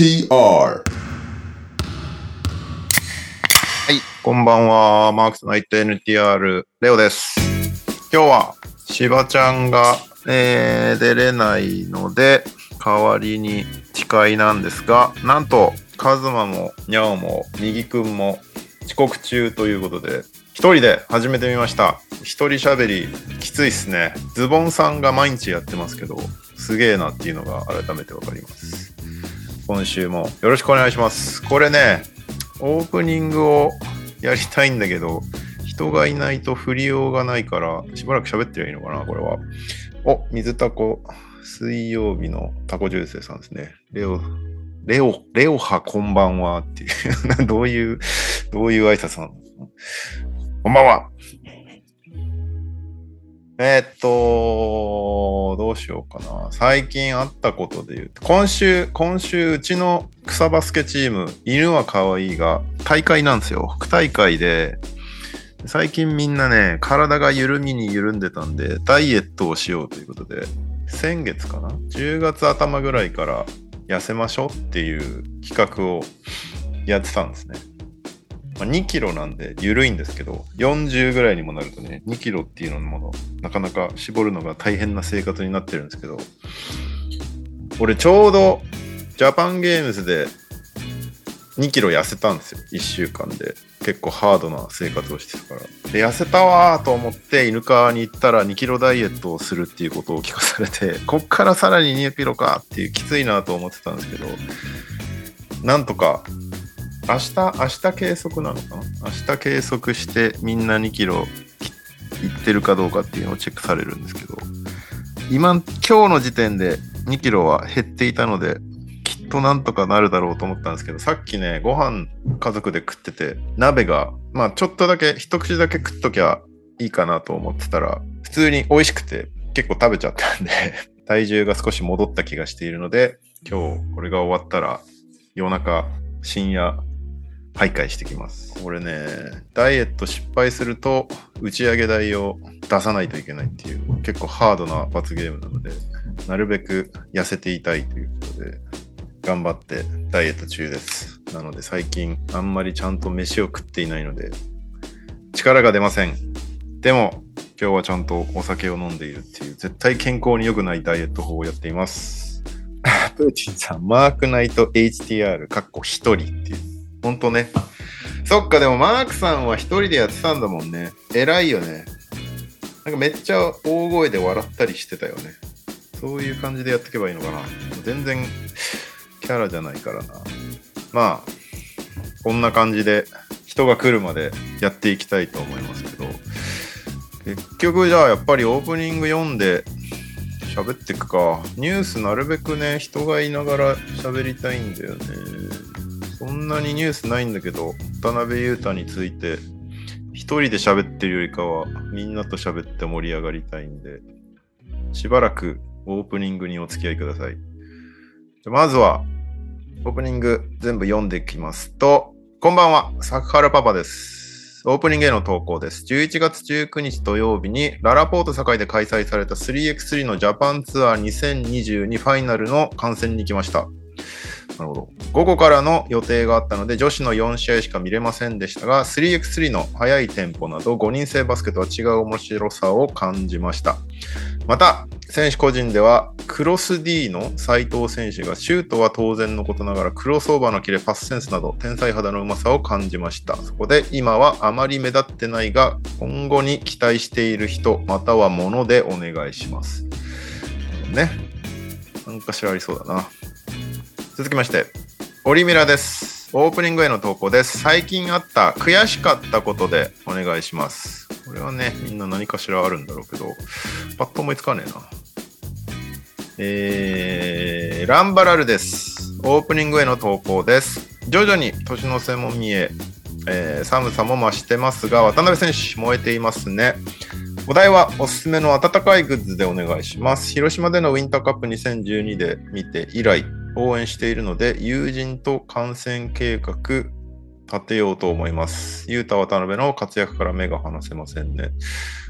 TR はい、こんばんは。マークスナイト NTR、レオです。今日は、しばちゃんが、えー出れないので、代わりに誓いなんですが、なんと、カズマも、ニャオも、ミギくんも、遅刻中ということで、一人で始めてみました。一人喋り、きついっすね。ズボンさんが毎日やってますけど、すげえなっていうのが改めてわかります。今週もよろしくお願いします。これね、オープニングをやりたいんだけど、人がいないと振りようがないから、しばらく喋ってりゃいいのかな、これは。お、水タコ、水曜日のタコジュースさんですね。レオ、レオ、レオハこんばんはっていう、どういう、どういう挨拶なの？こんばんは。えーっと、どうしようかな。最近あったことで言うと、今週、今週、うちの草バスケチーム、犬は可愛いが、大会なんですよ。副大会で、最近みんなね、体が緩みに緩んでたんで、ダイエットをしようということで、先月かな ?10 月頭ぐらいから痩せましょうっていう企画をやってたんですね。まあ、2キロなんで緩いんですけど、40ぐらいにもなるとね、2キロっていうのもの、なかなか絞るのが大変な生活になってるんですけど、俺ちょうどジャパンゲームズで2キロ痩せたんですよ、1週間で。結構ハードな生活をしてたから。で、痩せたわと思って犬川に行ったら2キロダイエットをするっていうことを聞かされて、こっからさらに2キロかっていうきついなと思ってたんですけど、なんとか明日、明日計測なのか？な明日計測してみんな2キロいってるかどうかっていうのをチェックされるんですけど、今、今日の時点で2キロは減っていたので、きっとなんとかなるだろうと思ったんですけど、さっきね、ご飯家族で食ってて、鍋が、まあちょっとだけ、一口だけ食っときゃいいかなと思ってたら、普通に美味しくて結構食べちゃったんで、体重が少し戻った気がしているので、今日これが終わったら夜中、深夜、徘徊してきます。これね、ダイエット失敗すると打ち上げ代を出さないといけないっていう結構ハードな罰ゲームなので、なるべく痩せていたいということで、頑張ってダイエット中です。なので最近あんまりちゃんと飯を食っていないので、力が出ません。でも、今日はちゃんとお酒を飲んでいるっていう、絶対健康に良くないダイエット法をやっています。プーチンさん、マークナイト HTR、かっこ一人っていう。ほんとね。そっか、でもマークさんは一人でやってたんだもんね。偉いよね。なんかめっちゃ大声で笑ったりしてたよね。そういう感じでやっていけばいいのかな。全然キャラじゃないからな。まあ、こんな感じで人が来るまでやっていきたいと思いますけど、結局じゃあやっぱりオープニング読んで喋っていくか。ニュースなるべくね、人がいながら喋りたいんだよね。そんなにニュースないんだけど、渡辺裕太について一人で喋ってるよりかはみんなと喋って盛り上がりたいんで、しばらくオープニングにお付き合いください。まずは、オープニング全部読んでいきますと、こんばんは、サクハラパパです。オープニングへの投稿です。11月19日土曜日にララポート堺で開催された 3x3 のジャパンツアー2022ファイナルの観戦に来ました。なるほど。午後からの予定があったので、女子の4試合しか見れませんでしたが、3x3 の速いテンポなど5人制バスケとは違う面白さを感じました。また、選手個人では、クロス D の斉藤選手がシュートは当然のことながら、クロスオーバーのキレ、パスセンスなど、天才肌のうまさを感じました。そこで、今はあまり目立ってないが、今後に期待している人、またはものでお願いします。ね。なんかしらありそうだな。続きまして、オリミラです。オープニングへの投稿です。最近あった悔しかったことでお願いします。これはね、みんな何かしらあるんだろうけど、パッと思いつかねえな。えー、ランバラルです。オープニングへの投稿です。徐々に年の瀬も見え、えー寒さも増してますが、渡辺選手燃えていますね。お題はおすすめの温かいグッズでお願いします。広島でのウィンターカップ2012で見て以来、応援しているので、友人と観戦計画立てようと思います。ゆうた渡辺の活躍から目が離せませんね。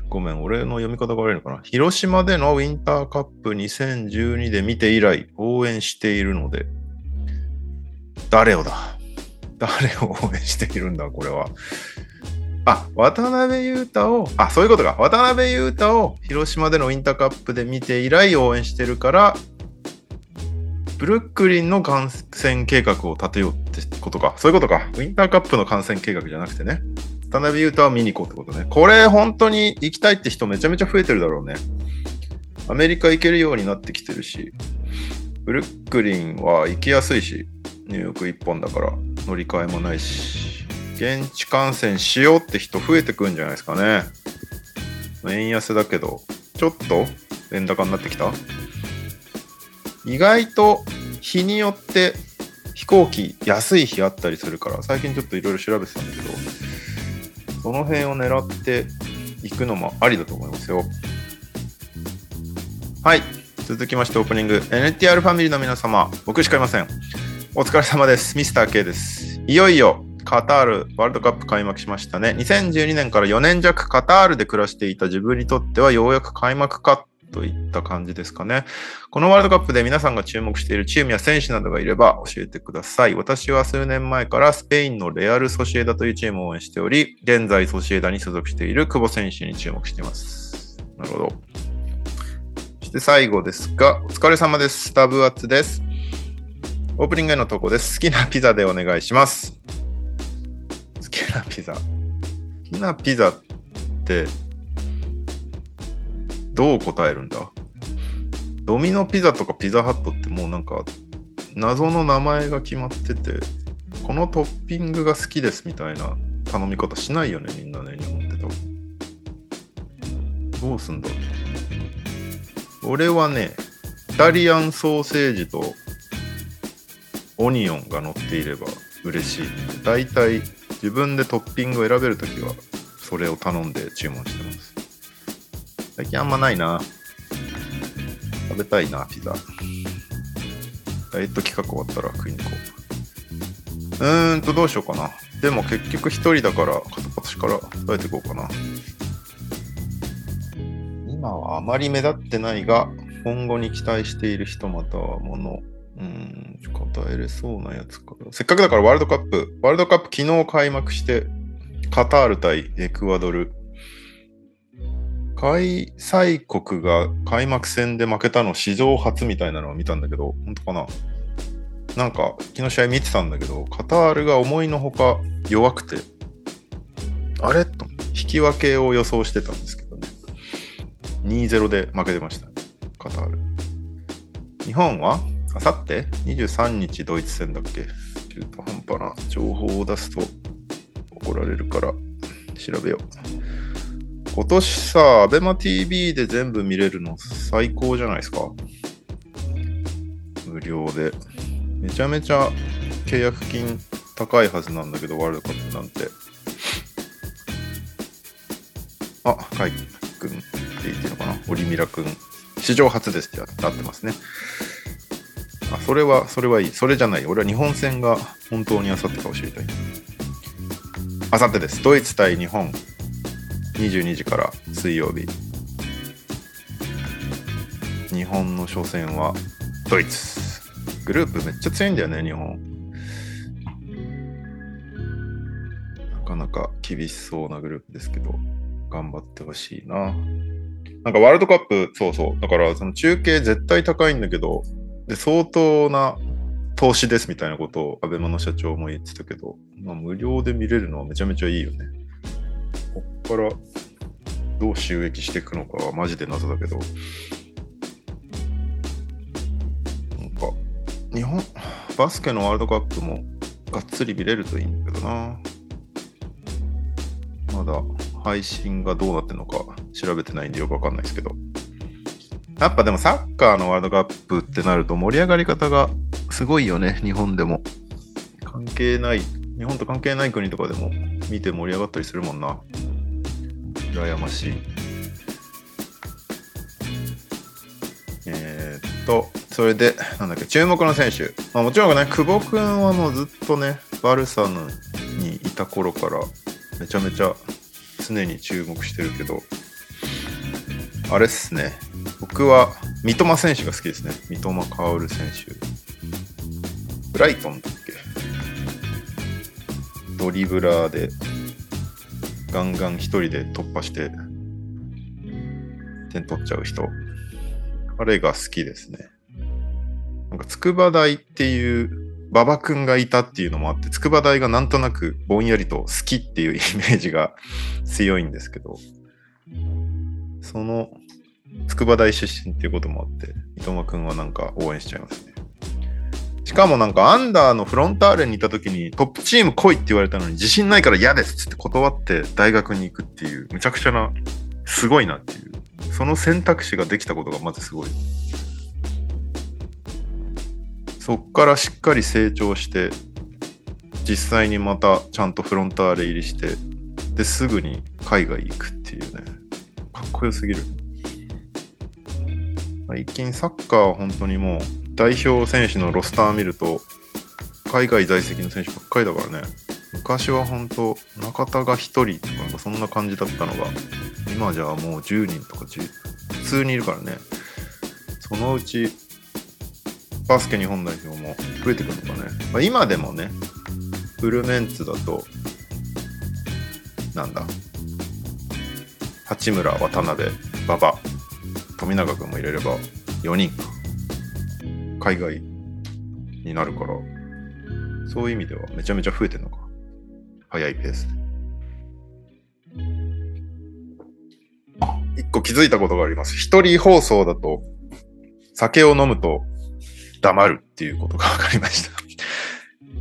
ごめん、俺の読み方が悪いのかな。広島でのウィンターカップ2012で見て以来、応援しているので、誰をだ？誰を応援しているんだ、これは。あ、渡辺裕太を、あ、そういうことか。渡辺裕太を広島でのウィンターカップで見て以来応援してるから、ブルックリンの観戦計画を立てようってことか。そういうことか。ウィンターカップの観戦計画じゃなくてね。渡辺裕太は見に行こうってことね。これ本当に行きたいって人めちゃめちゃ増えてるだろうね。アメリカ行けるようになってきてるし、ブルックリンは行きやすいし、ニューヨーク1本だから乗り換えもないし、現地観戦しようって人増えてくんじゃないですかね。円安だけど、ちょっと円高になってきた？意外と日によって飛行機安い日あったりするから最近ちょっといろいろ調べてたんだけどその辺を狙っていくのもありだと思いますよ。はい。続きましてオープニング。NTR ファミリーの皆様僕しかいません。お疲れ様です。ミスター K です。いよいよカタールワールドカップ開幕しましたね。2012年から4年弱カタールで暮らしていた自分にとってはようやく開幕かといった感じですかね。このワールドカップで皆さんが注目しているチームや選手などがいれば教えてください。私は数年前からスペインのレアル・ソシエダというチームを応援しており、現在ソシエダに所属している久保選手に注目しています。なるほど。そして最後ですが、お疲れ様です。スタブアッツです。オープニングへの投稿です。好きなピザでお願いします。好きなピザ。好きなピザって、どう答えるんだ？ドミノピザとかピザハットってもうなんか謎の名前が決まっててこのトッピングが好きですみたいな頼み方しないよねみんなね日本って多分。どうすんだろう。俺はねイタリアンソーセージとオニオンが乗っていれば嬉しい。だいたい自分でトッピングを選べるときはそれを頼んで注文してます。最近あんまないな。食べたいな、ピザ。ダイエット企画終わったら食いに行こう。うーんと、どうしようかな。でも結局一人だから、片っ端から食べていこうかな。今はあまり目立ってないが、今後に期待している人またはもの、うん、答えれそうなやつかせっかくだからワールドカップ、ワールドカップ昨日開幕して、カタール対エクアドル、開催国が開幕戦で負けたの史上初みたいなのを見たんだけど、本当かな？なんか、昨日試合見てたんだけど、カタールが思いのほか弱くて、あれ？と、引き分けを予想してたんですけどね。2-0で負けてました、ね、カタール。日本は？あさって ?23 日ドイツ戦だっけ？中途半端な情報を出すと怒られるから調べよう。今年さ、アベマ t v で全部見れるの最高じゃないですか。無料で。めちゃめちゃ契約金高いはずなんだけど、ワールドカップなんて。あ、カイ君って言っていいのかな？オリミラ君。史上初ですってなってますね。あ、それは、それはいい。それじゃない。俺は日本戦が本当にあさってかを知りたい。あさってです。ドイツ対日本。22時から水曜日。日本の初戦はドイツ。グループめっちゃ強いんだよね日本。なかなか厳しそうなグループですけど頑張ってほしいな。なんかワールドカップそうそう。だからその中継絶対高いんだけどで相当な投資ですみたいなことをアベマの社長も言ってたけど、まあ、無料で見れるのはめちゃめちゃいいよね。からどう収益していくのかはマジで謎だけど、なんか、日本、バスケのワールドカップもがっつり見れるといいんだけどな。まだ配信がどうなってるのか調べてないんでよくわかんないですけど。やっぱでもサッカーのワールドカップってなると盛り上がり方がすごいよね、日本でも。関係ない、日本と関係ない国とかでも見て盛り上がったりするもんな。羨ましい。えー、っと、それで、なんだっけ、注目の選手。まあ、もちろんね、久保君はもうずっとね、バルサのにいた頃から、めちゃめちゃ常に注目してるけど、あれっすね。僕は三笘選手が好きですね。三笘薫選手。ブライトンだっけドリブラーでガンガン一人で突破して点取っちゃう人。彼が好きですね。なんか筑波大っていう馬場くんがいたっていうのもあって、筑波大がなんとなくぼんやりと好きっていうイメージが強いんですけど、その筑波大出身っていうこともあって、三笘くんはなんか応援しちゃいますね。しかもなんかアンダーのフロンターレにいた時にトップチーム来いって言われたのに自信ないから嫌ですって断って大学に行くっていうむちゃくちゃなすごいなっていうその選択肢ができたことがまずすごい。そっからしっかり成長して実際にまたちゃんとフロンターレ入りしてですぐに海外行くっていうね。かっこよすぎる。最近サッカーは本当にもう代表選手のロスター見ると海外在籍の選手ばっかりだからね。昔は本当中田が1人とかなんかそんな感じだったのが今じゃもう10人とか10普通にいるからね。そのうちバスケ日本代表も増えてくるのかね、まあ、今でもねフルメンツだとなんだ八村渡辺馬場富永君も入れれば4人か。海外になるからそういう意味ではめちゃめちゃ増えてるのか。早いペースで。一個気づいたことがあります。一人放送だと酒を飲むと黙るっていうことが分かりました。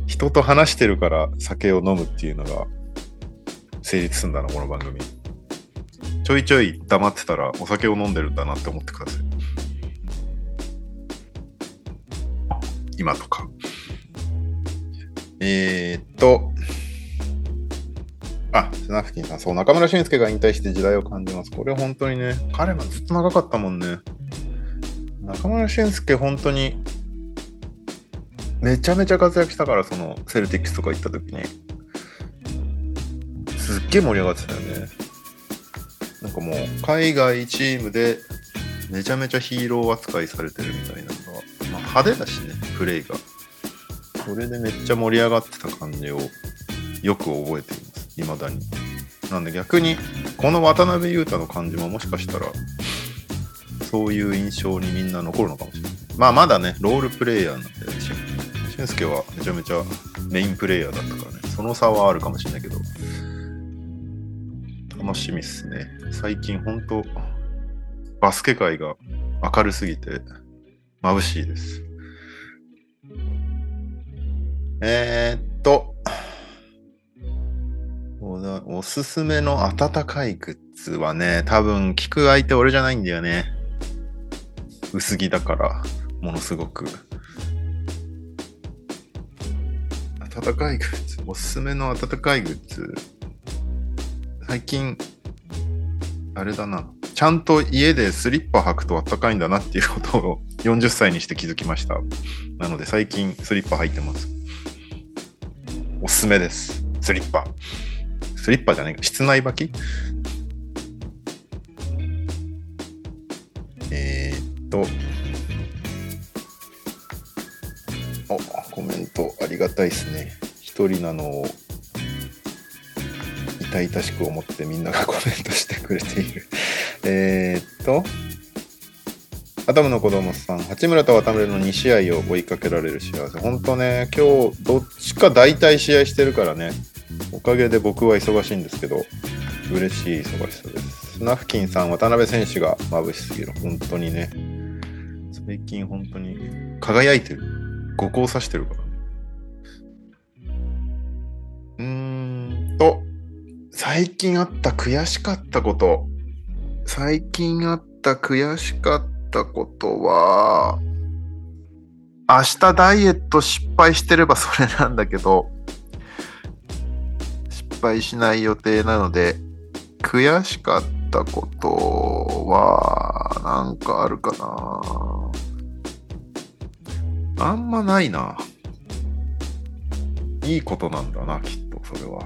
人と話してるから酒を飲むっていうのが成立するんだなこの番組。ちょいちょい黙ってたらお酒を飲んでるんだなって思ってください。今とか。えー、っと、あ、スナフキンさん、そう、中村俊輔が引退して時代を感じます。これ本当にね、彼はずっと長かったもんね。中村俊輔本当に、めちゃめちゃ活躍したから、その、セルティックスとか行った時に。すっげえ盛り上がってたよね。なんかもう、海外チームで、めちゃめちゃヒーロー扱いされてるみたいなのが、まあ、派手だしね、プレイが。それでめっちゃ盛り上がってた感じをよく覚えています、未だに。なんで逆に、この渡辺裕太の感じももしかしたら、そういう印象にみんな残るのかもしれない。まあまだね、ロールプレイヤーなんで、俊介はめちゃめちゃメインプレイヤーだったからね、その差はあるかもしれないけど、楽しみっすね。最近ほんと、バスケ界が明るすぎて眩しいです。えー、っとお、おすすめの温かいグッズはね、多分聞く相手俺じゃないんだよね。薄着だから、ものすごく。温かいグッズ、おすすめの温かいグッズ。最近、あれだな。ちゃんと家でスリッパ履くとあったかいんだなっていうことを40歳にして気づきました。なので最近スリッパ履いてます。おすすめです。スリッパ。スリッパじゃないか。室内履き？えー、っと。お、コメントありがたいですね。一人なのを痛々しく思ってみんながコメントしてくれている。えー、っと、アダムの子供さん、八村と渡辺の2試合を追いかけられる幸せ。本当ね、今日、どっちか大体試合してるからね、おかげで僕は忙しいんですけど、嬉しい忙しさです。スナフキンさん、渡辺選手が眩しすぎる。本当にね、最近本当に輝いてる。五光さしてるからね。うーんと、最近あった悔しかったこと。最近あった悔しかったたことは、明日ダイエット失敗してればそれなんだけど、失敗しない予定なので、悔しかったことは、なんかあるかな。あんまないな。いいことなんだな、きっと、それは。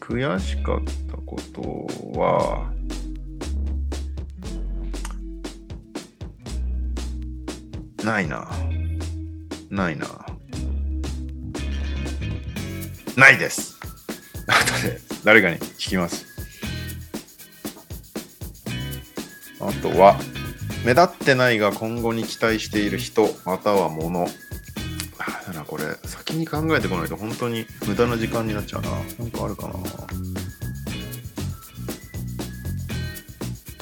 悔しかったことは、ないな。ないな。ないです。後で誰かに聞きます。あとは、目立ってないが今後に期待している人、または物。あだからこれ、先に考えてこないと本当に無駄な時間になっちゃうな。なんかあるかな。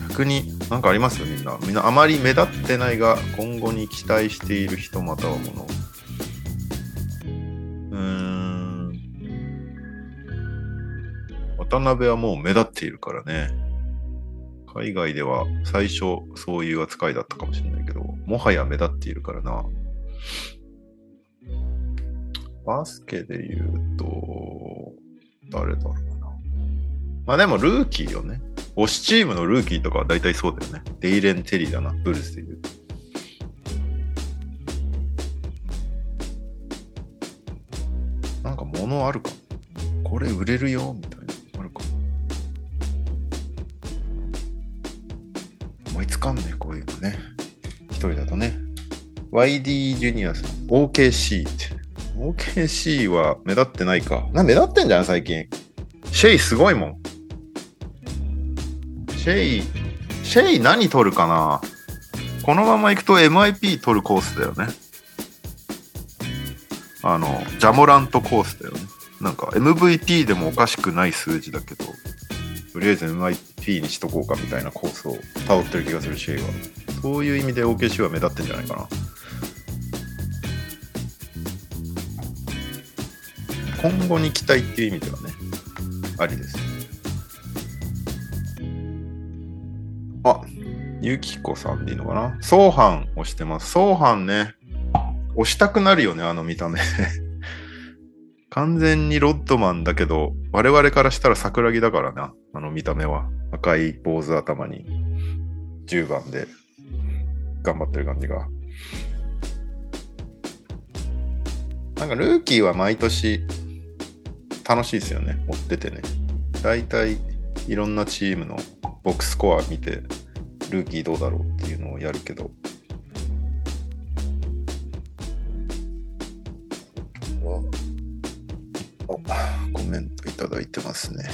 逆に、なんかありますみんな。みんなあまり目立ってないが今後に期待している人、または物。うーん。渡辺はもう目立っているからね。海外では最初そういう扱いだったかもしれないけど、もはや目立っているからな。バスケで言うと、誰だろうな。まあでもルーキーよね。推しチームのルーキーとかは大体そうだよね。デイレン・テリーだな、ブルースで言う。なんか物あるかこれ売れるよみたいな。あるか思いつかんねこういうのね。一人だとね。YD ジュニアさん。OKC って。OKC は目立ってないか。な、目立ってんじゃん最近。シェイすごいもん。シェイ、シェイ何取るかな？このまま行くと MIP 取るコースだよね。あの、ジャモラントコースだよね。なんか MVP でもおかしくない数字だけど、とりあえず MIP にしとこうかみたいなコースをたどってる気がするシェイは。そういう意味で OKC は目立ってんじゃないかな。今後に期待っていう意味ではね、ありです。あ、ゆきこさんでいいのかな？相反をしてます。相反ね。押したくなるよね、あの見た目。完全にロッドマンだけど、我々からしたら桜木だからな、あの見た目は。赤い坊主頭に10番で頑張ってる感じが。なんかルーキーは毎年楽しいですよね、追っててね。大体いろんなチームのボックスコア見て、ルーキーどうだろうっていうのをやるけど、おコメントいただいてますね。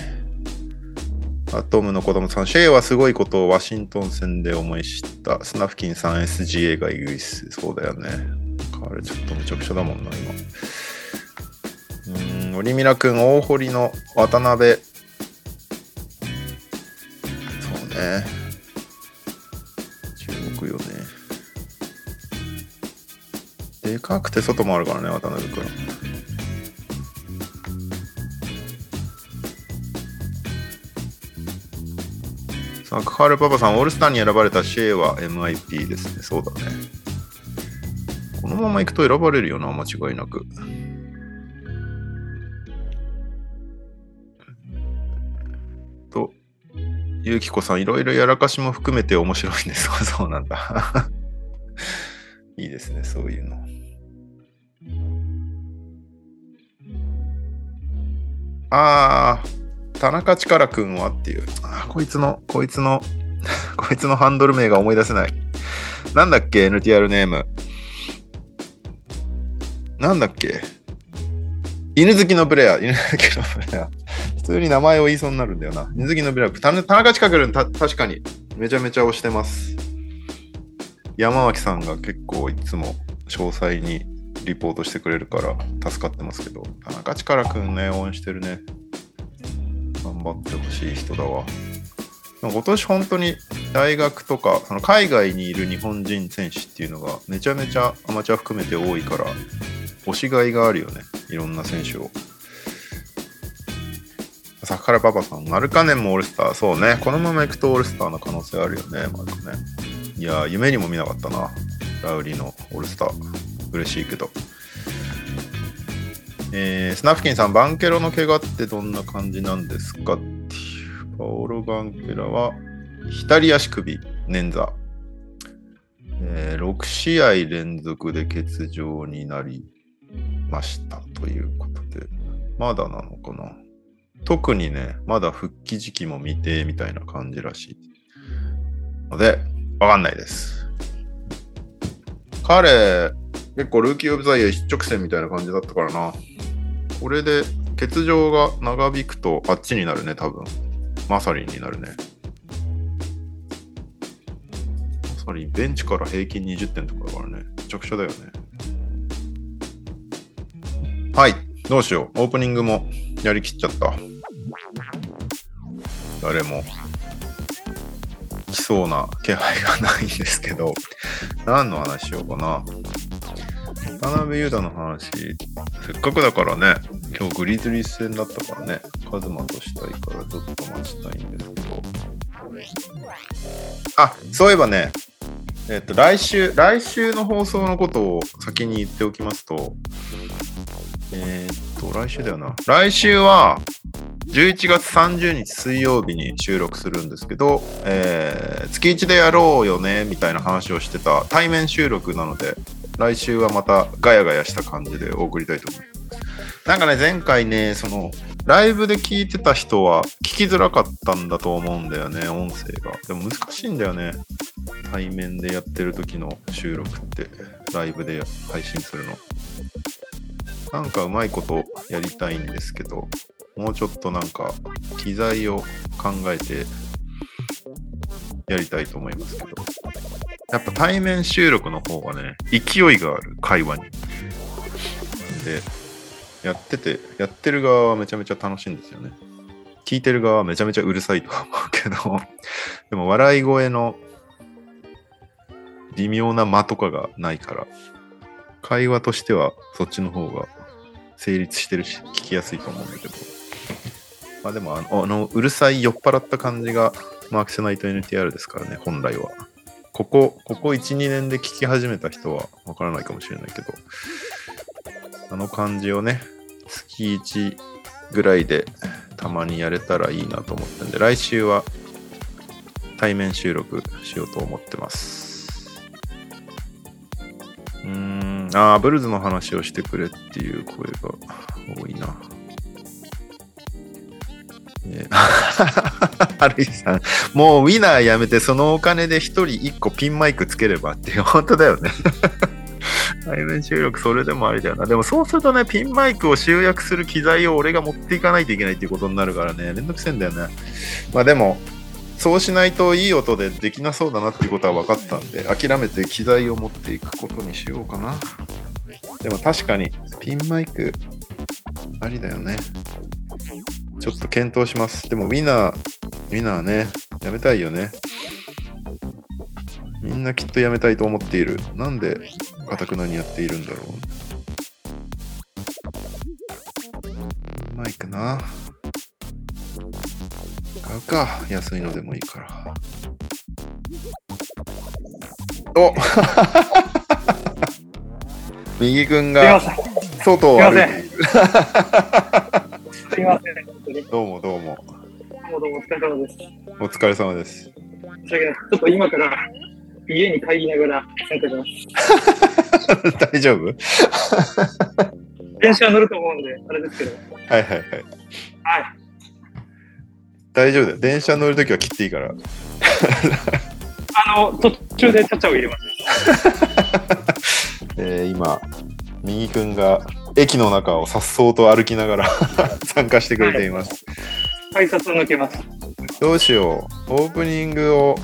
アトムの子供さん、シェイはすごいことをワシントン戦で思い知った。スナフキンさん SGA がイグイス。そうだよね。彼ちょっとめちゃくちゃだもんな、今。うん、オリミラ君、大堀の渡辺。ね。注目よね。でかくて外もあるからね、渡辺君。さあ、カールパパさん、オールスターに選ばれたシェイは MIP ですね。そうだね。このまま行くと選ばれるよな、間違いなく。ゆうきこさん、いろいろやらかしも含めて面白いんです。そうそうなんだ。いいですね、そういうの。あー、田中力くんはっていう。あこいつの、こいつの、こいつのハンドル名が思い出せない。なんだっけ ?NTR ネーム。なんだっけ犬好きのプレイヤー。犬好きのプレイヤー。普通に名前を言いそうになるんだよな。犬好きのプレイヤー。田中近くん確かにめちゃめちゃ推してます。山脇さんが結構いつも詳細にリポートしてくれるから助かってますけど、田中力くんね、応援してるね。頑張ってほしい人だわ。今年本当に大学とかその海外にいる日本人選手っていうのがめちゃめちゃアマチュア含めて多いから推しがいがあるよね。いろんな選手を。坂原パパさんマルカネンもオールスター。そうね。このまま行くとオールスターの可能性あるよね。マルカネン。いや夢にも見なかったな。ラウリのオールスター。嬉しいけど。えー、スナフキンさん、バンケロの怪我ってどんな感じなんですか？っていう。パオロ・バンケラは、左足首、捻挫。えー6試合連続で欠場になり。ましたということで、まだなのかな？特にね、まだ復帰時期も未定みたいな感じらしい。ので、わかんないです。彼、結構ルーキー・オブ・ザ・イヤー一直線みたいな感じだったからな。これで欠場が長引くとあっちになるね、多分。マサリンになるね。マサリン、ベンチから平均20点とかだからね。めちゃくちゃだよね。はい。どうしよう。オープニングもやりきっちゃった。誰も来そうな気配がないんですけど、何の話しようかな。渡辺裕太の話、せっかくだからね、今日グリズリー戦だったからね、カズマとしたいからちょっと待ちたいんですけど。あ、そういえばね、えっと、来週、来週の放送のことを先に言っておきますと、えー、っと、来週だよな。来週は、11月30日水曜日に収録するんですけど、えー、月1でやろうよね、みたいな話をしてた対面収録なので、来週はまたガヤガヤした感じで送りたいと思います。なんかね、前回ね、その、ライブで聞いてた人は聞きづらかったんだと思うんだよね、音声が。でも難しいんだよね。対面でやってる時の収録って、ライブで配信するの。なんかうまいことやりたいんですけど、もうちょっとなんか機材を考えてやりたいと思いますけど。やっぱ対面収録の方がね、勢いがある会話に。で、やってて、やってる側はめちゃめちゃ楽しいんですよね。聞いてる側はめちゃめちゃうるさいと思うけど、でも笑い声の微妙な間とかがないから、会話としてはそっちの方が成立してるし、聞きやすいと思うんだけど。まあでもあの、あのうるさい酔っ払った感じがマークセナイト NTR ですからね、本来は。ここ、ここ1、2年で聞き始めた人はわからないかもしれないけど、あの感じをね、月1ぐらいでたまにやれたらいいなと思ったんで、来週は対面収録しようと思ってます。うん、ああ、ブルズの話をしてくれっていう声が多いな。ね、ハルイさん、もうウィナーやめて、そのお金で一人一個ピンマイクつければって、本当だよね。対面収録それでもありだよな。でもそうするとね、ピンマイクを集約する機材を俺が持っていかないといけないっていうことになるからね、めんどくせえんだよね。まあでも、そうしないといい音でできなそうだなっていうことは分かったんで、諦めて機材を持っていくことにしようかな。でも確かに、ピンマイク、ありだよね。ちょっと検討します。でも、ウィナー、ウィナーね、やめたいよね。みんなきっとやめたいと思っている。なんで、かたくなにやっているんだろう。マイクな。買うか。安いのでもいいから。お 右君が外を歩いている。すいません。どうもどうも。どうもどうもお疲れ様です。お疲れ様です。ちょっと今から家に帰りながら参加します。大丈夫？電車乗ると思うんで、あれですけど。はいはいはい。はい。大丈夫だよ。電車乗るときは切っていいから。あの、途中でちゃちゃを入れます。えー、今、右くんが駅の中をさっそうと歩きながら 参加してくれています。改札抜けます。どうしよう。オープニングを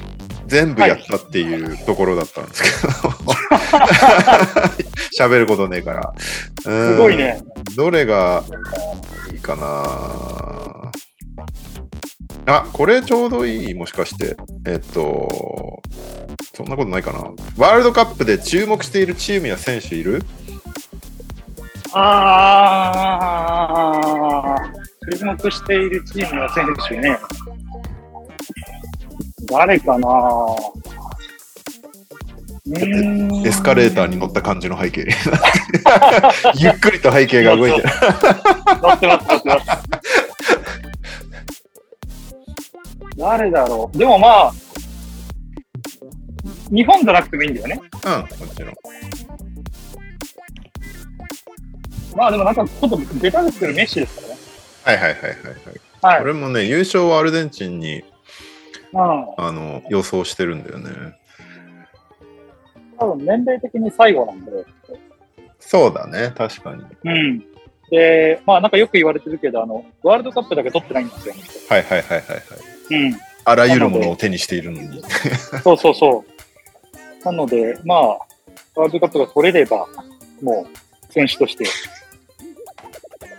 全部やったっていうところだったんですけど、喋、はい、ることねえから。すごいね。どれがいいかなあ、これちょうどいい、もしかして。えっと、そんなことないかな。ワールドカップで注目しているチームや選手いる？ああ、注目しているチームや選手ね。誰かなエスカレーターに乗った感じの背景。ゆっくりと背景が動いてる。乗ってます、乗ってます。誰だろう。でもまあ、日本じゃなくてもいいんだよね。うん、もちろん。まあでもなんかちょっとベタですけどメッシですからね。はいはいはいはい、はい。はい、俺もね、優勝はアルゼンチンにあの予想してるんだよね。多分年齢的に最後なんで。そうだね、確かに。うん。で、まあなんかよく言われてるけど、あの、ワールドカップだけ取ってないんですよ。はいはいはいはいはい。うん。あらゆるものを手にしているのに。そうそうそう。なので、まあ、ワールドカップが取れれば、もう、選手として、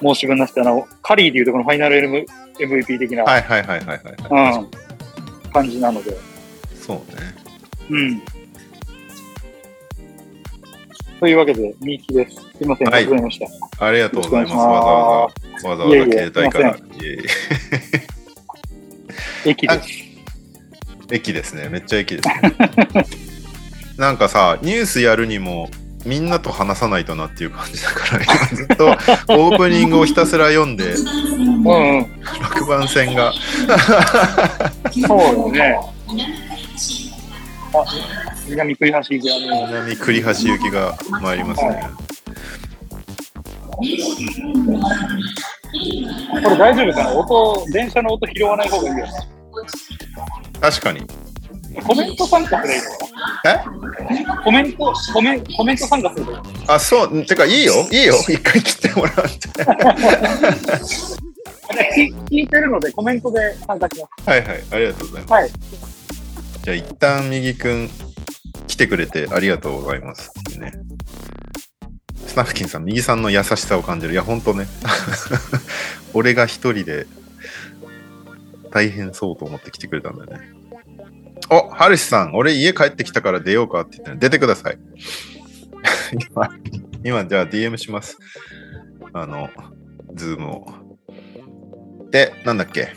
申し分なしで、あの、カリーでいうとこのファイナル M- MVP 的な、はいはいはいはいはい。うん、感じなので、そうね。うん。というわけで、ミーキです。すいません、はい遅れました。ありがとうございます。わざわざ、わざわざいえいえ携帯から。すいえい駅です。え駅ですね。めっちゃ駅ですね。なんかさ、ニュースやるにも、みんなと話さないとなっていう感じだから、今ずっとオープニングをひたすら読んで、うんうん。6番線が。そうだね。あ、南栗橋行きあの、南栗橋行きが参りますね。これ大丈夫かな？音、電車の音拾わない方がいいよ。確かに。コメント参加すればいいのえかな？コメント、コメンコメント参加すればいいの？あ、そう。てか、いいよ。いいよ。一回切ってもらって。聞聞いてるのでコメントで参加しまはいはい。ありがとうございます。す。はい。じゃあ一旦右くん来てくれてありがとうございますね。スナフキンさん、右さんの優しさを感じる。いや、ほんとね。俺が一人で大変そうと思って来てくれたんだよね。お、ハルシさん、俺家帰ってきたから出ようかって言ってね出てください。今、今じゃあ DM します。あの、ズームを。で、なんだっけ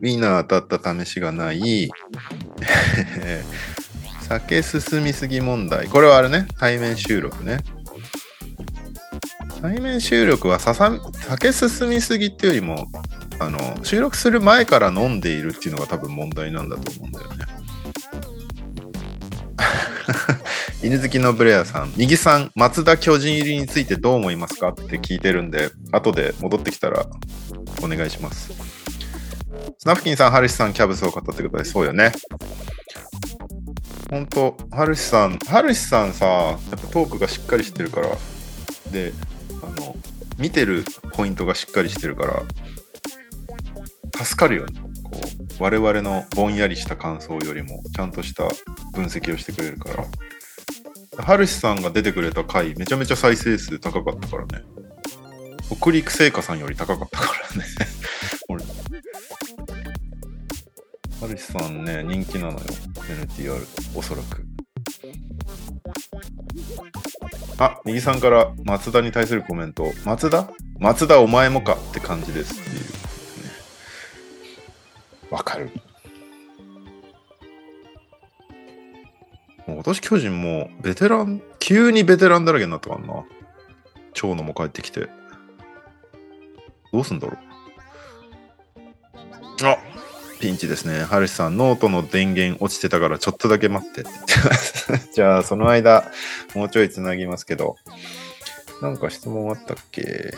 ウィーナー当たった試しがない、酒進みすぎ問題。これはあれね、対面収録ね。対面収録はささ酒進みすぎっていうよりも、あの、収録する前から飲んでいるっていうのが多分問題なんだと思うんだよね。犬好きのブレアさん、右さん、松田巨人入りについてどう思いますかって聞いてるんで、後で戻ってきたらお願いします。スナフキンさん、ハルシさん、キャブスを語ったってください。そうよね。ほんと、ハルシさん、ハルシさんさ、やっぱトークがしっかりしてるから、で、あの、見てるポイントがしっかりしてるから、助かるよね。こう、我々のぼんやりした感想よりも、ちゃんとした分析をしてくれるから。ハルシさんが出てくれた回、めちゃめちゃ再生数高かったからね。北陸製菓さんより高かったからね。俺ハルシさんね、人気なのよ。NTR、おそらく。あ、右さんから松田に対するコメント。松田？松田お前もかって感じですっていう、ね。わかる。もう今年巨人もベテラン、急にベテランだらけになったからな。長野も帰ってきて。どうすんだろう。あピンチですね。ハルシさん、ノートの電源落ちてたからちょっとだけ待ってって。じゃあ、その間、もうちょいつなぎますけど。なんか質問あったっけ？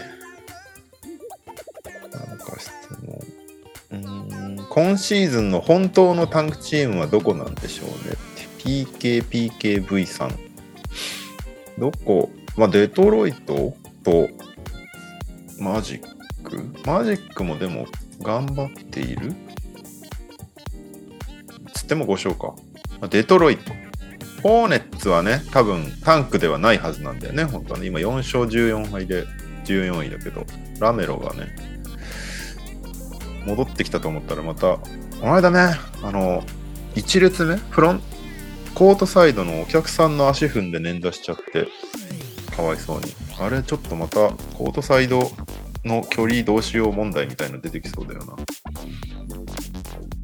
なんか質問。うん今シーズンの本当のタンクチームはどこなんでしょうねって。PKPKV さん。どこ？まあ、デトロイトとマジック？マジックもでも頑張っている？つっても5勝か。デトロイト。ホーネッツはね、多分タンクではないはずなんだよね、本当はね。今4勝14敗で14位だけど、ラメロがね、戻ってきたと思ったらまた、この間ね、あの、1列目、フロント、コートサイドのお客さんの足踏んで捻挫しちゃって、かわいそうに。あれ、ちょっとまた、コートサイドの距離どうしよう問題みたいなの出てきそうだよな。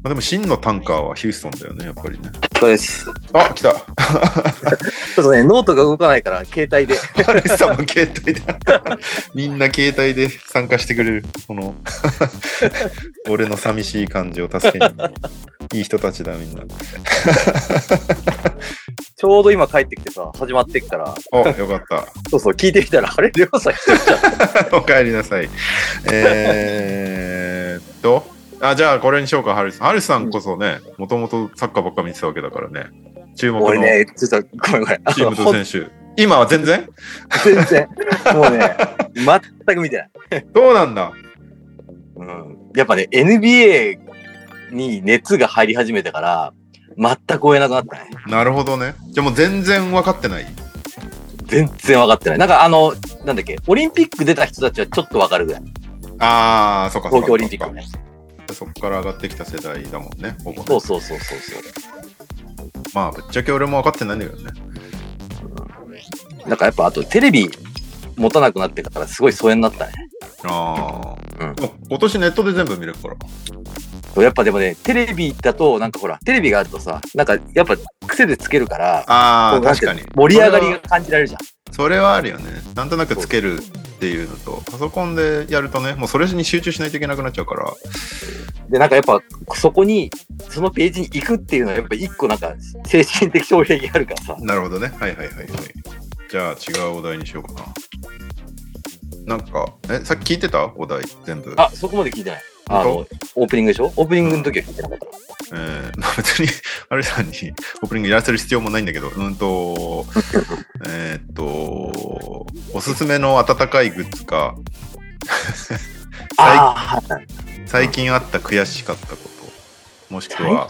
まあ、でも真のタンカーはヒューストンだよね、やっぱりね。そうです。ちょあ、来た。っとね、ノートが動かないから、携帯で。ハルさんも携帯で。みんな携帯で参加してくれる。この、俺の寂しい感じを助けに。いい人たちだ、みんな。ちょうど今帰ってきてさ、始まってっから、お、よかった。そうそう、聞いてみたら、あれ、レオさん一人じゃん。お帰りなさい。えーっと、あ、じゃあこれにしようか、ハルさん。ハルさんこそね、もともとサッカーばっか見てたわけだからね。注目の俺ね、ちょっと、ごめんごめん。あチームと選手。今は全然？全然。もうね、全く見てない。そうなんだ？うん。やっぱね、NBA に熱が入り始めてから、全く追えなくなったね。なるほどね。じゃあもう全然分かってない？全然分かってない。なんかあの、なんだっけ、オリンピック出た人たちはちょっと分かるぐらい。ああ、そっかそっか。東京オリンピックね。そっから上がってきた世代だもんね。ほぼねそうそうそうそうそう。まあ、ぶっちゃけ俺も分かってないんだけどね。なんかやっぱあとテレビ持たなくなってからすごい疎遠になったね。ああ。うん今年ネットで全部見れるから。やっぱでもね、テレビだとなんかほら、テレビがあるとさ、なんかやっぱ癖でつけるから、あ確かに。盛り上がりが感じられるじゃん。それはあるよね。なんとなくつけるっていうのと、パソコンでやるとね、もうそれに集中しないといけなくなっちゃうから。で、なんかやっぱそこに、そのページに行くっていうのはやっぱ一個なんか精神的障壁があるからさ。なるほどね。はいはいはいはい。じゃあ違うお題にしようかな。なんか、え、さっき聞いてた？お題全部。あ、そこまで聞いてない。あの、オープニングでしょ？オープニングの時は聞いてなかった。えー、まあ別に、あれさんにオープニングやらせる必要もないんだけど、うんと、えーっと、おすすめの温かいグッズか。最近あった悔しかったこと、もしくは。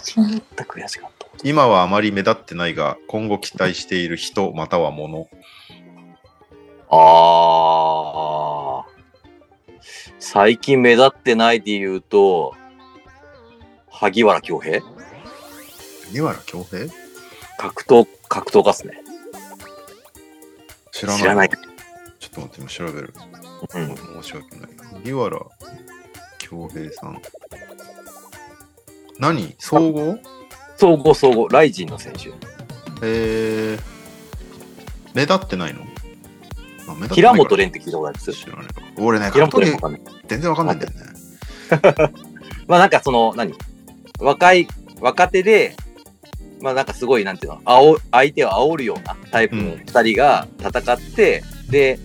今はあまり目立ってないが、今後期待している人または物。ああ。最近目立ってないで言うと、萩原恭平？二原恭平？格闘、格闘家っすね。知らない。知らない。ちょっと待って、今調べる。うん。申し訳ない。萩原恭平さん。何？総合？総合総合、ライジンの選手。えー、目立ってないの？平本蓮って聞いたことあるんです知らない。俺ね、平本蓮わかんない。全然わかんないんだよね。まあなんかその、何？若い、若手で、まあなんかすごい、なんていうの、あお相手を煽るようなタイプの二人が戦って、で、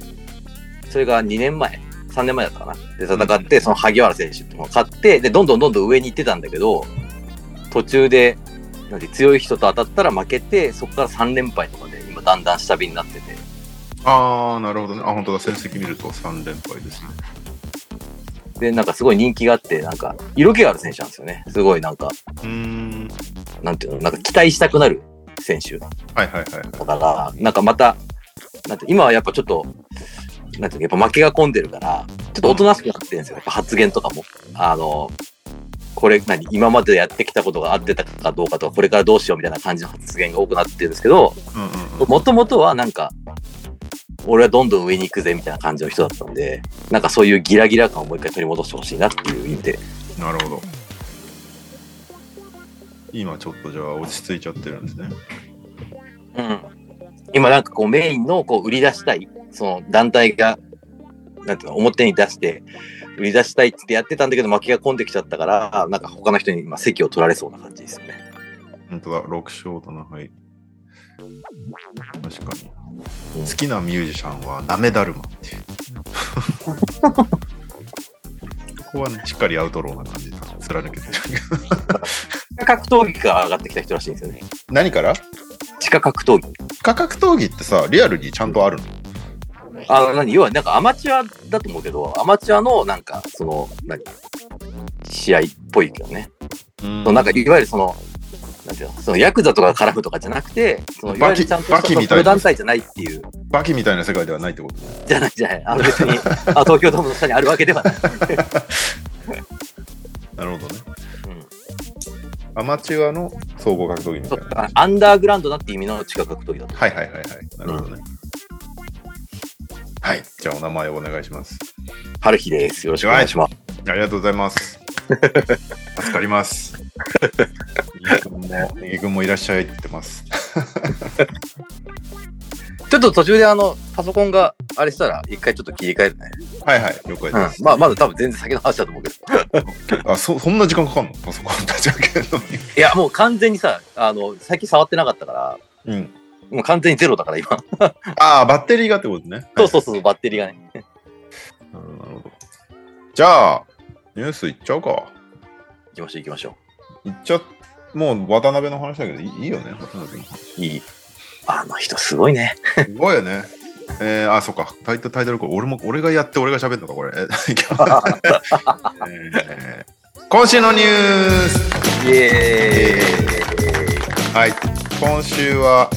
それが2年前、3年前だったかな。で、戦って、その萩原選手っていうのを勝って、で、どんどんどんどん上に行ってたんだけど、途中で、なんて強い人と当たったら負けて、そこから3連敗とかで、今だんだん下火になってて、あー、なるほどね。あ、本当だ。成績見ると3連敗ですね。で、なんかすごい人気があって、なんか、色気がある選手なんですよね。すごいなんか、うーん。なんていうの、なんか期待したくなる選手はいはいはいはい。だから、なんかまた、なんて今はやっぱちょっと、なんていうの、やっぱ負けが込んでるから、ちょっとおとなしくなってるんですよ。やっぱ発言とかも。あの、これ何、今までやってきたことが合ってたかどうかとか、これからどうしようみたいな感じの発言が多くなってるんですけど。もともとはなんか、俺はどんどん上に行くぜみたいな感じの人だったんで、なんかそういうギラギラ感をもう一回取り戻してほしいなっていう意味で。なるほど。今ちょっとじゃあ落ち着いちゃってるんですね。うん。今なんかこうメインのこう売り出したい、その団体が、なんていうの、表に出して、売り出したいってやってたんだけど負けが込んできちゃったから、なんか他の人に今席を取られそうな感じですよね。本当だ、6勝だな、はい。確かに。うん好きなミュージシャンはナメダルマっていう。ここはね、しっかりアウトローな感じで貫けてる。格闘技から上がってきた人らしいんですよね。何から？地下格闘技。地下格闘技ってさ、リアルにちゃんとあるの？あ、何？要はなんかアマチュアだと思うけど、アマチュアのなんか、その、何？試合っぽいけどね。うんなんかいわゆるその、なんていうの、そのヤクザとかが絡むとかじゃなくて、そのいわゆるちゃんとしたバキバキみたいなプロ団体じゃないっていう、バキみたいな世界ではないってことね。じゃないじゃない。あの別に、あ東京ドームの下にあるわけではない。なるほどね。うんアマチュアの総合格闘技みたそいうな。かアンダーグラウンドなって意味の地下格闘技だと。はいはいはいはい。なるほどね。はい。じゃあお名前をお願いします。春日です。よろしくお願いします。ありがとうございます。助かります。ネギ君も、いらっしゃいってます。ちょっと途中であの、パソコンがあれしたら、一回ちょっと切り替えるね。はいはい、了解うんです。。まあ、まだ多分全然先の話だと思うけど。あそ、そんな時間かかんの？パソコン立ち上げるのに。いや、もう完全にさ、あの、最近触ってなかったから、うん。もう完全にゼロだから今。ああ、バッテリーがってことね。そうそうそう、バッテリーがね。なるほど。じゃあ、ニュースいっちゃうか。行きましょう行きましょいっちゃ、もう渡辺の話だけどいいいいよね、渡辺の話。う。いい。あの人すごいね。すごいよね。えー、あ、そっか。タイトル、タイトル。俺も、俺がやって、俺が喋るのか、これ。えー今週のニュースイエーイ。はい。今週は、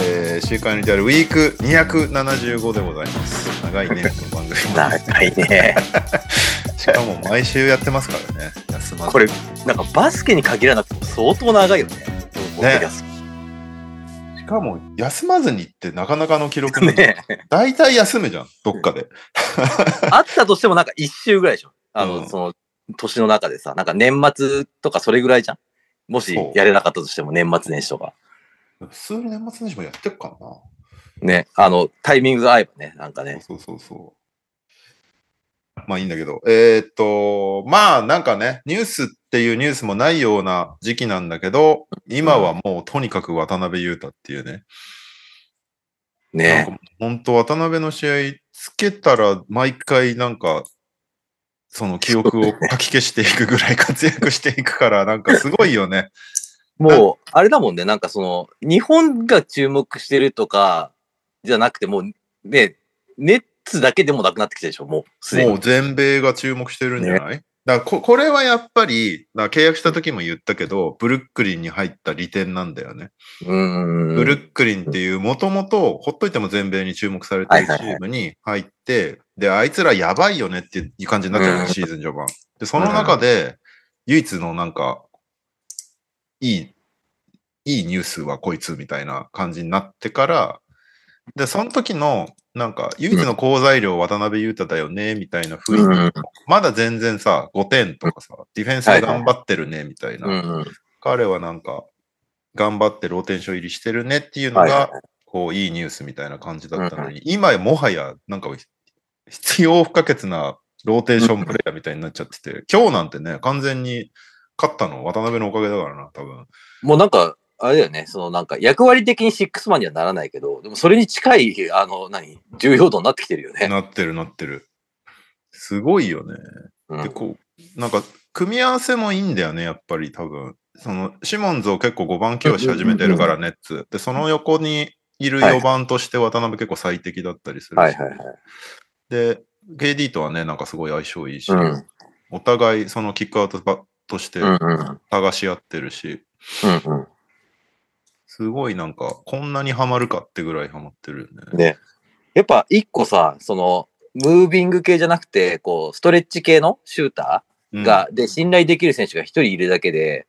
えー、週刊にであるウィーク275でございます。長いね、この番組も。長いね。しかも毎週やってますからね。休まずこれ、なんかバスケに限らなくても相当長いよね。ねしかも、休まずにってなかなかの記録ね大体休むじゃん、どっかで。あったとしてもなんか一周ぐらいでしょ。あの、うんその、年の中でさ、なんか年末とかそれぐらいじゃん。もしやれなかったとしても年末年始とか。普通に年末年始もやってるかな。ね。あの、タイミングが合えばね、なんかね。そうそうそう。まあいいんだけど。えーっと、まあなんかね、ニュースっていうニュースもないような時期なんだけど、今はもうとにかく渡辺裕太っていうね。ね。か本当渡辺の試合つけたら毎回なんか、その記憶をかき消していくぐらい活躍していくから、なんかすごいよね。もう、あれだもんね、なんかその、日本が注目してるとか、じゃなくて、もう、ね、ネッツだけでもなくなってきたでしょ、もう、すでに。もう全米が注目してるんじゃない、だからここれはやっぱり、契約した時も言ったけど、ブルックリンに入った利点なんだよね。うーん。ブルックリンっていう、もともと、ほっといても全米に注目されてるチームに入って、で、あいつらやばいよねっていう感じになっちゃうシーズン序盤。で、その中で、唯一のなんか、いい、いいニュースはこいつみたいな感じになってから、で、その時の、なんか、唯一の好材料渡辺裕太だよね、みたいな雰囲気うん。まだ全然さ、5点とかさ、ディフェンスで頑張ってるね、みたいな。うん。彼はなんか、頑張ってローテンション入りしてるねっていうのはいはいが、こう、いいニュースみたいな感じだったのに、今やもはや、なんか、必要不可欠なローテーションプレイヤーみたいになっちゃってて、今日なんてね、完全に勝ったの渡辺のおかげだからな、多分。もうなんか、あれだよね、そのなんか役割的にシックスマンにはならないけど、でもそれに近い、あの、何、重要度になってきてるよね。なってるなってる。すごいよね。うんで、こう、なんか、組み合わせもいいんだよね、やっぱり多分。その、シモンズを結構5番起用し始めてるから、ネッツ。で、その横にいる4番として渡辺結構最適だったりするし。はいはいはい。で、KD とはね、なんかすごい相性いいし、うん。お互いそのキックアウトバとしてうんうん。探し合ってるし、うんうん。すごいなんか、こんなにハマるかってぐらいハマってるよね。ね。やっぱ一個さ、その、ムービング系じゃなくて、こう、ストレッチ系のシュータうんーが、で、信頼できる選手が一人いるだけで、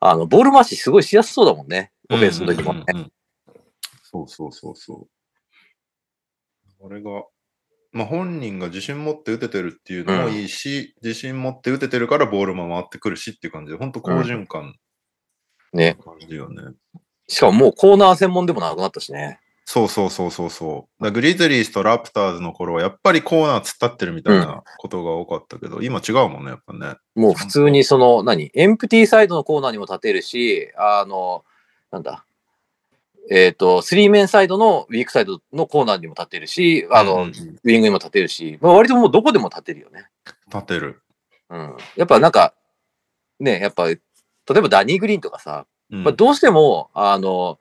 あの、ボール回しすごいしやすそうだもんね。オフェンスの時もね。うんうんうんそうそうそうそう。これが、まあ本人が自信持って打ててるっていうのもいいし、自信持って打ててるからボールも回ってくるしっていう感じで、本当好循環ね。感じよね。しかももうコーナー専門でもなくなったしね。そうそうそうそうそう。だグリズリーズとラプターズの頃はやっぱりコーナー突っ立ってるみたいなことが多かったけど、今違うもんね、やっぱね。もう普通にその、何？エンプティサイドのコーナーにも立てるし、あの、なんだ？えっ、と、スリーメンサイドのウィークサイドのコーナーにも立てるし、あの、うんうんウィングにも立てるし、まあ、割ともうどこでも立てるよね。立てる。うん。やっぱなんか、ね、やっぱ、例えばダニー・グリーンとかさ、うんまあ、どうしても、あの、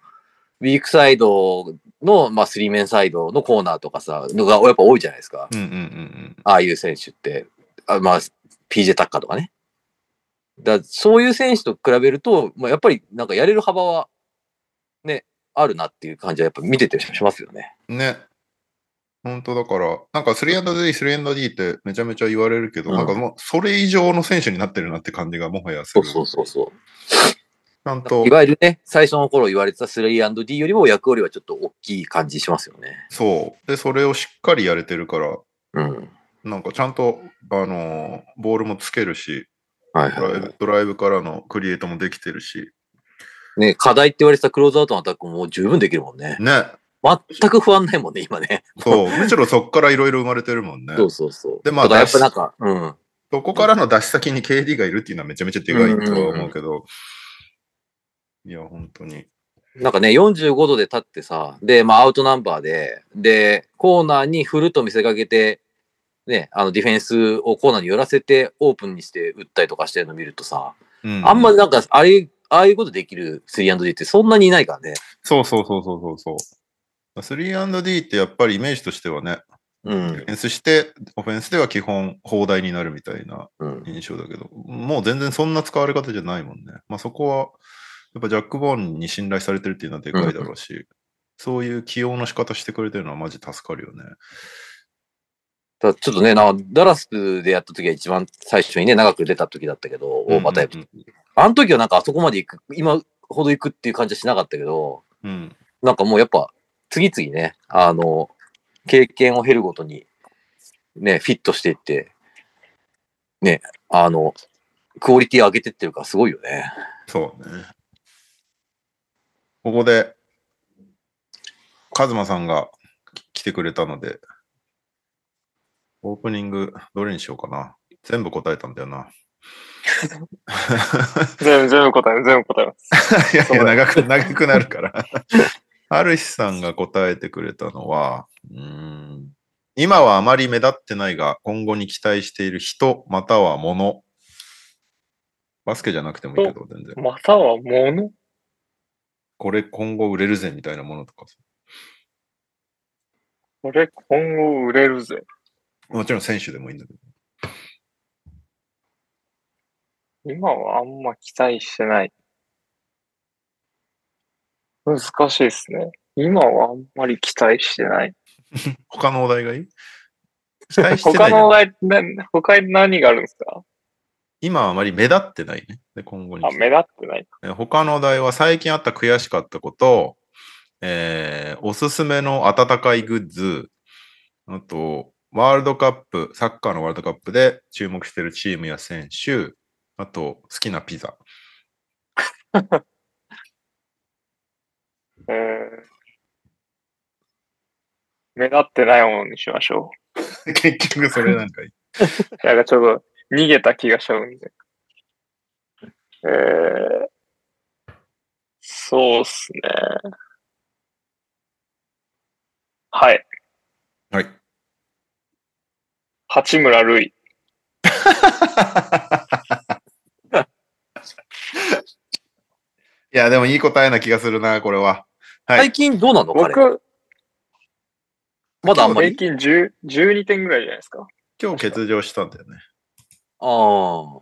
ウィークサイドの、まあ、スリーメンサイドのコーナーとかさ、のがやっぱ多いじゃないですか。うんうんうんああいう選手って。あまあ、PJ タッカーとかね。だそういう選手と比べると、まあ、やっぱりなんかやれる幅は、ね、あるなっていう感じはやっぱ見ててしますよね。うん。ね。本当だから、なんか 3&D、3&D ってめちゃめちゃ言われるけど、うんなんかもうそれ以上の選手になってるなって感じがもはやする。そうそうそうそう。ちゃんとい、わゆるね、最初の頃言われてた 3&D よりも役割はちょっと大きい感じしますよね。そう。で、それをしっかりやれてるから、うん。なんかちゃんと、あのーボールもつけるし、はいはいはい。ドライブからのクリエイトもできてるし、ね、課題って言われてたクローズアウトのアタックも十分できるもんね。ね。全く不安ないもんね、今ね。そう。むしろそっからいろいろ生まれてるもんね。そうそうそう。でまあやっぱなんか、うん。そこからの出し先に KD がいるっていうのはめちゃめちゃでかいとは思うけど、いや、本当に。なんかね、45度で立ってさ、で、まあアウトナンバーで、で、コーナーに振ると見せかけて、ね、あのディフェンスをコーナーに寄らせてオープンにして打ったりとかしてるの見るとさ、うんあんまりなんか、あれ、ああいうことできる 3&D ってそんなにいないからね。そうそうそうそうそうそう。3&D ってやっぱりイメージとしてはね、うんディフ。ェンスして、オフェンスでは基本砲台になるみたいなうん。印象だけど、もう全然そんな使われ方じゃないもんね。まあそこは、やっぱジャック・ボーンに信頼されてるっていうのはでかいだろうし、そういう起用の仕方してくれてるのはマジ助かるよね。ただちょっとね、なダラスでやった時は一番最初にね、長く出た時だったけど、大股やうんうんあの時はなんかあそこまで行く、今ほど行くっていう感じはしなかったけど、うん。なんかもうやっぱ、次々ね、あの、経験を経るごとに、ね、フィットしていって、ね、あの、クオリティ上げてってるからすごいよね。そうね。ここで、カズマさんが来てくれたので、オープニングどれにしようかな。全部答えたんだよな。全部、全部答え、全部答えます。いやいや、長く、長くなるから。ハルシさんが答えてくれたのは、うーん今はあまり目立ってないが、今後に期待している人、または物。バスケじゃなくてもいいけど、全然。または物？これ今後売れるぜみたいなものとか。これ今後売れるぜ。もちろん選手でもいいんだけど。今はあんま期待してない。難しいですね。今はあんまり期待してない。他のお題がいい？期待してない他のお題、な他に何があるんですか？今はあまり目立ってないね。で今後にあ、目立ってない。え他のお題は最近あった悔しかったこと、えーおすすめの温かいグッズ、あと、ワールドカップ、サッカーのワールドカップで注目しているチームや選手、あと、好きなピザ。えー、目立ってないものにしましょ 結局それなんかいい。う。なんかちょっと逃げた気がしちゃうんで。えー、そうっすね。はい。はい。八村塁。いや、でもいい答えな気がするな、これは。はい最。近どうなの？彼。僕、まだあんまり？平均10 12点ぐらいじゃないですか。今日欠場したんだよね。ああ。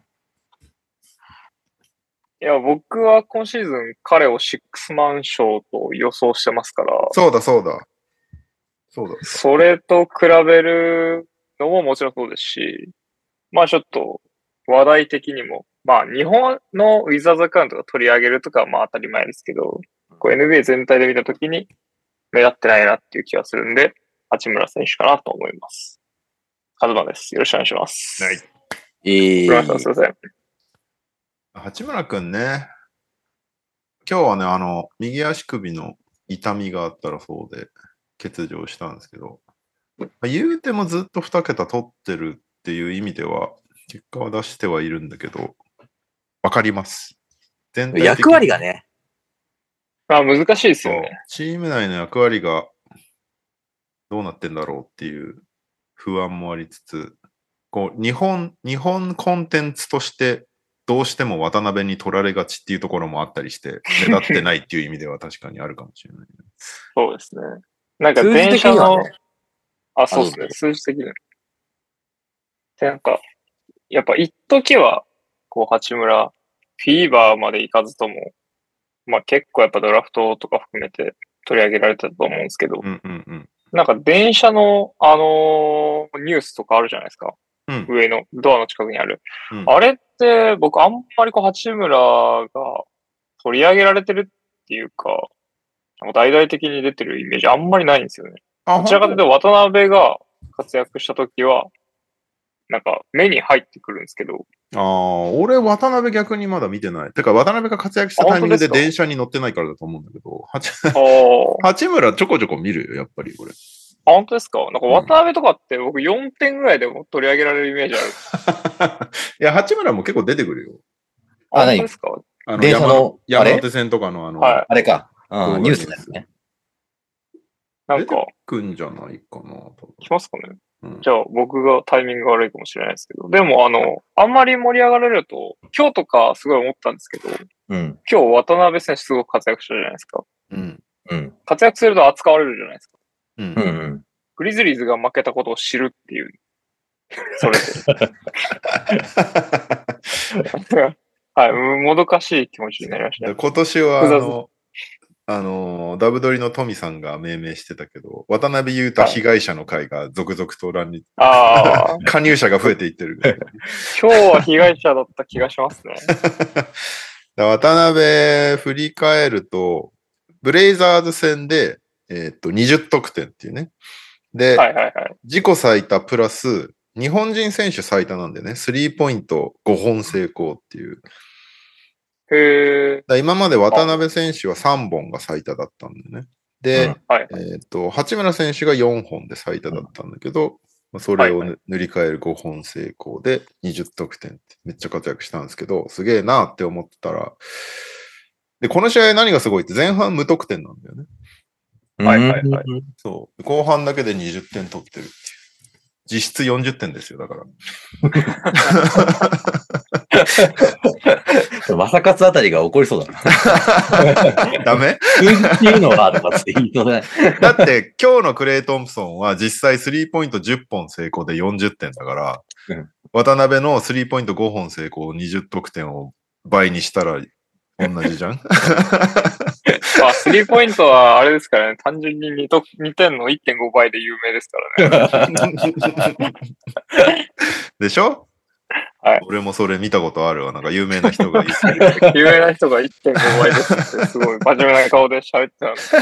いや、僕は今シーズン彼をシックスマン賞と予想してますから、そうだ、そうだ。そうだ。それと比べるのももちろんそうですし、まあちょっと話題的にも、まあ日本のウィザーズアカウントが取り上げるとかはまあ当たり前ですけど、こう NBA 全体で見たときに目立ってないなっていう気がするんで、八村選手かなと思います。カズマです。よろしくお願いします。はい。ええごめんなさい、すいません。八村くんね。今日はね、あの、右足首の痛みがあったらそうで、欠場したんですけど、まあ言うてもずっと2桁取ってるっていう意味では、結果は出してはいるんだけど、わかります。全体役割がね。まあ難しいですそうよね。チーム内の役割がどうなってんだろうっていう不安もありつつ、こう日本、日本コンテンツとしてどうしても渡辺に取られがちっていうところもあったりして、目立ってないっていう意味では確かにあるかもしれない、ね。そうですね。なんか電車の、ね。あ、そうですねあ。数字的には。で、なんか、やっぱ一時は、こう、八村、フィーバーまで行かずとも、まあ結構やっぱドラフトとか含めて取り上げられてたと思うんですけど、うんうんうん。なんか電車の、あのーニュースとかあるじゃないですか。うん上の、ドアの近くにある。うんあれって、僕あんまりこう、八村が取り上げられてるっていうか、大々的に出てるイメージあんまりないんですよね。あ、どちらかというと渡辺が活躍した時は、なんか目に入ってくるんですけど、ああ、俺、渡辺逆にまだ見てない。てか、渡辺が活躍したタイミングで電車に乗ってないからだと思うんだけど、八村ちょこちょこ見るよ、やっぱり俺。あ、本当ですか？なんか渡辺とかって僕4点ぐらいでも取り上げられるイメージある。いや、八村も結構出てくるよ。あ何？ですか？あの電車の山山手線とかのあの、はいあれか。そううん、ニュースですね。なんか、くんじゃないかな、来ますかね？うんじゃあ僕がタイミングが悪いかもしれないですけど。でもあの、あんまり盛り上がれると、今日とかすごい思ったんですけど、うん。今日渡辺選手すごく活躍したじゃないですか。うん。うん。活躍すると扱われるじゃないですか。うんうんうん。グリズリーズが負けたことを知るっていう。それで。はい、もどかしい気持ちになりましたね。今年はあの、ダブドリのトミさんが命名してたけど、渡辺裕太被害者の会が続々と乱立、ああ、加入者が増えていってる。今日は被害者だった気がしますね。だ 渡辺振り返ると、ブレイザーズ戦で、えっと、20得点っていうね。で、はいはいはい。自己最多プラス、日本人選手最多なんでね、スリーポイント5本成功っていう。へえ、だ今まで渡辺選手は3本が最多だったんでね。で、うんはい。えっと、八村選手が4本で最多だったんだけど、まあそれを塗り替える5本成功で20得点ってめっちゃ活躍したんですけど、すげえなって思ってたら、で、この試合何がすごいって前半無得点なんだよね。はいはいはいうんそう。後半だけで20点取ってるっ。実質40点ですよ、だから。まさかつあたりが怒りそうだな。ダメ？数字っていうのは、とかって言いそうだね。だって今日のクレイ・トンプソンは実際スリーポイント10本成功で40点だから、うん渡辺のスリーポイント5本成功20得点を倍にしたら同じじゃん？まあ、スリーポイントはあれですからね、単純に 2, と2点の1.5倍で有名ですからね。でしょ？はい俺もそれ見たことあるわ。なんか有名な人がいる。有名な人が1.5倍ですって、すごい真面目な顔で喋ってたん です。す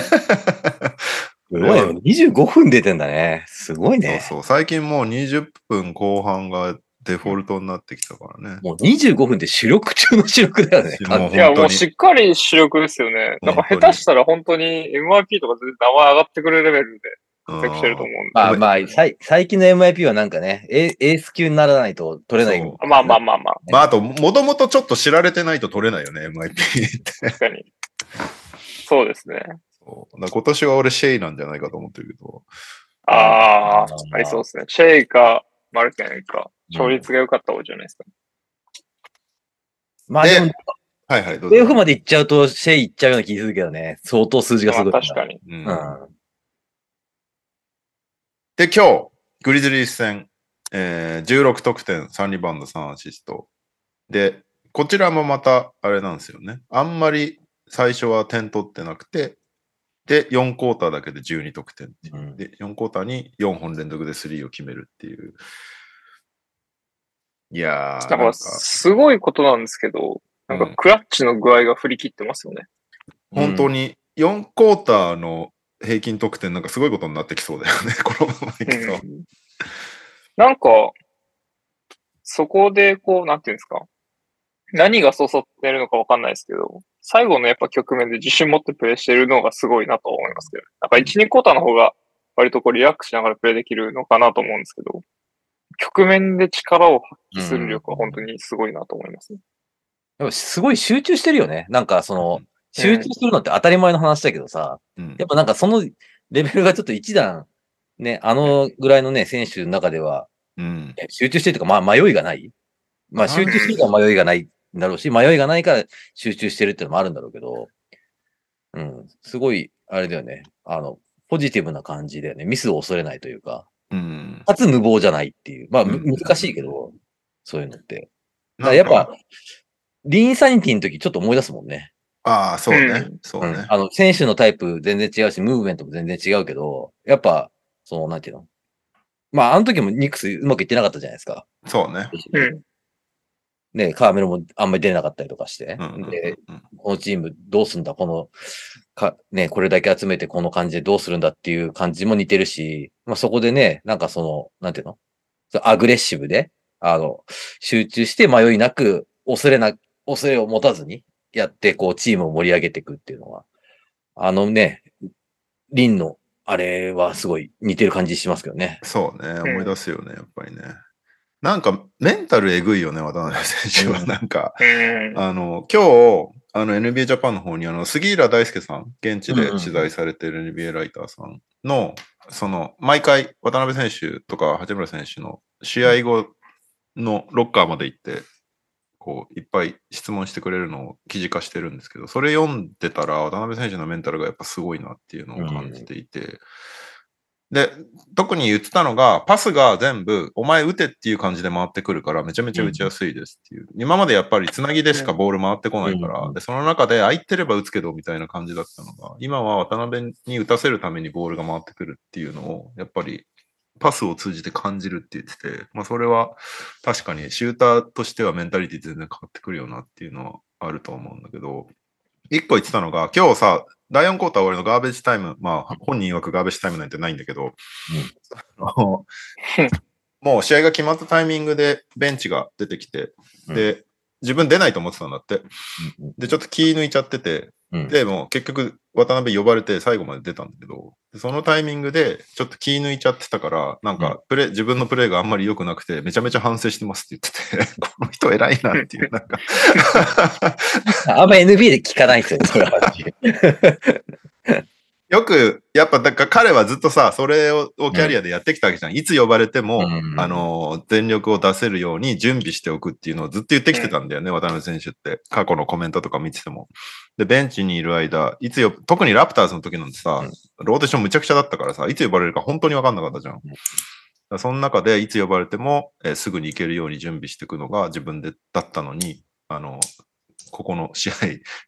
ごいね。25分出てんだね。すごいね。そうそう。最近もう20分後半がデフォルトになってきたからね。もう25分って主力中の主力だよね。いや、もうしっかり主力ですよね。なんか下手したら本当に MIP とか全然名前上がってくるレベルで活躍してると思うんで。まあまあ、さい最近の MIP はなんかね、エエース級にならないと取れない。まあまあまあまあ、まあ、あと、もともとちょっと知られてないと取れないよね、MIP って。確かに。そうですね。今年は俺シェイなんじゃないかと思ってるけど。ああありそうですね。シェイか、マルケンか、勝率が良かった方じゃないですか。まあでも、はいはい、どうプレイオフぞ。まで行っちゃうと、シェイ行っちゃうような気するけどね。相当数字がすごい。まあ確かに。うんうん。で、今日、グリズリース戦、えー、16得点、3リバウンド、3アシスト。で、こちらもまた、あれなんですよね。あんまり最初は点取ってなくて、で、4クォーターだけで12得点っていううんで、4クォーターに4本連続でスリーを決めるっていう。いやー、なんか、なんかすごいことなんですけど、なんかうんクラッチの具合が振り切ってますよね。本当に4クォーターの平均得点なんかすごいことになってきそうだよね、このままいくと。うんなんか、そこでこう、なんていうんですか。何がそそってるのかわかんないですけど、最後のやっぱ局面で自信持ってプレイしてるのがすごいなと思いますけど、なんか1、2クォーターの方が割とこうリラックスしながらプレイできるのかなと思うんですけど、局面で力を発揮する力は本当にすごいなと思いますね。でもすごい集中してるよね。なんかその、集中するのって当たり前の話だけどさ、うんやっぱなんかそのレベルがちょっと一段、ね、あのぐらいのね、選手の中では、うんえ集中してるとか、まあ迷いがない。まあ集中してるから迷いがないんだろうし、迷いがないから集中してるっていうのもあるんだろうけど、うん、すごい、あれだよね。あの、ポジティブな感じだよね。ミスを恐れないというか、うんかつ無謀じゃないっていう。まあ、むうん難しいけど、そういうのって。やっぱ、リーンサニティの時ちょっと思い出すもんね。ああ、そうね。うんそうね。うんあの、選手のタイプ全然違うし、ムーブメントも全然違うけど、やっぱ、その、なんていうのまあ、あの時もニックスうまくいってなかったじゃないですか。そうね。うん。ね、カーメロもあんまり出れなかったりとかして。で、このチームどうすんだ？この、か、ね、これだけ集めてこの感じでどうするんだっていう感じも似てるし、まあそこでね、なんかその、なんていうの？アグレッシブで、あの、集中して迷いなく、恐れな、恐れを持たずにやって、こう、チームを盛り上げていくっていうのは、あのね、リンの、あれはすごい似てる感じしますけどね。そうね。ん思い出すよね、やっぱりね。なんか、メンタルえぐいよね、渡辺選手は。うんなんか、うん。あの、今日、あの NBA ジャパンの方に、あの、杉浦大輔さん、現地で取材されてる NBA ライターさんの、その、毎回、渡辺選手とか八村選手の試合後のロッカーまで行って、こういっぱい質問してくれるのを記事化してるんですけど、それ読んでたら渡辺選手のメンタルがやっぱすごいなっていうのを感じていて、で、特に言ってたのが、パスが全部、お前打てっていう感じで回ってくるから、めちゃめちゃ打ちやすいですっていう。今までやっぱりつなぎでしかボール回ってこないから、うんで、その中で空いてれば打つけどみたいな感じだったのが、今は渡辺に打たせるためにボールが回ってくるっていうのを、やっぱりパスを通じて感じるって言ってて、まあそれは確かにシューターとしてはメンタリティ全然変わってくるよなっていうのはあると思うんだけど、一個言ってたのが、今日さ、第4クォーター終わりのガーベージタイム、まあ本人曰くガーベージタイムなんてないんだけど、あの もう試合が決まったタイミングでベンチが出てきて、で、自分出ないと思ってたんだって。で、ちょっと気抜いちゃってて、うん。で、もう結局渡辺呼ばれて最後まで出たんだけど、でそのタイミングでちょっと気抜いちゃってたから、なんかプレ、自分のプレーがあんまり良くなくて、めちゃめちゃ反省してますって言ってて、この人偉いなっていう、なんか。あんま NBA で聞かないんですよね、それは。よく、やっぱ、だから彼はずっとさ、それををキャリアでやってきたわけじゃん。いつ呼ばれても、うんあの、全力を出せるように準備しておくっていうのをずっと言ってきてたんだよね、渡辺選手って。過去のコメントとか見てても。で、ベンチにいる間、いつよ、特にラプターズの時なんてさ、ローテーションむちゃくちゃだったからさ、いつ呼ばれるか本当にわかんなかったじゃん。その中で、いつ呼ばれても、えーすぐに行けるように準備していくのが自分でだったのに、あの、ここの試合、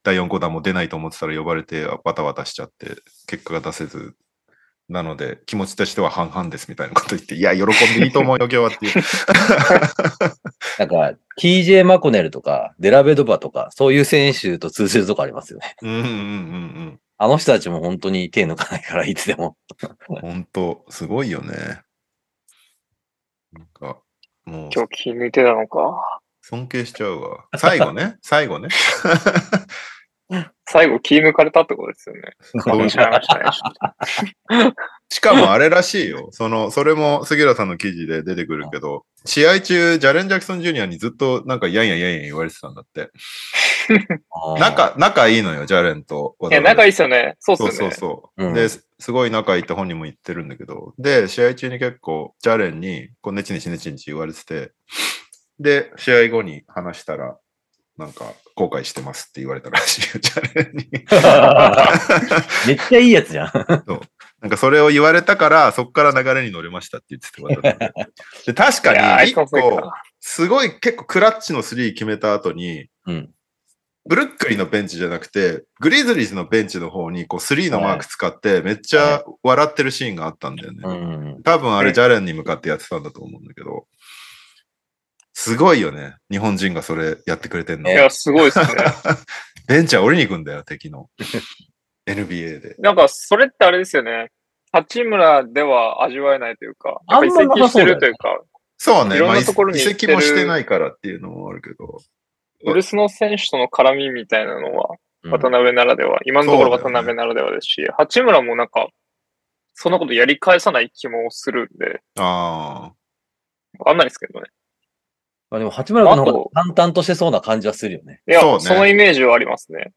第4クォーも出ないと思ってたら呼ばれてバタバタしちゃって、結果が出せず、なので気持ちとしては半々ですみたいなこと言って、いや、喜んでいいと思うよ、今日はっていう。なんか、TJ マコネルとか、デラベドバとか、そういう選手と通じるとこありますよね。うんうんうんあの人たちも本当に手抜かないから、いつでも。うん。本当すごいよね。なんか、もう、今日気抜いてたのか。尊敬しちゃうわ。最後ね、最後ね。最後気抜かれたってことですよね。そう違いましたね。しかもあれらしいよ。その、それも杉浦さんの記事で出てくるけど、試合中、ジャレン・ジャクソン・ジュニアにずっとなんかやんやんやんやん言われてたんだって。仲、仲いいのよ、ジャレンと。いや、仲いいっすよね。そうっすそうそう。そう。うんで、すすごい仲いいって本人も言ってるんだけど、で、試合中に結構、ジャレンに、こう、ネチネチネチネチ言われてて、で、試合後に話したら、なんか、後悔してますって言われたらしいよ、ジャレンに。めっちゃいいやつじゃん。なんかそれを言われたから、そこから流れに乗れましたって言ってて渡辺で、確かに、一個だ、すごい結構クラッチのスリー決めた後に、うん。ブルックリンのベンチじゃなくて、グリズリーズのベンチの方に、こう、スリーのマーク使って、めっちゃ笑ってるシーンがあったんだよね。うん。多分あれ、ジャレンに向かってやってたんだと思うんだけど、すごいよね。日本人がそれやってくれてんのい。や、すごいっすね。ベンチは降りに行くんだよ、敵の。NBA で。なんか、それってあれですよね。八村では味わえないというか、あんまやっぱ移籍してるというか、そうね。いろんなまあところに移籍もしてないからっていうのもあるけど。ウルスの選手との絡みみたいなのは、うん渡辺ならでは、今のところ渡辺ならではですし、八村もなんか、そんなことやり返さない気もするんで、あわかんないですけどね。まあでも、八村君の方あとが淡々としてそうな感じはするよね。いや、そうねそのイメージはありますね。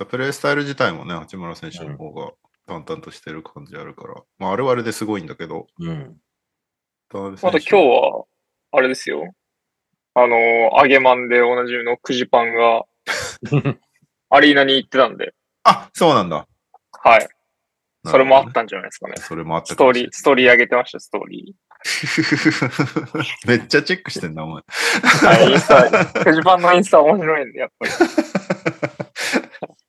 あ。プレースタイル自体もね、八村選手の方が淡々としてる感じあるから。まあ、あれはあれですごいんだけど。うん。渡辺選手また今日は、あれですよ。あの、揚げマンでおなじみのくじパンが、アリーナに行ってたんで、あ、そうなんだ。はい。それもあったんじゃないですか。ねそれもあったストーリー、ストーリー上げてました、ストーリー。めっちゃチェックしてんだ、お前。ー。はい、インスタ、くじパンのインスタ面白いんで、やっぱり。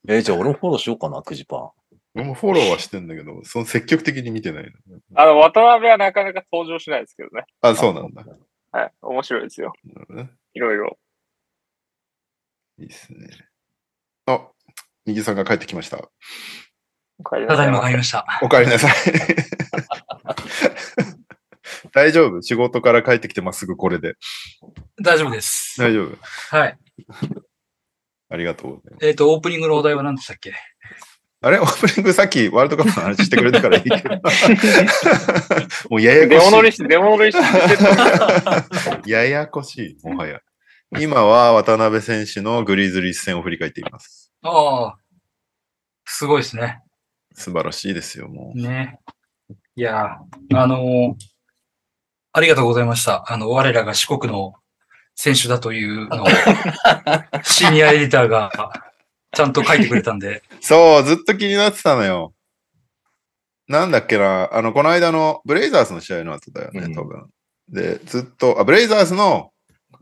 えーじゃあ俺もフォローしようかな、くじパン。俺もフォローはしてんだけど、その積極的に見てないの。あの、渡辺はなかなか登場しないですけどね。あ、そうなんだ。はい。面白いですよ。なるほどねいろいろ。いいですね。あ、右さんが帰ってきました。お帰りなただいま帰りました。お帰りなさい。大丈夫？仕事から帰ってきてまっすぐこれで。大丈夫です。大丈夫？はい。ありがとうございます。えっ、と、オープニングのお題は何でしたっけ？あれ？オープニングさっきワールドカップの話してくれたからいいけど。もうややデモ乗りし、こしい。デモ乗りして、ややこしい、もはや。今は渡辺選手のグリズリース戦を振り返っています。ああ。すごいですね。素晴らしいですよ、もう。ね。いやー、あのーありがとうございました。あの、我らが四国の選手だというのを、シニアエディターがちゃんと書いてくれたんで、そう、ずっと気になってたのよ。なんだっけな、あの、この間のブレイザーズの試合の後だよね、うん多分。で、ずっと、あ、ブレイザーズの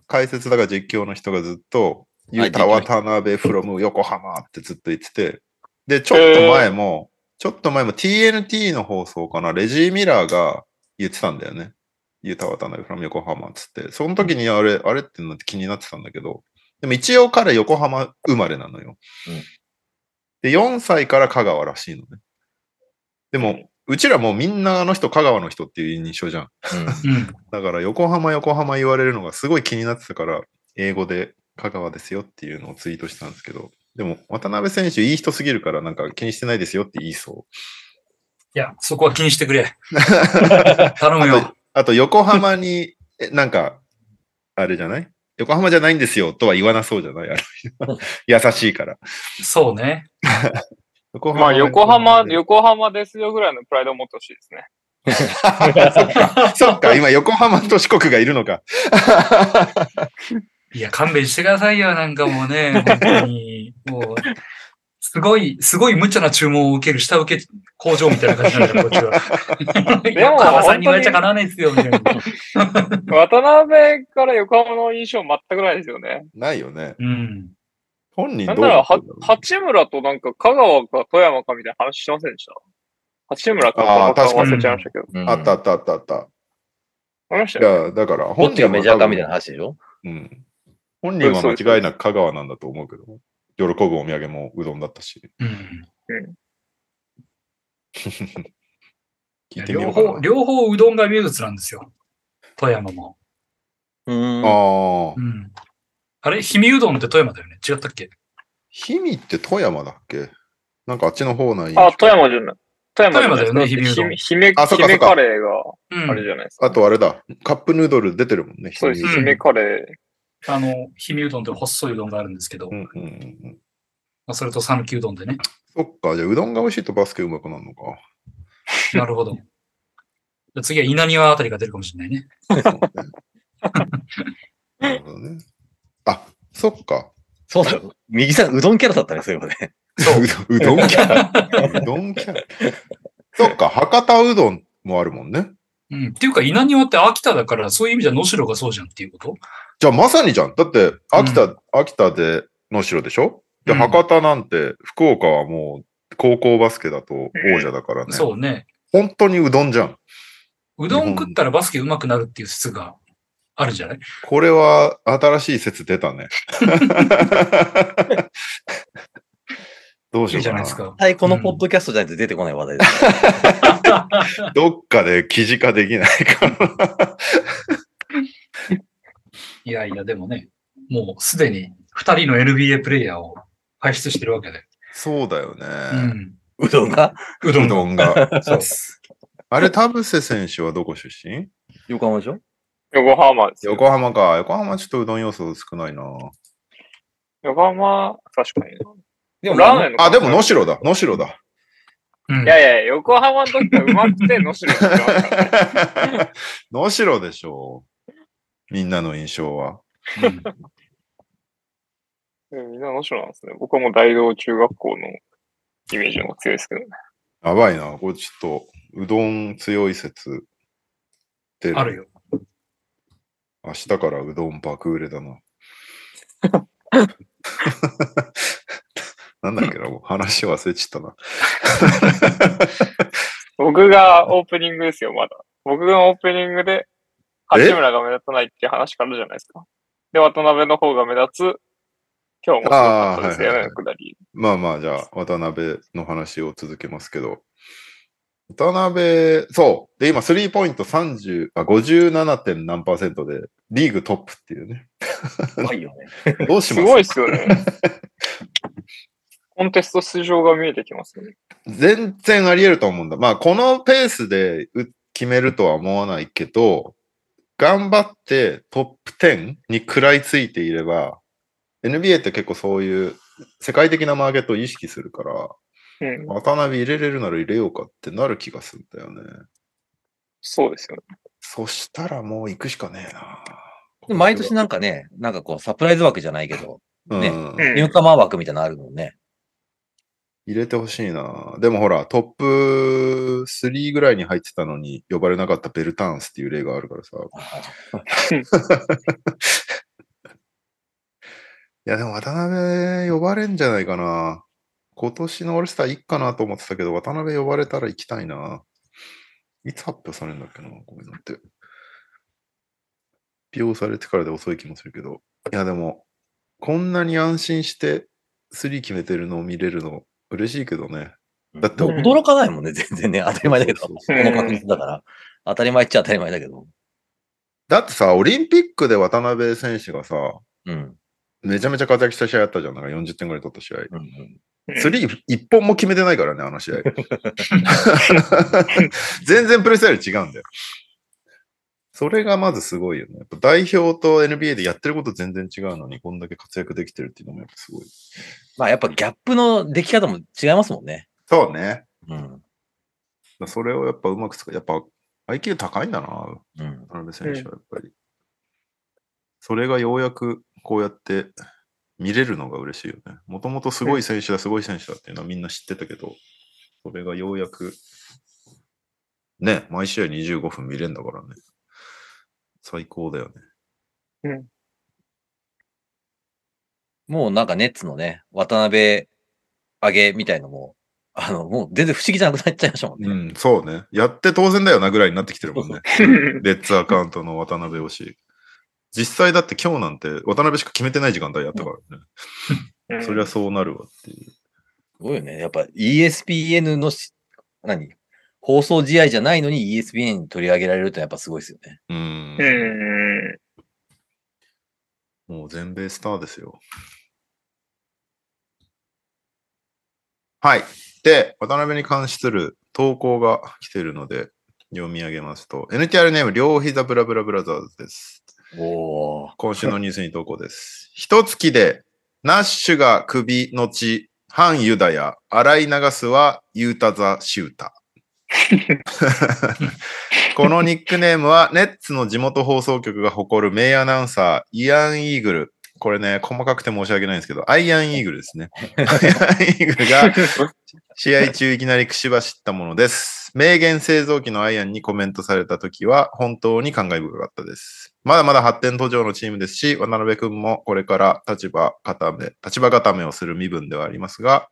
解説だから実況の人がずっと、ユタ渡辺 from 横浜ってずっと言ってて、で、ちょっと前も、ちょっと前も TNT の放送かな、レジー・ミラーが言ってたんだよね。ユタ渡辺 from 横浜っつって。その時にあれ、あれってのって気になってたんだけど、でも一応彼横浜生まれなのよ。うんで、4歳から香川らしいのね。でも、うちらもうみんなあの人香川の人っていう印象じゃん。うん。だから横浜横浜言われるのがすごい気になってたから、英語で香川ですよっていうのをツイートしたんですけど、でも渡辺選手いい人すぎるからなんか気にしてないですよって言いそいや、そこは気にしてくれ。う。頼むよ。あと横浜に、えなんか、あれじゃない？横浜じゃないんですよとは言わなそうじゃない？あの優しいから。そうね。横まあ、横浜、で横浜ですよぐらいのプライドを持ってほしいですね。そっか、今横浜と四国がいるのか。いや、勘弁してくださいよ。なんかもうね、本当に。もう、すごい、すごい無茶な注文を受ける下請け工場みたいな感じなんだよ、こっちは。横浜さんに言われちゃかなわないですよ、みたいな。渡辺から横浜の印象全くないですよね。ないよね。うん。本人なんなら、はどう思ってんだろう八村となんか香川か富山かみたいな話してませんでした？八村かあーか確かに忘れちゃいましたけど。うんあったあったあったあった。ありましたいよね。や、だから本人はちがメジャーかみたいな話でしょうん。本人は間違いなく香川なんだと思うけど、喜ぶお土産もうどんだったし。うん。聞いてみよ両うかな。方、両方うどんが名物なんですよ。富山も。うん。ああう。ん。あれ氷見うどんって富山だよね違ったっけ？氷見って富山だっけ？なんかあっちの方ない。あ、富山じゃない。富山だよね姫うどん姫、姫、あそっかそっか姫カレーがうん。あれじゃないですか。あとあれだ。カップヌードル出てるもんね。そうです。氷見うん姫カレー。あの、氷見うどんって細いうどんがあるんですけど、うんうんうんうん。まあ、それと讃岐うどんでね。そっか。じゃあうどんが美味しいとバスケうまくなるのか。なるほど。じゃあ次は稲庭あたりが出るかもしれないね。なるほどね。あ、そっか。そうだよ。右さん、うどんキャラだったね、そういえばね。うどん うどんキャラ。うどんキャラ。そっか。博多うどんもあるもんね。うん。っていうか、稲庭って秋田だから、そういう意味じゃ能代がそうじゃんっていうこと？じゃあまさにじゃん。だって、秋田、秋田で能代でしょ？で、うん博多なんて、福岡はもう、高校バスケだと王者だからね。そうね。本当にうどんじゃん。うどん食ったらバスケ上手くなるっていう説があるじゃない？これは新しい説出たね。どうしいよかな。いうじゃないですか。はい、このポッドキャストじゃないと出てこない話題です。どっかで記事化できないかな。いやいや、でもね、もうすでに2人の NBA プレイヤーを輩出してるわけで。そうだよね。うん。うどんが？うどんうどんが。そう。あれ、田臥選手はどこ出身？横浜でしょ？横浜ですよ。横浜か。横浜ちょっとうどん要素少ないな。横浜、確かに。でも、ラーメンの。あ、でも能代だ。能代だ。うんいやいや、横浜の時はうまくて、能代。能代でしょう。みんなの印象は。うん うんみんな能代なんですね。僕はもう大道中学校のイメージの方が強いですけどね。やばいな。これちょっと、うどん強い説出る。あるよ。明日からうどん爆売れだな。なんだっけな、もう話忘れちゃったな。僕がオープニングですよ、まだ。僕がオープニングで、八村が目立たないっていう話からじゃないですか。で、渡辺の方が目立つ、今日もすごかったですよね、はいはいはいくだり。まあまあ、じゃあ、渡辺の話を続けますけど。渡辺、そう。で、今、スリーポイント30、あ、57. 点何パーセントで、リーグトップっていうね。うまいよね。どうします？すごいっすよね。コンテスト出場が見えてきますよね。全然あり得ると思うんだ。まあ、このペースでう決めるとは思わないけど、頑張ってトップ10に食らいついていれば、NBA って結構そういう世界的なマーケットを意識するから、うん。渡辺入れれるなら入れようかってなる気がするんだよね。そうですよね。そしたらもう行くしかねえな。毎年なんかね、なんかこう、サプライズ枠じゃないけど、ねニューカマー枠みたいなのあるもんね。入れてほしいな。でもほら、トップ3ぐらいに入ってたのに呼ばれなかったベルターンスっていう例があるからさ。いや、でも渡辺呼ばれんじゃないかな。今年のオールスターいいかなと思ってたけど、渡辺呼ばれたら行きたいな。いつ発表されるんだっけな、こういうのって。発表されてからで遅い気もするけど。いや、でも、こんなに安心して3決めてるのを見れるの嬉しいけどね。だって驚かないもんね、全然ね。当たり前だけど。この確率だから。当たり前っちゃ当たり前だけど。だってさ、オリンピックで渡辺選手がさ、うん。めちゃめちゃ活躍した試合あったじゃん。なんか40点ぐらい取った試合。うんうんスリー一本も決めてないからね、あの試合。全然プレースタイル違うんだよ。それがまずすごいよね。やっぱ代表と NBA でやってること全然違うのに、こんだけ活躍できてるっていうのもやっぱすごい。まあやっぱギャップの出来方も違いますもんね。そうね。うん。それをやっぱうまく使う。やっぱ IQ 高いんだな、うん。渡辺選手はやっぱり。それがようやくこうやって見れるのが嬉しいよね。もともとすごい選手だ、すごい選手だっていうのはみんな知ってたけど、それがようやく、ね、毎試合25分見れんだからね。最高だよね。もうなんかネッツのね、渡辺上げみたいのも、あの、もう全然不思議じゃなくなっちゃいましたもんね。うん、そうね。やって当然だよなぐらいになってきてるもんね。レッツアカウントの渡辺推し。実際だって今日なんて渡辺しか決めてない時間帯やったからね。そりゃそうなるわっていう。すごいよね。やっぱ ESPN のし、何？放送試合じゃないのに ESPN に取り上げられるとやっぱすごいですよね。うんう。ん。もう全米スターですよ。はい。で、渡辺に関する投稿が来てるので、読み上げますと、NTR ネーム、両膝ブラブラブラザーズです。おー。今週のニュースに投稿です。一月で、ナッシュが首のち、反ユダヤ、洗い流すはユータザ・シュータ。このニックネームは、ネッツの地元放送局が誇る名アナウンサー、イアン・イーグル。これね、細かくて申し訳ないんですけど、アイアン・イーグルですね。アイアン・イーグルが 試合中いきなり口走ったものです。名言製造機のアイアンにコメントされたときは本当に感慨深かったです。まだまだ発展途上のチームですし、渡辺君もこれから立場固め、立場固めをする身分ではありますが、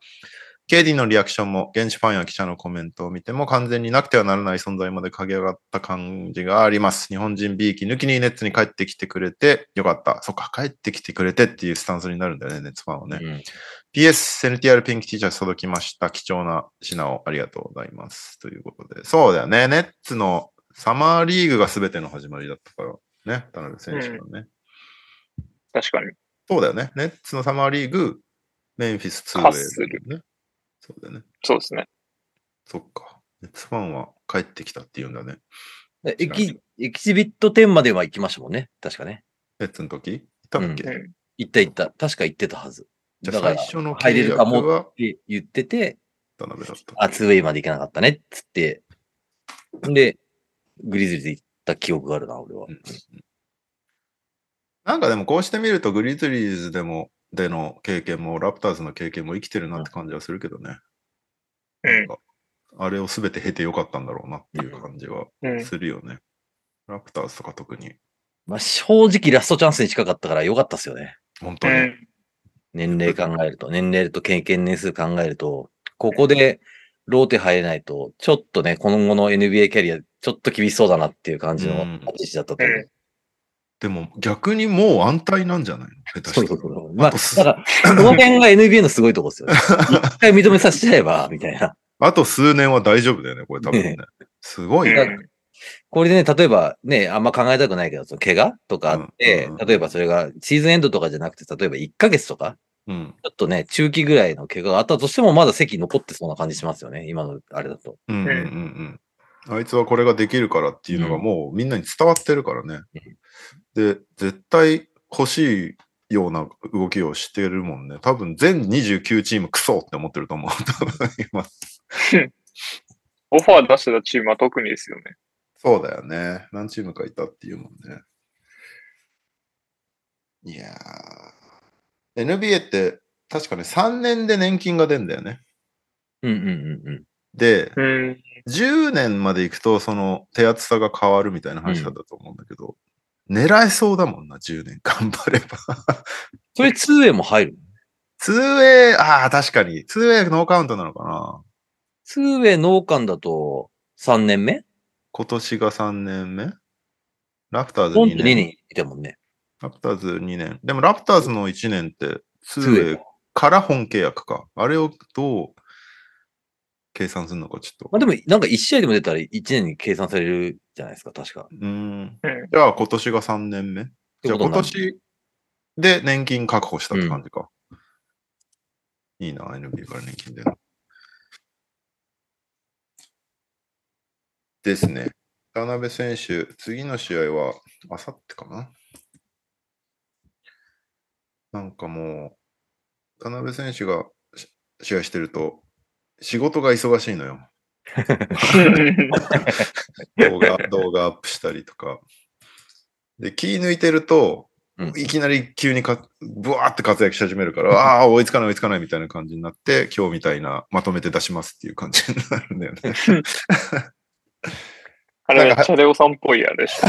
KD のリアクションも現地ファンや記者のコメントを見ても完全になくてはならない存在まで駆け上がった感じがあります。日本人 B 期抜きにネッツに帰ってきてくれてよかった。そっか、帰ってきてくれてっていうスタンスになるんだよね、ネッツファンはね。うん PS、NTR ピンク T シャツ届きました。貴重な品をありがとうございます。ということで。そうだよね。ネッツのサマーリーグが全ての始まりだったから。ね。田辺選手のね。確かに。そうだよね。ネッツのサマーリーグ、メンフィス2ウェイ、ね。そうだよね。そうですね。そっか。ネッツファンは帰ってきたって言うんだね。でエキエキシビット10までは行きましたもんね。確かね。ネッツの時？行ったっけ、うん行った行った。確か行ってたはず。じゃあだから最初の入れるかもは？って言ってて、田辺だった。あ、ツーウェイまで行けなかったねっつって、で、グリズリーズ行った記憶があるな、俺は。なんかでもこうしてみるとグリズリーズでも、での経験も、ラプターズの経験も生きてるなって感じはするけどね。うん。なんか、あれをすべて経てよかったんだろうなっていう感じはうん。するよね。ラプターズとか特に。まあ、正直ラストチャンスに近かったから良かったっすよね。本当に。うん。年齢考えると、年齢と経験年数考えると、ここでローテ入れないと、ちょっとね、今後の NBA キャリア、ちょっと厳しそうだなっていう感じのうん立ち位置だったと思う。でも逆にもう安泰なんじゃないの？下手したらそうそう。まあ、だから、この辺が NBA のすごいとこですよね。一回認めさせちゃえば、みたいな。あと数年は大丈夫だよね、これ多分ね。すごいね。うんこれでね、例えばね、あんま考えたくないけど、その怪我とかあって、うんうん例えばそれがシーズンエンドとかじゃなくて、例えば1ヶ月とか、うん。ちょっとね、中期ぐらいの怪我があったとしても、まだ席残ってそうな感じしますよね。今のあれだと。うんうんうんうん。あいつはこれができるからっていうのがもうみんなに伝わってるからね。で、絶対欲しいような動きをしてるもんね。多分全29チームクソって思ってると思う。多分今オファー出してたチームは特にですよね。そうだよね。何チームかいたっていうもんね。いやー NBA って確かね3年で年金が出るんだよね。うんうんうんうん。で、うん。10年まで行くとその手厚さが変わるみたいな話だったと思うんだけど、狙えそうだもんな、10年頑張れば。それ 2way も入る 2way、ああ、確かに。2way ノーカウントなのかな ?2way 農館だと3年目？今年が3年目？ラプターズ2ポンと2年。年いてもんね。ラプターズ2年。でもラプターズの1年って、2way 2way から本契約か。あれをどう計算するのかちょっと。まあでも、なんか1試合でも出たら1年に計算されるじゃないですか、確か。うーんうん。じゃあ今年が3年目じゃあ今年で年金確保したって感じか。いいな、NB から年金出るの。ですね。渡辺選手、次の試合は、あさってかななんかもう、渡辺選手がし試合してると、仕事が忙しいのよ。動画、動画アップしたりとか。で、気抜いてると、うんいきなり急にか、ブワーって活躍し始めるから、ああ、追いつかない追いつかないみたいな感じになって、今日みたいなまとめて出しますっていう感じになるんだよね。あれめっちゃレオさんっぽいやでしょ。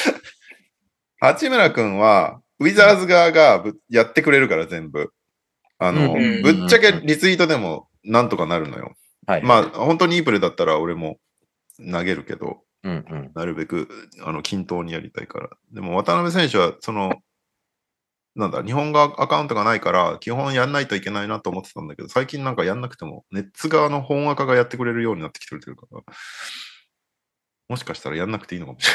八村君は、ウィザーズ側がぶやってくれるから全部。あの、うんぶっちゃけリツイートでもなんとかなるのよ。はい。まあ、本当にいいプレーだったら俺も投げるけど、うんうん。なるべく、あの、均等にやりたいから。でも、渡辺選手は、その、なんだ、日本側アカウントがないから、基本やんないといけないなと思ってたんだけど、最近なんかやんなくても、ネッツ側の本赤がやってくれるようになってきてるから、もしかしたらやんなくていいのかもし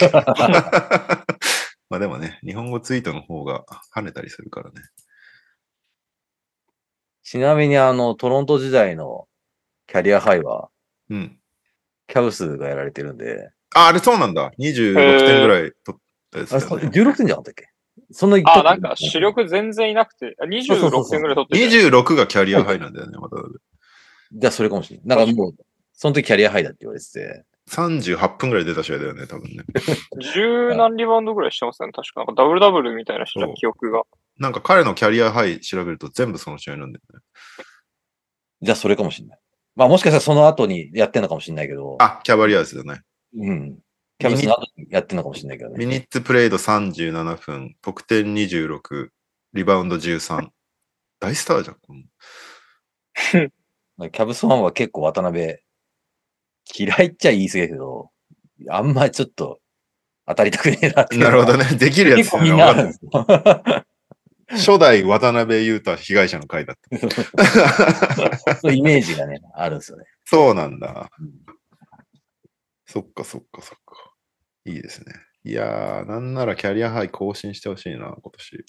れない。まあでもね、日本語ツイートの方が跳ねたりするからね。ちなみにあの、トロント時代のキャリアハイは、うん。キャブスがやられてるんで、あ、あれそうなんだ。26点ぐらい取ったやつね。16点じゃなかったっけ？そんなあ、なんか主力全然いなくて、あ26点ぐらい取ってて。26がキャリアハイなんだよね、渡辺。じゃあそれかもしれない。なんかもう、その時キャリアハイだって言われてて、38分ぐらい出た試合だよね、多分ね。十何リバウンドぐらいしてますよね。確かなんかダブルダブルみたいな記憶が。なんか彼のキャリアハイ調べると全部その試合なんだよね。じゃあそれかもしれない。まあもしかしたらその後にやってんのかもしれないけど、あ、キャバリアーズだね。うん。キャブスの後にやってんのかもしれないけどね。ミニッツプレイド37分、得点26、リバウンド13。大スターじゃん。この キャブスファンは結構渡辺、嫌いっちゃ言い過ぎだけど、あんまちょっと当たりたくねえななるほどね。できるやつ結構みんなあるんですよ。初代渡辺裕太被害者の会だった。そうイメージがね、あるんですよね。そうなんだうん。そっかそっかそっか。いいですね。いやー、なんならキャリアハイ更新してほしいな、今年。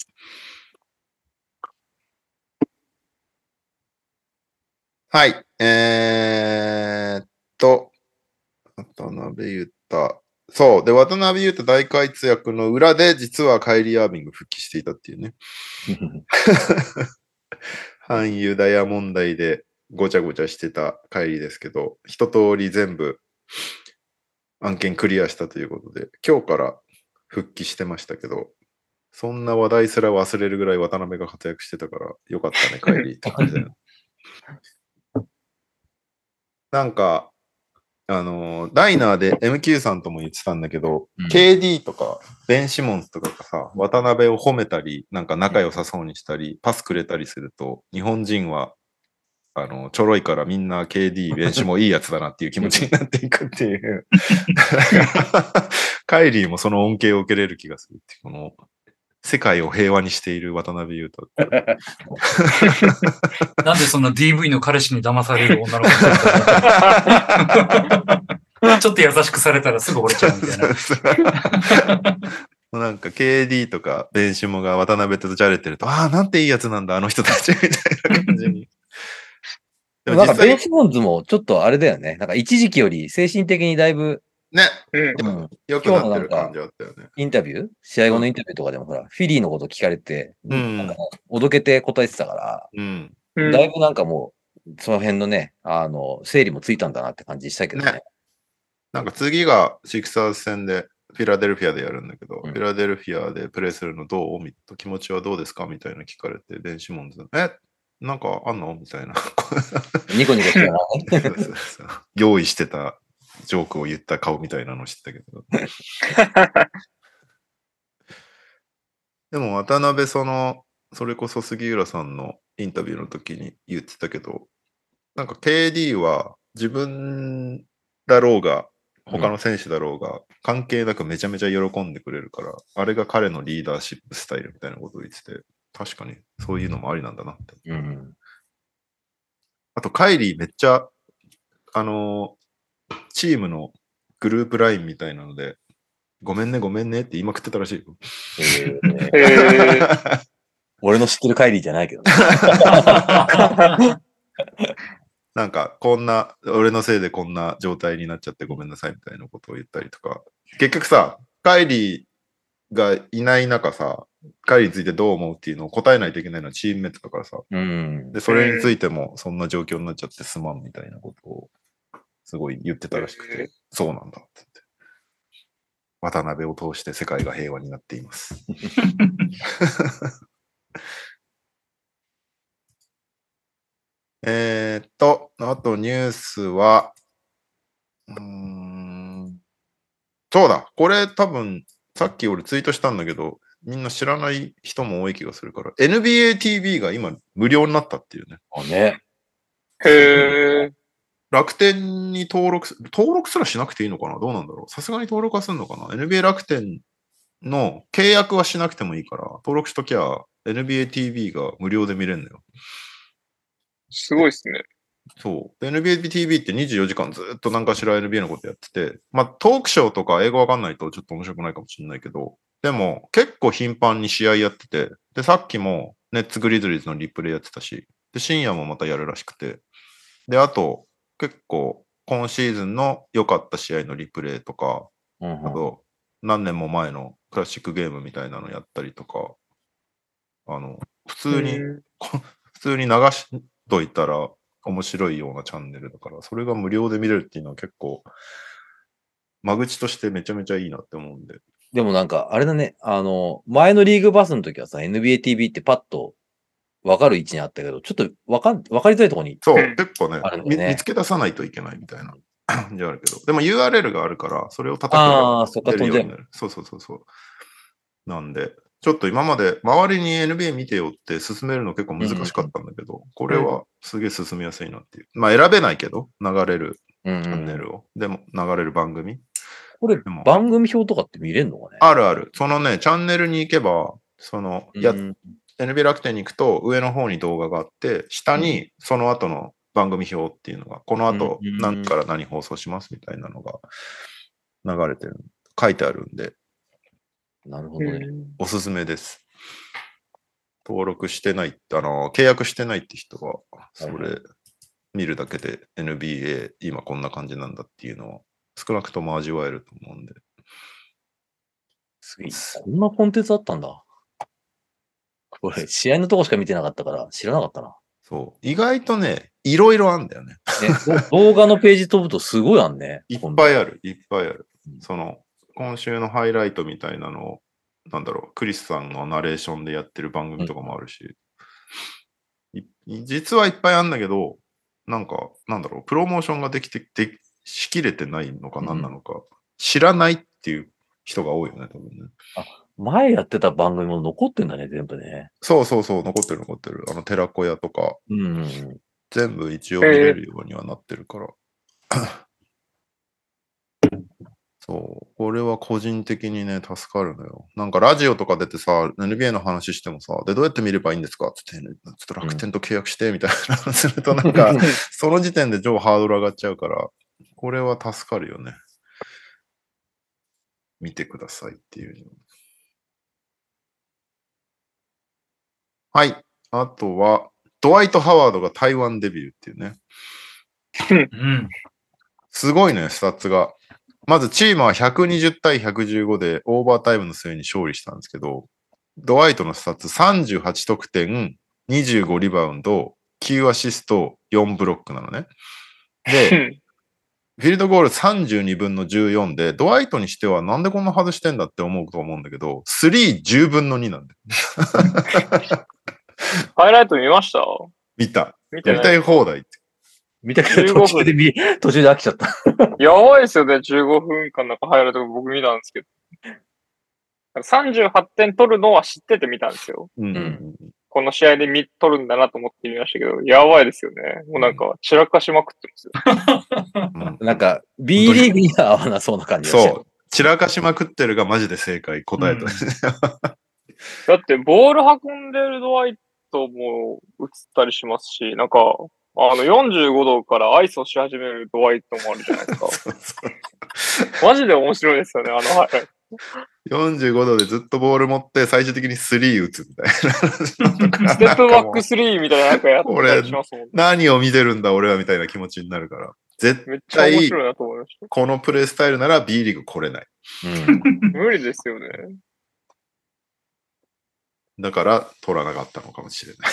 はい。えーっと、渡辺裕太。そう。で、渡辺裕太大活躍の裏で、実はカイリー・アービング復帰していたっていうね。反ユダヤ問題でごちゃごちゃしてた帰りですけど、一通り全部案件クリアしたということで、今日から復帰してましたけど、そんな話題すら忘れるぐらい渡辺が活躍してたから、よかったね、帰りって感じだよ。なんか、あのーダイナーで MQ さんとも言ってたんだけど、うん KD とかベン・シモンズとかがさ、渡辺を褒めたり、なんか仲良さそうにしたり、パスくれたりすると、日本人は、あの、ちょろいからみんな KD、ベンシもいいやつだなっていう気持ちになっていくっていう。カイリーもその恩恵を受けれる気がするっていう、この、世界を平和にしている渡辺裕太。なんでそんな DV の彼氏に騙される女の子だったちょっと優しくされたらすぐ折れちゃうみたいな。なんか KD とかベンシモが渡辺とじゃれてると、ああ、なんていいやつなんだ、あの人たちみたいな感じに。でもなんかベン、シモンズもちょっとあれだよね。なんか一時期より精神的にだいぶ、ね、うん。うん良くなってる感じあったよね。インタビュー試合後のインタビューとかでもほら、フィリーのこと聞かれて、うんなんかおどけて答えてたから、うん。うんだいぶなんかもう、その辺のね、あの、整理もついたんだなって感じしたけどね。ねなんか次がシクサーズ戦でフィラデルフィアでやるんだけど、うんフィラデルフィアでプレイするのどうみ気持ちはどうですかみたいな聞かれて、デンシモンズ、え？なんかあんの？みたいな。ニコニコしてたな。用意してたジョークを言った顔みたいなの知ったけど。でも渡辺その、それこそ杉浦さんのインタビューの時に言ってたけど、なんか KD は自分だろうが、他の選手だろうが、関係なくめちゃめちゃ喜んでくれるから、あれが彼のリーダーシップスタイルみたいなことを言ってて、確かにそういうのもありなんだなって。うん。あと、カイリーめっちゃ、あのーチームのグループラインみたいなので、ごめんね、ごめんねって言いまくってたらしいよ。えーへえ。俺の知ってるカイリーじゃないけどね。なんか、こんな、俺のせいでこんな状態になっちゃってごめんなさいみたいなことを言ったりとか。結局さ、カイリーがいない中さ、カイリーについてどう思うっていうのを答えないといけないのはチームメイトだからさ。うん。で、それについてもそんな状況になっちゃってすまんみたいなことをすごい言ってたらしくへて、そうなんだって言って。渡辺を通して世界が平和になっています。えーっと、あとニュースは、うーん、そうだ、これ多分、さっき俺ツイートしたんだけど、みんな知らない人も多い気がするから、NBA TV が今無料になったっていうね。あね。へえ。楽天に登録す、登録すらしなくていいのかな？どうなんだろう？さすがに登録はするのかな ?NBA 楽天の契約はしなくてもいいから、登録しときゃ NBA TV が無料で見れるのよ。すごいっすね。そう。で NBA TV って24時間ずっと何かしら NBA のことやってて、まあトークショーとか英語わかんないとちょっと面白くないかもしれないけど、でも結構頻繁に試合やってて、で、さっきもネッツグリズリーズのリプレイやってたし、で、深夜もまたやるらしくて、で、あと結構今シーズンの良かった試合のリプレイとか、うんあと何年も前のクラシックゲームみたいなのやったりとか、あの、普通に、へ普通に流しといたら面白いようなチャンネルだから、それが無料で見れるっていうのは結構、間口としてめちゃめちゃいいなって思うんで。でもなんか、あれだね、あの、前のリーグバスの時はさ、NBA TV ってパッと分かる位置にあったけど、ちょっと分かん、分かりづらいところに。そう、うん結構ね見つけ出さないといけないみたいな 感じはあるけど、でも URL があるから、それを叩けあばあ、そっか、出飛んじゃう。る。そうそうそうそう。なんで、ちょっと今まで周りに NBA 見てよって進めるの結構難しかったんだけど、これはすげえ進みやすいなっていう。まあ選べないけど、流れるうんチャンネうん。ルを。でも流れる番組。これでも、番組表とかって見れるのかね？あるある。そのね、チャンネルに行けば、その、や、うん NBA 楽天に行くと上の方に動画があって、下にその後の番組表っていうのが、この後うん何から何放送しますみたいなのが流れてる、書いてあるんで、なるほどね。おすすめです。登録してない、あの、契約してないって人は、そはいれ見るだけで NBA 今こんな感じなんだっていうのを少なくとも味わえると思うんで。すげえこんなコンテンツあったんだ。これ、試合のとこしか見てなかったから、知らなかったな。そう。意外とね、いろいろあんだよね。動画のページ飛ぶとすごいあんね。いっぱいある、いっぱいあるうん。その、今週のハイライトみたいなのを、なんだろう、クリスさんのナレーションでやってる番組とかもあるし、い実はいっぱいあるんだけど、なんか、なんだろう、プロモーションができて、でしきれてないのかうん何なのか、知らないっていう人が多いよね、多分ね。前やってた番組も残ってんだね、全部ね。そうそうそう、残ってる残ってる。あの、寺子屋とか、うんうんうん。全部一応見れるようにはなってるから。そう。これは個人的にね、助かるのよ。なんかラジオとか出てさ、NBA の話してもさ、で、どうやって見ればいいんですか？つって、ちょっと楽天と契約して、みたいな話すると、なんか、その時点で超ハードル上がっちゃうから、これは助かるよね。見てくださいっていうはい。あとは、ドワイト・ハワードが台湾デビューっていうね。うん。すごいね、スタッツが。まずチームは120対115でオーバータイムの末に勝利したんですけど、ドワイトのスタッツ38得点、25リバウンド、9アシスト、4ブロックなのね。で、フィールドゴール32分の14で、ドワイトにしてはなんでこんな外してんだって思うと思うんだけど、3、10分の2なんだよ。ハイライト見ました？見た。見たい放題って。見たけど途中で見、途中で飽きちゃった。やばいですよね、15分間なんかハイライト僕見たんですけど。38点取るのは知ってて見たんですよ。うんうんこの試合で見取るんだなと思って見ましたけど、やばいですよね。もうなんか散らかしまくってますよ。う んなんか、B リーグには合わなそうな感じがしてそう。散らかしまくってるがマジで正解、答えた。だって、ボール運んでるドワイトも映ったりしますし、なんか、あの、45度からアイスをし始めるドワイトもあるじゃないですか。そうそうマジで面白いですよね、あの、はい。45度でずっとボール持って最終的に3打つみたいな。ステップバック3みたいななんかやってたりしますもんね。何を見てるんだ俺はみたいな気持ちになるから。絶めっちゃ面白いなと思いましこのプレイスタイルなら B リーグ来れない。うん。た。無理ですよね。だから取らなかったのかもしれない。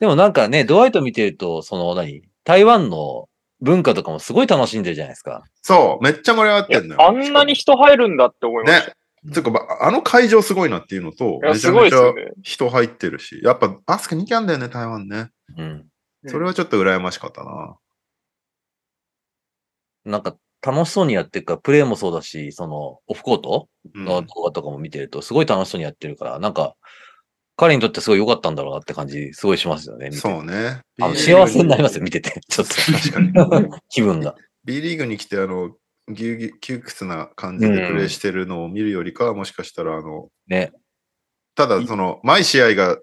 でもなんかね、ドワイト見てると、その何？台湾の文化とかもすごい楽しんでるじゃないですか。そう、めっちゃ盛り上がってんのよ。あんなに人入るんだって思いました。ね。つうか、まあの会場すごいなっていうのと、めちゃめちゃ。人入ってるし、やっぱバスケ人気あんだよね、台湾ね。うん。それはちょっと羨ましかったな。なんか楽しそうにやってるから、プレイもそうだし、その、オフコートうんの動画とかも見てると、すごい楽しそうにやってるから、なんか、彼にとってすごい良かったんだろうなって感じ、すごいしますよね。そうね。あの幸せになりますよ、見てて。ちょっ確かに。と。気分が。B リーグに来て、あの、ぎゅうぎゅう窮屈な感じでプレイしてるのを見るよりかは、もしかしたら、あの、ね。ただ、その、毎試合が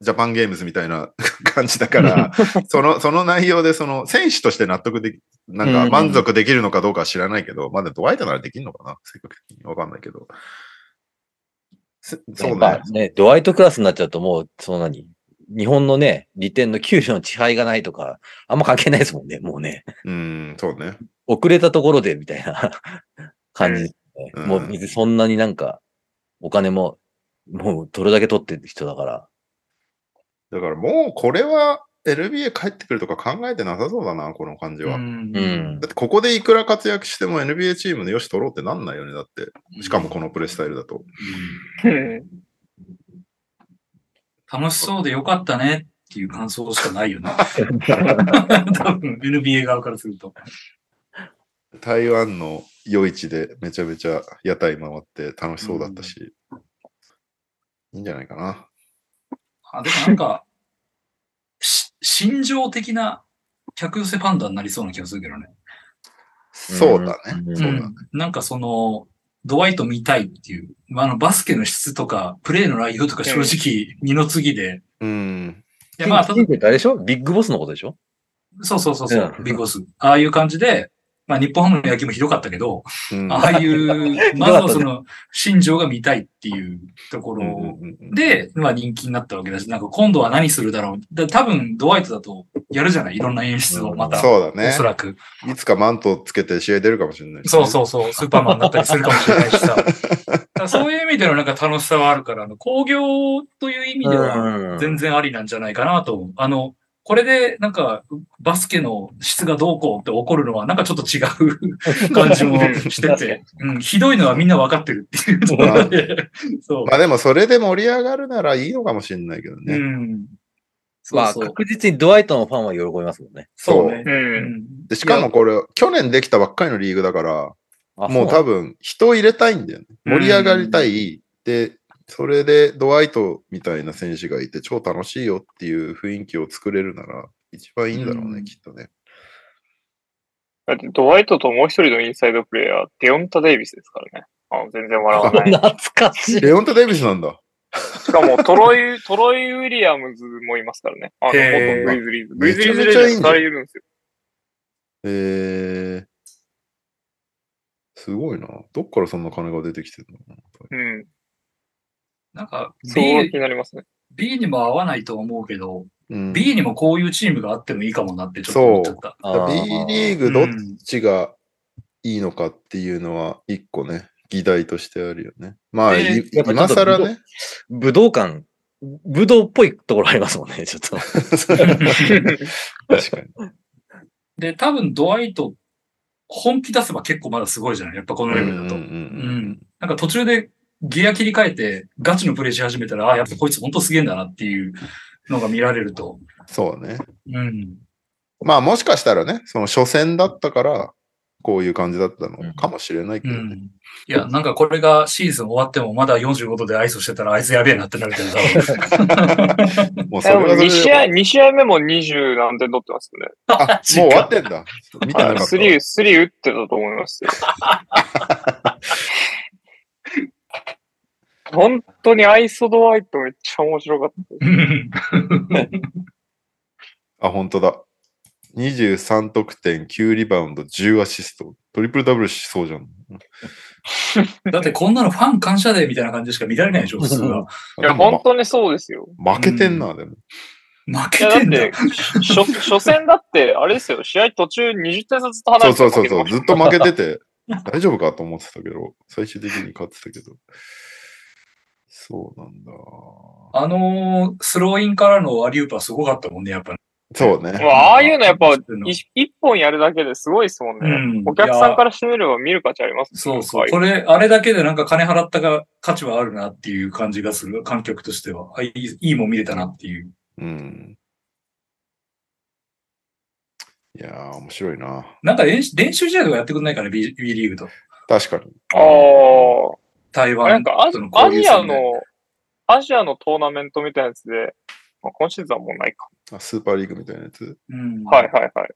ジャパンゲームズみたいな 感じだから、その、その内容で、その、選手として納得でき、なんか満足できるのかどうかは知らないけど、まだドワイトならできるのかな？わかんないけど。せそうね。まあね、ドワイトクラスになっちゃうともう、その何日本のね、利点の給与の支配がないとか、あんま関係ないですもんね、もうね。うん、そうね。遅れたところで、みたいな 感じね、うんもう別にそんなになんか、お金も、もうどれだけ取ってる人だから。だからもう、これは NBA 帰ってくるとか考えてなさそうだな、この感じは。うんうんだってここでいくら活躍しても NBA チームのよし取ろうってなんないよね、だって。しかもこのプレースタイルだと。うん楽しそうでよかったねっていう感想しかないよね。多分 NBA 側からすると。台湾の夜市でめちゃめちゃ屋台回って楽しそうだったし、いいんじゃないかな。あでもなんか、し心情的な客寄せパンダになりそうな気がするけどね。そうだね。うんそうだね。んなんかその、ドワイト見たいっていう、まああのバスケの質とか、プレーの内容とか正直二の次で、うん。いやまあ、ただピンクってあれでしょ？ビッグボスのことでしょ？そうそうそうそうう、んビッグボス。ああいう感じで、まあ日本ハムの野球もひどかったけど、うんああいう、まずはその、心情が見たいっていうところうんうんうんで、まあ人気になったわけだし、なんか今度は何するだろう。だ多分ドワイトだとやるじゃない？いろんな演出をまた。そうだねおそ。らく。いつかマントつけて試合出るかもしれない、そうそうそう、スーパーマンだったりするかもしれないしさ。そういう意味でのなんか楽しさはあるから、あの工業という意味では全然ありなんじゃないかなと思う。あの、これでなんかバスケの質がどうこうって起こるのはなんかちょっと違う 感じもしてて、うん、ひどいのはみんな分かってるっていうところで、そう。まあでもそれで盛り上がるならいいのかもしれないけどうね。ん。そまあ。確実にドワイトのファンは喜びますもんね。そうね。う。うんんでしかもこれ、去年できたばっかりのリーグだから、あもう多分人を入れたいんだよね。盛り上がりたい。で、それでドワイトみたいな選手がいて超楽しいよっていう雰囲気を作れるなら一番いいんだろうね、うんきっとね。だって、ドワイトともう一人のインサイドプレイヤー、デオンタ・デイビスですからね。あの全然笑わない。懐かしい。レオンタ・デイビスなんだ。しかも、トロイ、トロイ・ウィリアムズもいますからね。あの、元グリズリーズ。グリズリーズめちゃめちゃいいんだレジェンド2人いるんですよ。えー、すごいな。どっからそんな金が出てきてるの？うん。なんか B 気、になりますね。B にも合わないと思うけど、うん、B にもこういうチームがあってもいいかもなってちょっと思っちゃった。B リーグどっうんちがいいのかっていうのは一個ね、議題としてあるよね。まあ、でいやっぱちょ今更ね。武道館、武道っぽいところありますもんね、ちょっと。確かに。で、多分ドワイト本気出せば結構まだすごいじゃない？やっぱこのレベルだと。うんうんうんなんか途中でギア切り替えてガチのプレイし始めたら、あ、やっぱこいつ本当すげえんだなっていうのが見られると。そうね。うん。まあもしかしたらね、その初戦だったから、こういう感じだったのかもしれないけどね。うん。いや、なんかこれがシーズン終わってもまだ45度でアイスしてたらあいつやべえなってなるけど、もうそ2れはそれ試合、で。2試合目も20何点取ってますよね。あ、もう終わってんだ。見てなかった。スリー、スリー打ってたと思いますよ。本当にアイソドワイトめっちゃ面白かった。う んあ、本当だ。23得点、9リバウンド、10アシスト。トリプルダブルしそうじゃん。だってこんなのファン感謝デーみたいな感じしか見られないでしょ、普通は。いや、本当にそうですよ。ま負けてんな、でも。負いけてんだやだって。、初初戦だって、あれですよ、試合途中20点差ずつ離そうれてそうそうそう。ずっと負けてて、大丈夫かと思ってたけど、最終的に勝ってたけど。そうなんだ。あのースローインからのアリウープはすごかったもんね、やっぱ。そうね。まあ、ああいうのやっぱ、一本やるだけですごいですもんね。うんお客さんからしてみれば見る価値ありますそうそう。はいこれ、あれだけでなんか金払ったが価値はあるなっていう感じがする、観客としては。あいいいいもん見れたなっていう。うん。いやー、面白いな。なんか練習練習試合とかやってくんないかね、B, B リーグと。確かに。ああ。台湾なんかアとのアジア。の、アジアのトーナメントみたいなやつで、まあ、今シーズンはもうないか。あスーパーリーグみたいなやつ？うん。はいはいはい。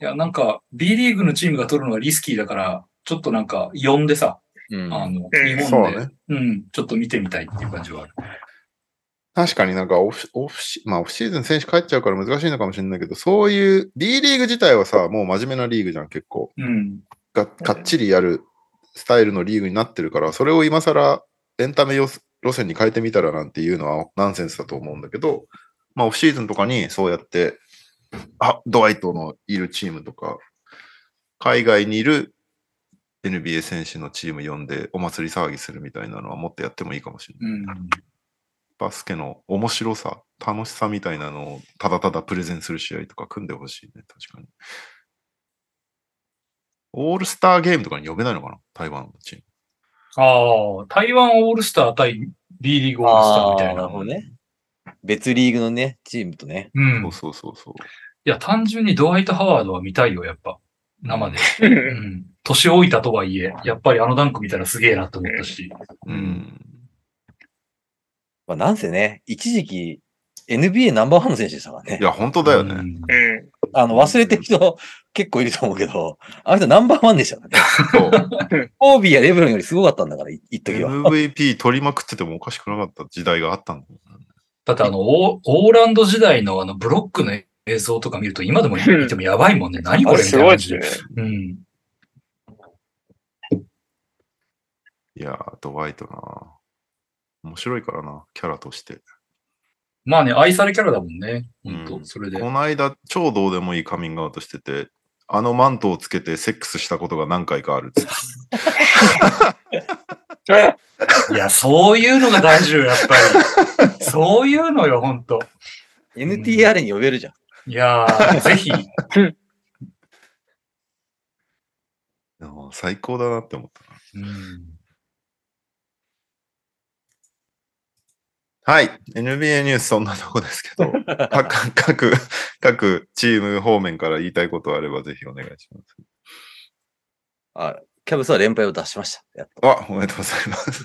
いや、なんか B リーグのチームが取るのはリスキーだから、ちょっとなんか呼んでさ、うんあの、うん日本で、そうね。うん、ちょっと見てみたいっていう感じはある。確かになんかオフ、オフシ、まあオフシーズン選手帰っちゃうから難しいのかもしれないけど、そういう B リーグ自体はさ、もう真面目なリーグじゃん、結構。うん。がかっちりやるスタイルのリーグになってるから、それを今更エンタメ路路線に変えてみたらなんていうのはナンセンスだと思うんだけど、まあオフシーズンとかにそうやって、あ、ドワイトのいるチームとか、海外にいる NBA 選手のチーム呼んでお祭り騒ぎするみたいなのはもっとやってもいいかもしれない。うん。バスケの面白さ、楽しさみたいなのをただただプレゼンする試合とか組んでほしいね、確かに。オールスターゲームとかに呼べないのかな？台湾のチーム。ああ、台湾オールスター対 B リーグオールスターみたいな。なるほどね。別リーグのね、チームとね。うん。いそうそうそうそう。や、単純にドワイト・ハワードは見たいよ、やっぱ。生で。ううんん。年老いたとはいえ、やっぱりあのダンク見たらすげえなって思ったし。うん。まあ、なんせね、一時期 NBA ナンバーワンの選手でしたからねい。や、本当だよね。うんうん。あの、忘れてる人結構いると思うけど、あの人ナンバーワンでしたね。そう。コービーやレブロンよりすごかったんだから、い一時は。MVP 取りまくっててもおかしくなかった時代があったんだよだってあの、オーランド時代のあの、ブロックの映像とか見ると今でも見てもやばいもんね。何こあれれみたいな感じすごいですねで。。うん。いやー、ドワイトな。面白いからな、キャラとして。まあね、愛されキャラだもんね。本当、うんそれで。この間、超どうでもいいカミングアウトしてて、あのマントをつけてセックスしたことが何回かあるっつって。いや、そういうのが大事よ、やっぱり。そういうのよ、本当 NTR に呼べるじゃん。いやー、ぜひ。最高だなって思ったな。うんはい。NBA ニュースそんなとこですけど、各、各、各チーム方面から言いたいことあればぜひお願いします。あ、キャブスは連敗を出しました。やっとわ、おめでとうございます。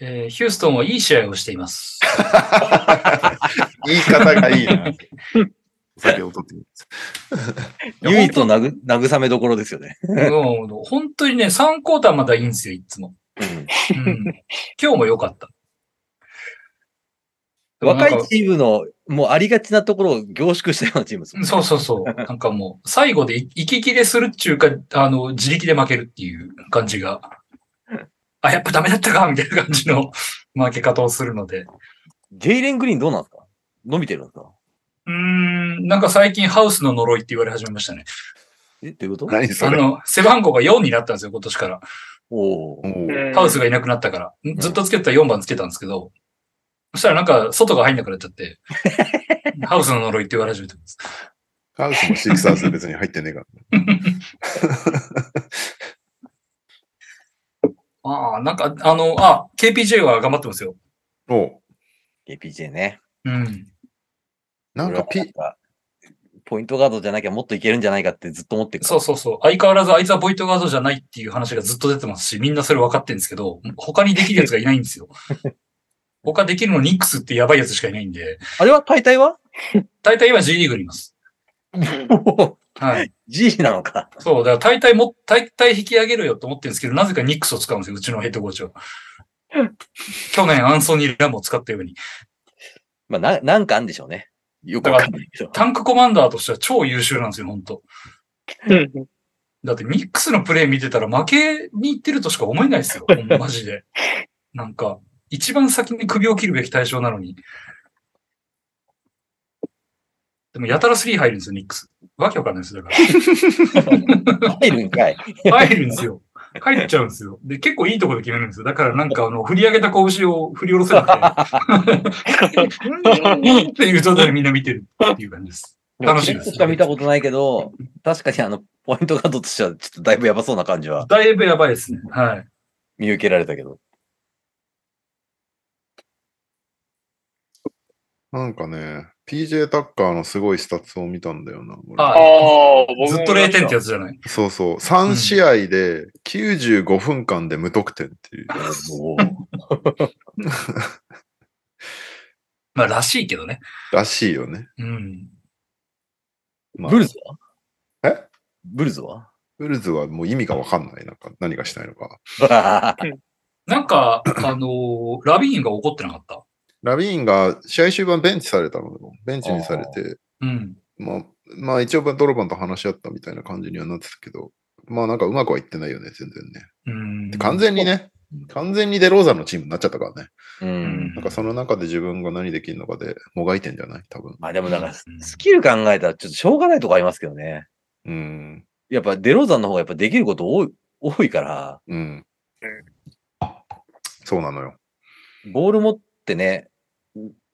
えーヒューストンはいい試合をしています。言い方がいいな。お酒を取ってみます。唯一のなぐ慰めどころですよね。うん本当にね、3クォーターまだいいんですよ、いつも。うんうん今日も良かった。若いチームのもうありがちなところを凝縮したようなチームですね。そうそうそう。なんかもう、最後で息切れするっちゅうか、あの、自力で負けるっていう感じが、あ、やっぱダメだったかみたいな感じの 負け方をするので。ジェイレン・グリーンどうなんですか？伸びてるんですか？うーん、なんか最近ハウスの呪いって言われ始めましたね。え、どういうこと？何それ？あの、背番号が4になったんですよ、今年から。おおハウスがいなくなったから。ずっとつけてた4番つけたんですけど、そしたらなんか外が入んなくなっちゃって、ハウスの呪いって言われ始めてます。カウスもシクサーズ別に入ってねえから。ああ、なんか、あの、あ、KPJ は頑張ってますよ。おう APJ ね。うん。なんかピ俺はポイントガードじゃなきゃもっといけるんじゃないかってずっと思ってる。そうそうそう。相変わらずあいつはポイントガードじゃないっていう話がずっと出てますし、みんなそれ分かってるんですけど、他にできるやつがいないんですよ。他できるのニックスってやばいやつしかいないんで、あれは？大体は？大体今 G リーグにいます。はい。G なのか。そう、だから大体も、大体引き上げるよと思ってるんですけど、なぜかニックスを使うんですよ、うちのヘッドコーチは。去年アンソニー・ラムを使ったように。まあ、な、なんかあんでしょうね。よくわかんないけど。タンクコマンダーとしては超優秀なんですよ、本当だってニックスのプレイ見てたら負けに行ってるとしか思えないですよ。マジで。なんか、一番先に首を切るべき対象なのに。でも、やたら3入るんですよ、ニックス。わけわかんないですよ、だか 入るんかい。ら。入るんですよ。入っちゃうんですよ。で、結構いいところで決めるんですよ。だからなんか、あの、振り上げた拳を振り下ろせなくて、うんっていう状態でみんな見てるっていう感じです。楽しいですしか見たことないけど、確かにあの、ポイントガードとしてはちょっとだいぶやばそうな感じはだいぶやばいですね。はい。見受けられたけど。なんかね、PJ タッカーのすごいスタッツを見たんだよな。俺ああずっと0点ってやつじゃない？そうそう。3試合で95分間で無得点っていう。まあ、らしいけどね。らしいよね。うん。まあブルズは？え？ブルズは？ブルズはもう意味がわかんない。なんか何がしたいのか。なんか、あのーラビーンが怒ってなかった？ラビーンが試合終盤ベンチされたのよ。ベンチにされて、うん。まあ、まあ一応ドロバンと話し合ったみたいな感じにはなってたけど、まあなんかうまくはいってないよね、全然ね。うんで完全にね、完全にデローザンのチームになっちゃったからね。うん。なんかその中で自分が何できるのかでもがいてんじゃない？多分。まあでもだからうん、スキル考えたらちょっとしょうがないとこありますけどね。うん。やっぱデローザンの方がやっぱできること多い、多いから、うん。そうなのよ。ボール持ってね、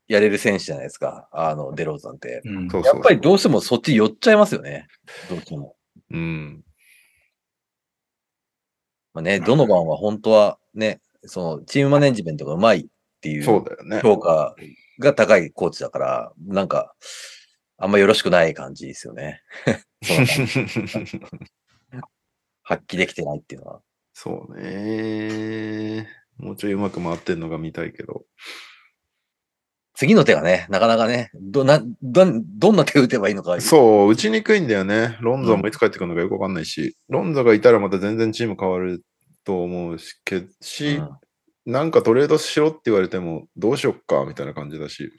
やれる選手じゃないですか。あの、デローザンって。やっぱりどうしてもそっち寄っちゃいますよね。どうしても。うん。まあね、ドノバンは本当はね、そのチームマネジメントがうまいっていうそうだよね。評価が高いコーチだから、なんか、あんまよろしくない感じですよね。発揮できてないっていうのは。そうね。もうちょいうまく回ってんのが見たいけど。次の手がね、なかなかね、ど、な、どん、どんな手打てばいいのか。そう、打ちにくいんだよね。ロンゾもいつ帰ってくるのかよくわかんないし、ロンゾがいたらまた全然チーム変わると思うし、けしうんなんかトレードしろって言われてもどうしよっかみたいな感じだし、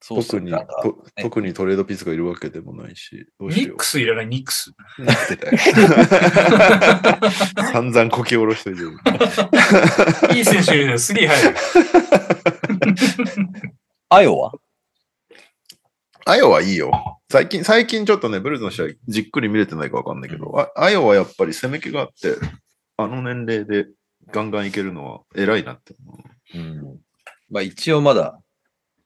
そうそう特に、なんかと特にトレードピースがいるわけでもないし、どうニしよックスいらない、ニックス。う。なんてだよ。散々こき下ろしといてる。いい選手いるよ、スリー入る。アヨはアヨはいいよ。最近、最近ちょっとね、ブルーズの試合じっくり見れてないかわかんないけど、あアヨはやっぱり攻め気があって、あの年齢でガンガンいけるのは偉いなって思う。うん。まあ一応まだ、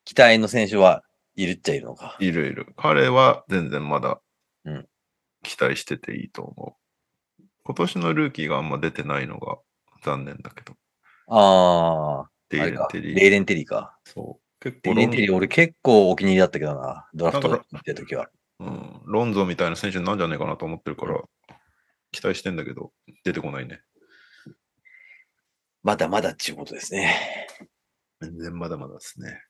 期待の選手はいるっちゃいるのか。いるいる。彼は全然まだうん期待してていいと思う。今年のルーキーがあんま出てないのが残念だけど。ああ、デイ。レンテリー。レイレンテリーか。そう。結レ構ロンイレンテリー俺結構お気に入りだったけどな。ドラフトだか見てるときは。うん、ロンゾみたいな選手になんじゃねえかなと思ってるから、期待してんだけど、出てこないね。まだまだっていうことですね。全然まだまだですね。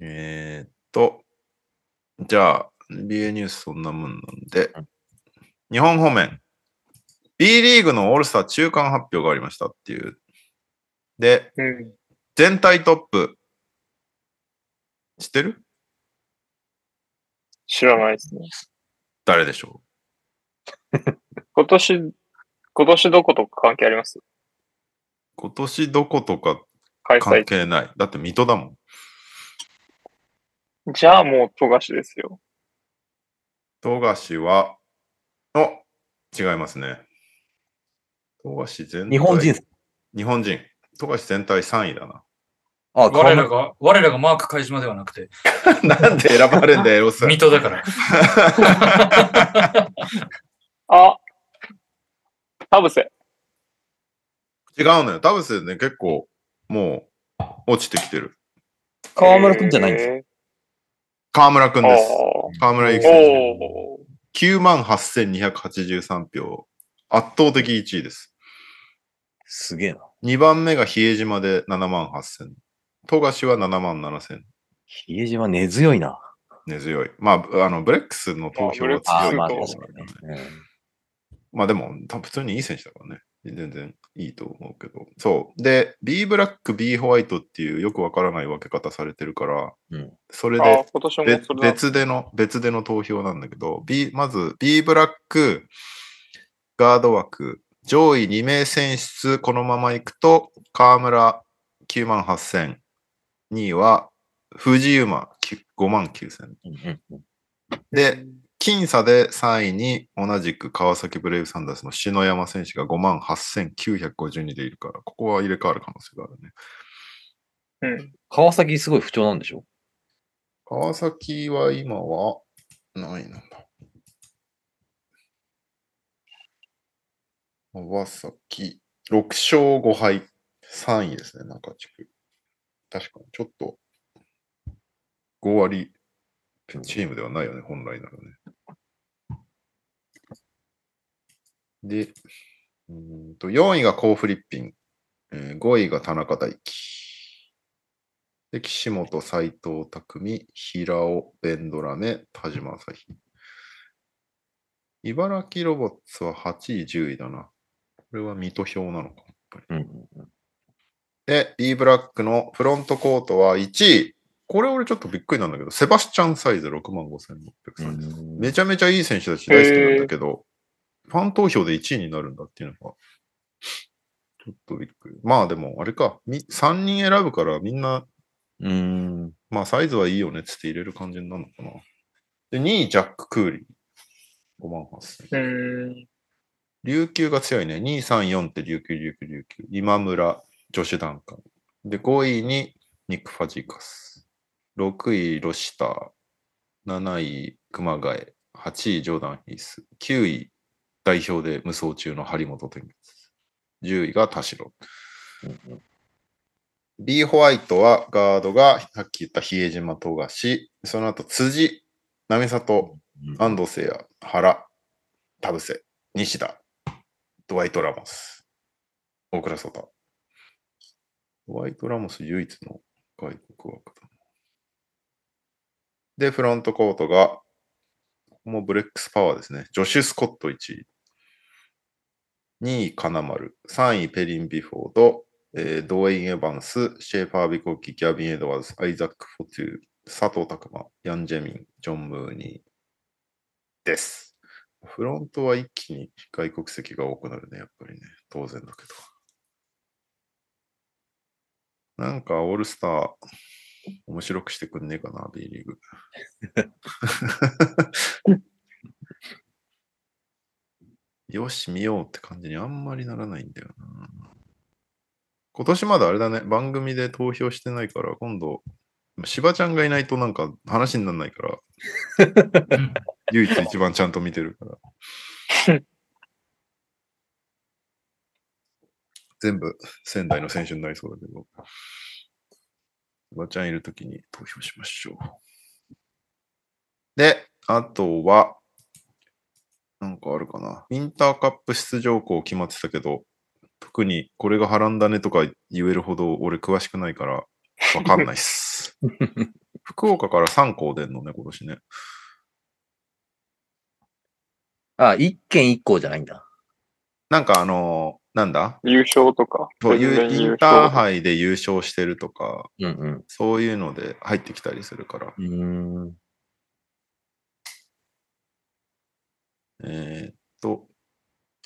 えー、っと、じゃあ、NBA ニュースそんなもんなんでうん、日本方面、B リーグのオールスター中間発表がありましたっていう。で、うん。全体トップ、知ってる？知らないですね。誰でしょ 今年、今年どことか関係あります？う今年どことか開関催。係ない。だって水戸だもん。じゃあもう富樫ですよ。富樫は、お違いますね。富樫全体。日本人、日本人。富樫全体3位だな。あ、我らが、我らがマーク貝島ではなくて、なんで選ばれんだよ。水戸だから。あ、田臥。違うのよ。田臥ね、結構、もう、落ちてきてる。河村くんじゃないんです河村くんです。あ河村ゆきー選手。おー9万8283票。圧倒的1位です。すげえな。2番目が比江島で7万8000。富樫は7万7000。比江島根強いな。根強い。まあ、あの、ブレックスの投票は強いと思う確かにね。まあでも、多分普通にいい選手だからね。全然いいと思うけど。そう。で、B ブラック、B ホワイトっていうよくわからない分け方されてるから、うんそれで今年も別それだ。別での、別での投票なんだけど、B、まず B ブラック、ガード枠、上位2名選出、このまま行くと、河村9万8000、2位は藤井馬5万9000。うんうんうんで、僅差で3位に同じく川崎ブレイブサンダースの篠山選手が5万8952でいるから、ここは入れ替わる可能性があるね。うん。川崎すごい不調なんでしょ？川崎は今は何位なんだ川崎、6勝5敗、3位ですね、中地区。確かに、ちょっと、5割チームではないよね、本来ならね。で、うんと4位がコー・フリッピン、えー5位が田中大輝。で、岸本、斎藤匠、平尾、ベンドラメ、田島朝日。茨城ロボッツは8位、10位だな。これは水戸票なのか。やっぱりうんで、B ブラックのフロントコートは1位。これ俺ちょっとびっくりなんだけど、セバスチャンサイズ6万5630。うんめちゃめちゃいい選手たち大好きなんだけど、ファン投票で1位になるんだっていうのが、ちょっとびっくり。まあでも、あれか、み3人選ぶからみんな、うーん。まあサイズはいいよねっつって入れる感じになるのかな。で、2位、ジャック・クーリー。5万8000。うん。琉球が強いね。2、3、4って琉球、琉球、琉球。今村、ジョシュ・ダンカン。で、5位にニック・ファジーカス。6位、ロシター。7位、熊谷。8位、ジョーダン・ヒース。9位、代表で無双中の張本天月。10位が田代。うんうん B ホワイトはガードが、さっき言った比江島富樫。その後、辻、波里、うん安藤聖也、原、田臥、西田、ドワイト・ラモス、大倉壮太。ドワイト・ラモス唯一の外国枠だな。で、フロントコートが、ここもブレックスパワーですね。ジョシュ・スコット1位。2位、金丸。3位、ペリン・ビュフォード。えードウェイン・エヴァンス、シェーファー・アヴィ幸樹、ギャビン・エドワーズ、アイザック・フォトゥー、佐藤卓磨、ヤン・ジェミン、ジョン・ムーニーです。フロントは一気に外国籍が多くなるね、やっぱりね。当然だけど。なんかオールスター、面白くしてくんねえかな、B リーグ。よし、見ようって感じにあんまりならないんだよな。今年まだあれだね、番組で投票してないから、今度、芝ちゃんがいないとなんか話にならないから、うん唯一一番ちゃんと見てるから。全部仙台の選手になりそうだけど。芝ちゃんいるときに投票しましょう。で、あとは、なんかあるかな。ウィンターカップ出場校決まってたけど、特にこれが波乱だねとか言えるほど俺詳しくないからわかんないっす。福岡から3校出んのね、今年ね。あ、一件一校じゃないんだ。なんかあのーなんだ？優勝とか。そういうインター勝ハイで優勝してるとか、うんうん。そういうので入ってきたりするから。うーん。えーっと、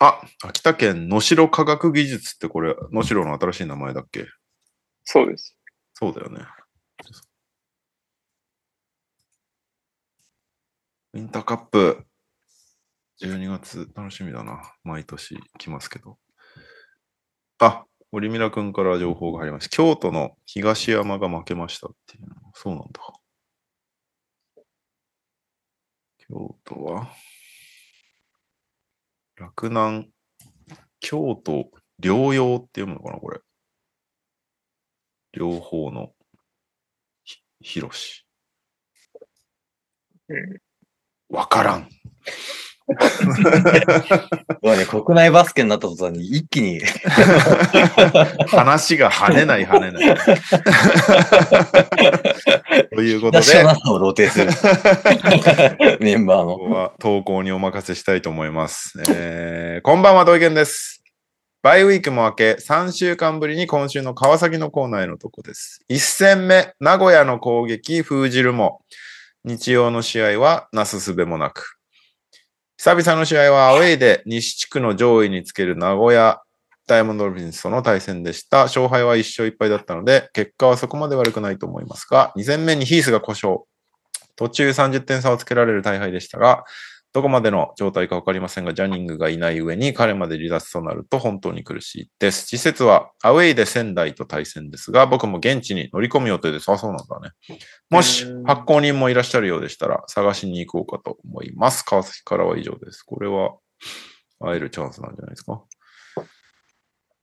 あ、秋田県能代科学技術ってこれ、能代の新しい名前だっけ？そうです。そうだよね。ウィンターカップ、12月楽しみだな。毎年来ますけど。あ、オリミラ君から情報が入りました。京都の東山が負けましたっていうの。そうなんだ。京都は、洛南、京都、療養って読むのかな、これ。両方の、ひ、ひろし。うんわからん。うわね、国内バスケになった途端に一気に、話が跳ねない跳ねない。ということで、ナルを露呈するメンバーの。ここは投稿にお任せしたいと思います。えー、こんばんは、土井健です。バイウィークも明け、3週間ぶりに今週の川崎のコーナーへのとこです。1戦目、名古屋の攻撃封じるも、日曜の試合はなすすべもなく。久々の試合はアウェイで西地区の上位につける名古屋ダイヤモンドドルフィンズとの対戦でした。勝敗は1勝1敗だったので、結果はそこまで悪くないと思いますが、2戦目にヒースが故障。途中30点差をつけられる大敗でしたが、どこまでの状態かわかりませんが、ジャニングがいない上に彼まで離脱となると本当に苦しいです。次節はアウェイで仙台と対戦ですが、僕も現地に乗り込む予定です。あ、そうなんだね。もしうん発行人もいらっしゃるようでしたら、探しに行こうかと思います。川崎からは以上です。これは会えるチャンスなんじゃないですか。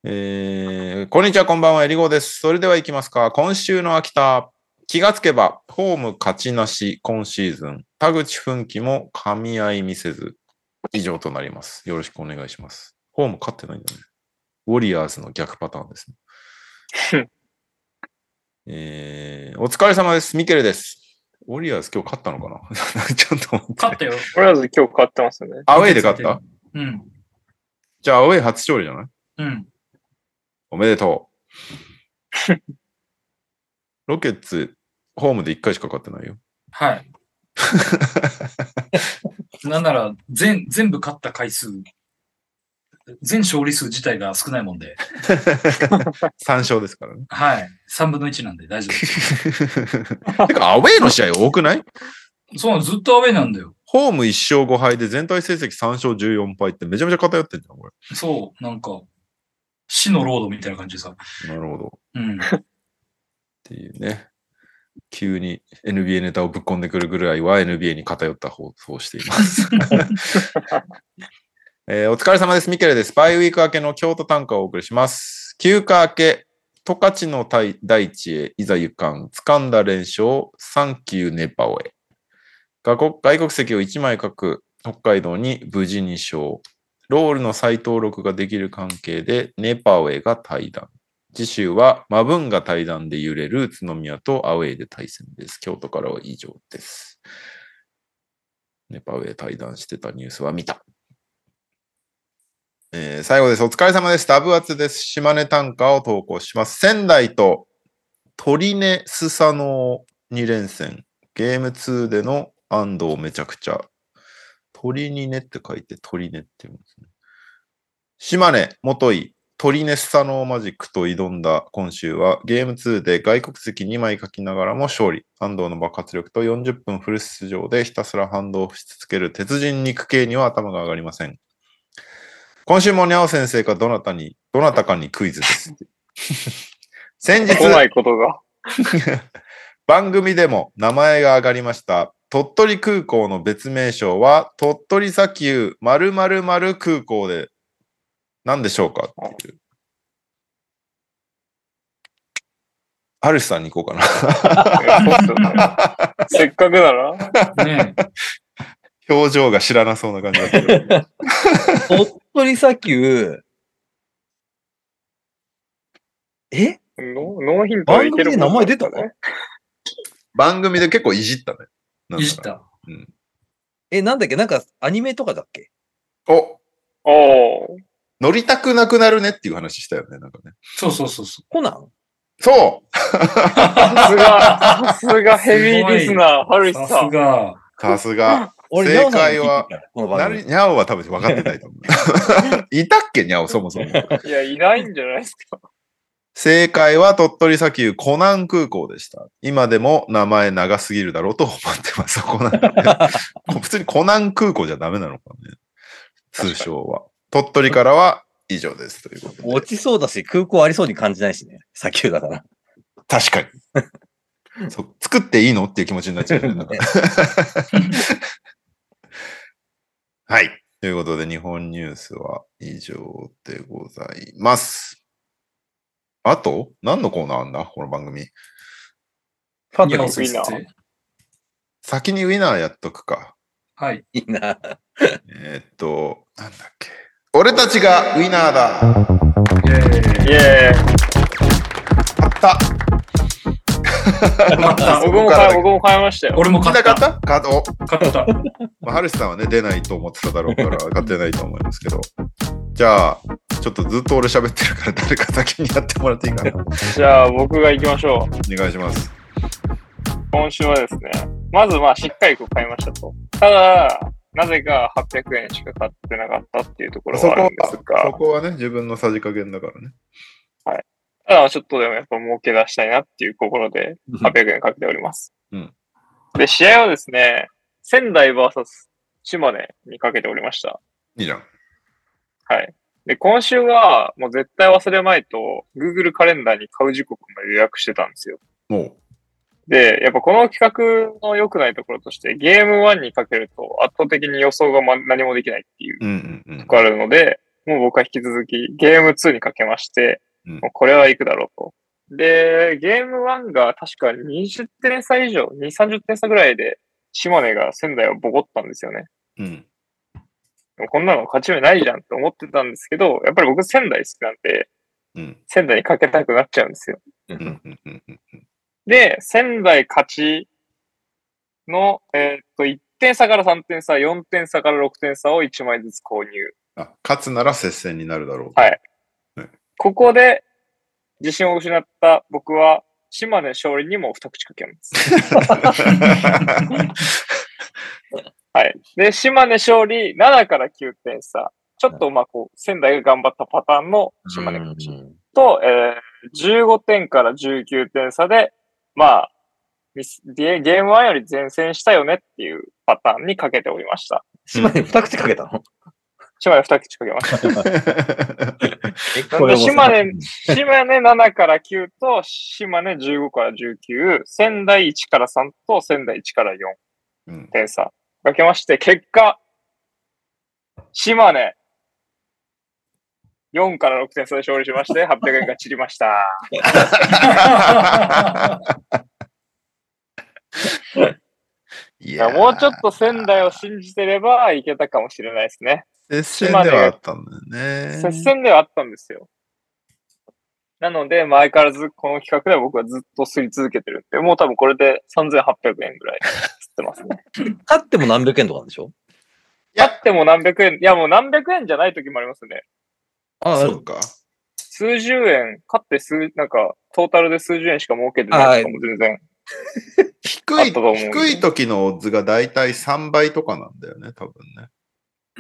えー、こんにちは、こんばんは、えりごです。それでは行きますか。今週の秋田。気がつけば、ホーム勝ちなし、今シーズン。田口奮起も噛み合い見せず、以上となります。よろしくお願いします。ホーム勝ってないんだね。ウォリアーズの逆パターンですね。えー、お疲れ様です。ミケルです。ウォリアーズ今日勝ったのかな？ちょっと待って。勝ったよ。とりあえず今日買ってますよね。アウェイで勝った？うん。じゃあアウェイ初勝利じゃない？うん。おめでとう。ロケッツ、ホームで1回しか勝ってないよ。はい。なんなら、全、全部勝った回数、全勝利数自体が少ないもんで、3勝ですからね。はい。3分の1なんで大丈夫です。てか、アウェイの試合多くない？そうずっとアウェイなんだよ。ホーム1勝5敗で全体成績3勝14敗ってめちゃめちゃ偏ってんじゃん、こそう、なんか、死のロードみたいな感じでさ。れ。なるほど。うん。っていうね。急に NBA ネタをぶっ込んでくるぐらいは NBA に偏った放送をしています。えーお疲れ様です。ミケルです。バイウィーク明けの京都短歌をお送りします。休暇明け、十勝の大大地へいざ行かん、掴んだ連勝、サンキューネパオへ。外国外国籍を1枚書く北海道に無事に勝。ロールの再登録ができる関係でネパオへが対談。次週はマブンが対談で揺れる宇都宮とアウェイで対戦です。京都からは以上です。ネパウェイ対談してたニュースは見た。えー最後です。お疲れ様です。ダブアツです。島根短歌を投稿します。仙台と鳥根スサノー2連戦。ゲーム2での安藤めちゃくちゃ。鳥にねって書いて鳥根って言うんですね。島根、元井、鳥ネスサノーマジックと挑んだ今週はゲーム2で外国籍2枚書きながらも勝利。安藤の爆発力と40分フル出場でひたすら反動し続ける鉄人肉系には頭が上がりません。今週もにゃお先生かどなたに、どなたかにクイズです。先日、来ないことが。番組でも名前が上がりました。鳥取空港の別名称は、鳥取砂丘〇〇〇空港で、何でしょうか？っていう。ハルシさんに行こうかな。せっかくなら、ね表情が知らなそうな感じだったけど。鳥取砂丘、え？ノノーヒント番組で名前出たの？番組で結構いじったね。なんだいじった。え、なんだっけ？なんかアニメとかだっけ？お、おー。乗りたくなくなるねっていう話したよね、なんかね。そうそうそうそコナン？そうさすが、さすがヘビーリスナー、ハルう。さヒさん。すが。さすが。俺、正解はニャオさんにゃおは多分分かってないと思う。いたっけにゃお、そもそも。いや、いないんじゃないですか。正解は鳥取砂丘コナン空港でした。今でも名前長すぎるだろうと思ってます。そこなんで、普通にコナン空港じゃダメなのかね。通称は。鳥取からは以上です。ということで。落ちそうだし、空港ありそうに感じないしね。砂丘だから。確かに。そう作っていいの？っていう気持ちになっちゃうね。なんか はい。ということで、日本ニュースは以上でございます。あと何のコーナーあんだこの番組。ファンタジーいやウィナ室先にウィナーやっとくか。はい。いいな。えーっと、なんだっけ。俺たちがウィナーだイェーイイエーイ。買った 僕も買い、僕も買いましたよ。俺も買っ。みんな買ったた買った。まあ、ハルシさんはね、出ないと思ってただろうから、買ってないと思いますけど。じゃあ、ちょっとずっと俺喋ってるから、誰か先にやってもらっていいかな。お じゃあ僕が行きましょう。願いします。今週はですね、まずまあしっかりこう買いましたと。ただ、なぜか800円しか買ってなかったっていうところそこははあるんです、そが、こはね、自分のさじ加減だからね。ただちょっとでもやっぱ儲け出したいなっていう心で800円かけております。うんで、試合はですね、仙台 VS 島根にかけておりました。いいじゃん。はい。で、今週はもう絶対忘れまいと、Google カレンダーに買う時刻まで予約してたんですよ。もで、やっぱこの企画の良くないところとして、ゲーム1にかけると圧倒的に予想がま何もできないっていうと。ころあるので、もう僕は引き続きゲーム2にかけまして、うんもうこれは行くだろうと。で、ゲーム1が確か20点差以上、2、30点差ぐらいで、島根が仙台をボコったんですよね。うん。こんなの勝ち目ないじゃんと思ってたんですけど、やっぱり僕仙台好きなんで、うん。仙台にかけたくなっちゃうんですよ。で、仙台勝ちの、えーっと、1点差から3点差、4点差から6点差を1枚ずつ購入。あ、勝つなら接戦になるだろう。はいここで、自信を失った僕は、島根勝利にも二口かけます。はい。で、島根勝利7から9点差。ちょっとまあこう、仙台が頑張ったパターンの島根勝ち。と、えー、15点から19点差で、まあ、ゲゲーム1より前線したよねっていうパターンにかけておりました。島に二口かけたの？島根2口かけました。島根、島根7から9と、島根15から19、仙台1から3と仙台1から4うん点差。かけまして、結果、島根、4から6点差で勝利しまして、800円が散りました。いいやもうちょっと仙台を信じてればいけたかもしれないですね。接戦ではあったんだよね。接戦ではあったんですよ。なので、前からずこの企画では僕はずっと吸い続けてるんで、もう多分これで3800円ぐらい吸ってますね。勝っても何百円とかなんでしょ？やっても何百円、いやもう何百円じゃない時もありますね。あそうか。数十円、勝って数、なんか、トータルで数十円しか儲けてないとかも全然。低い、低い時のオッズがだいたい3倍とかなんだよね、多分ね。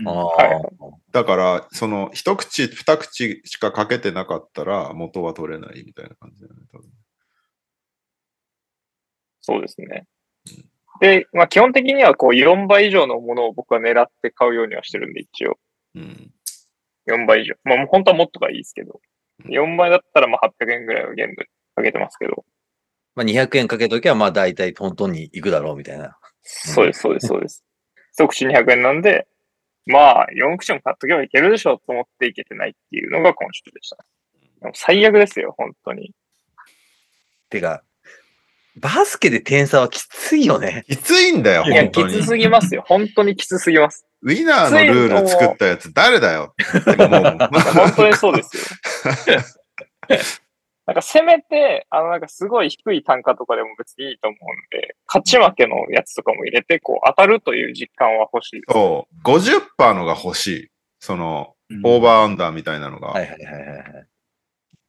あはいだから、その、一口、二口しかかけてなかったら、元は取れないみたいな感じだよね、多分。そうですね。で、まあ基本的にはこう4倍以上のものを僕は狙って買うようにはしてるんで、一応。うん。4倍以上。まあ本当はもっとがいいですけど。4倍だったらまあ800円ぐらいは限度にかけてますけど。まあ、200円かけときは、まあ、大体トントンに行くだろうみたいな。そうです、そうです、そうです。一口200円なんで、まあ4口も買っとけばいけるでしょうと思っていけてないっていうのが今週でした。最悪ですよ、本当に。てか、バスケで点差はきついよね。きついんだよ、いや、本当に。きつすぎますよ。本当にきつすぎます。ウィナーのルール作ったやつ誰だよって思うもん。本当にそうですよ。なんかせめて、あのなんかすごい低い単価とかでも別にいいと思うんで、勝ち負けのやつとかも入れて、こう当たるという実感は欲しいです。そう、50%のが欲しい。その、オーバーアンダーみたいなのが、はいはいはいはいはい。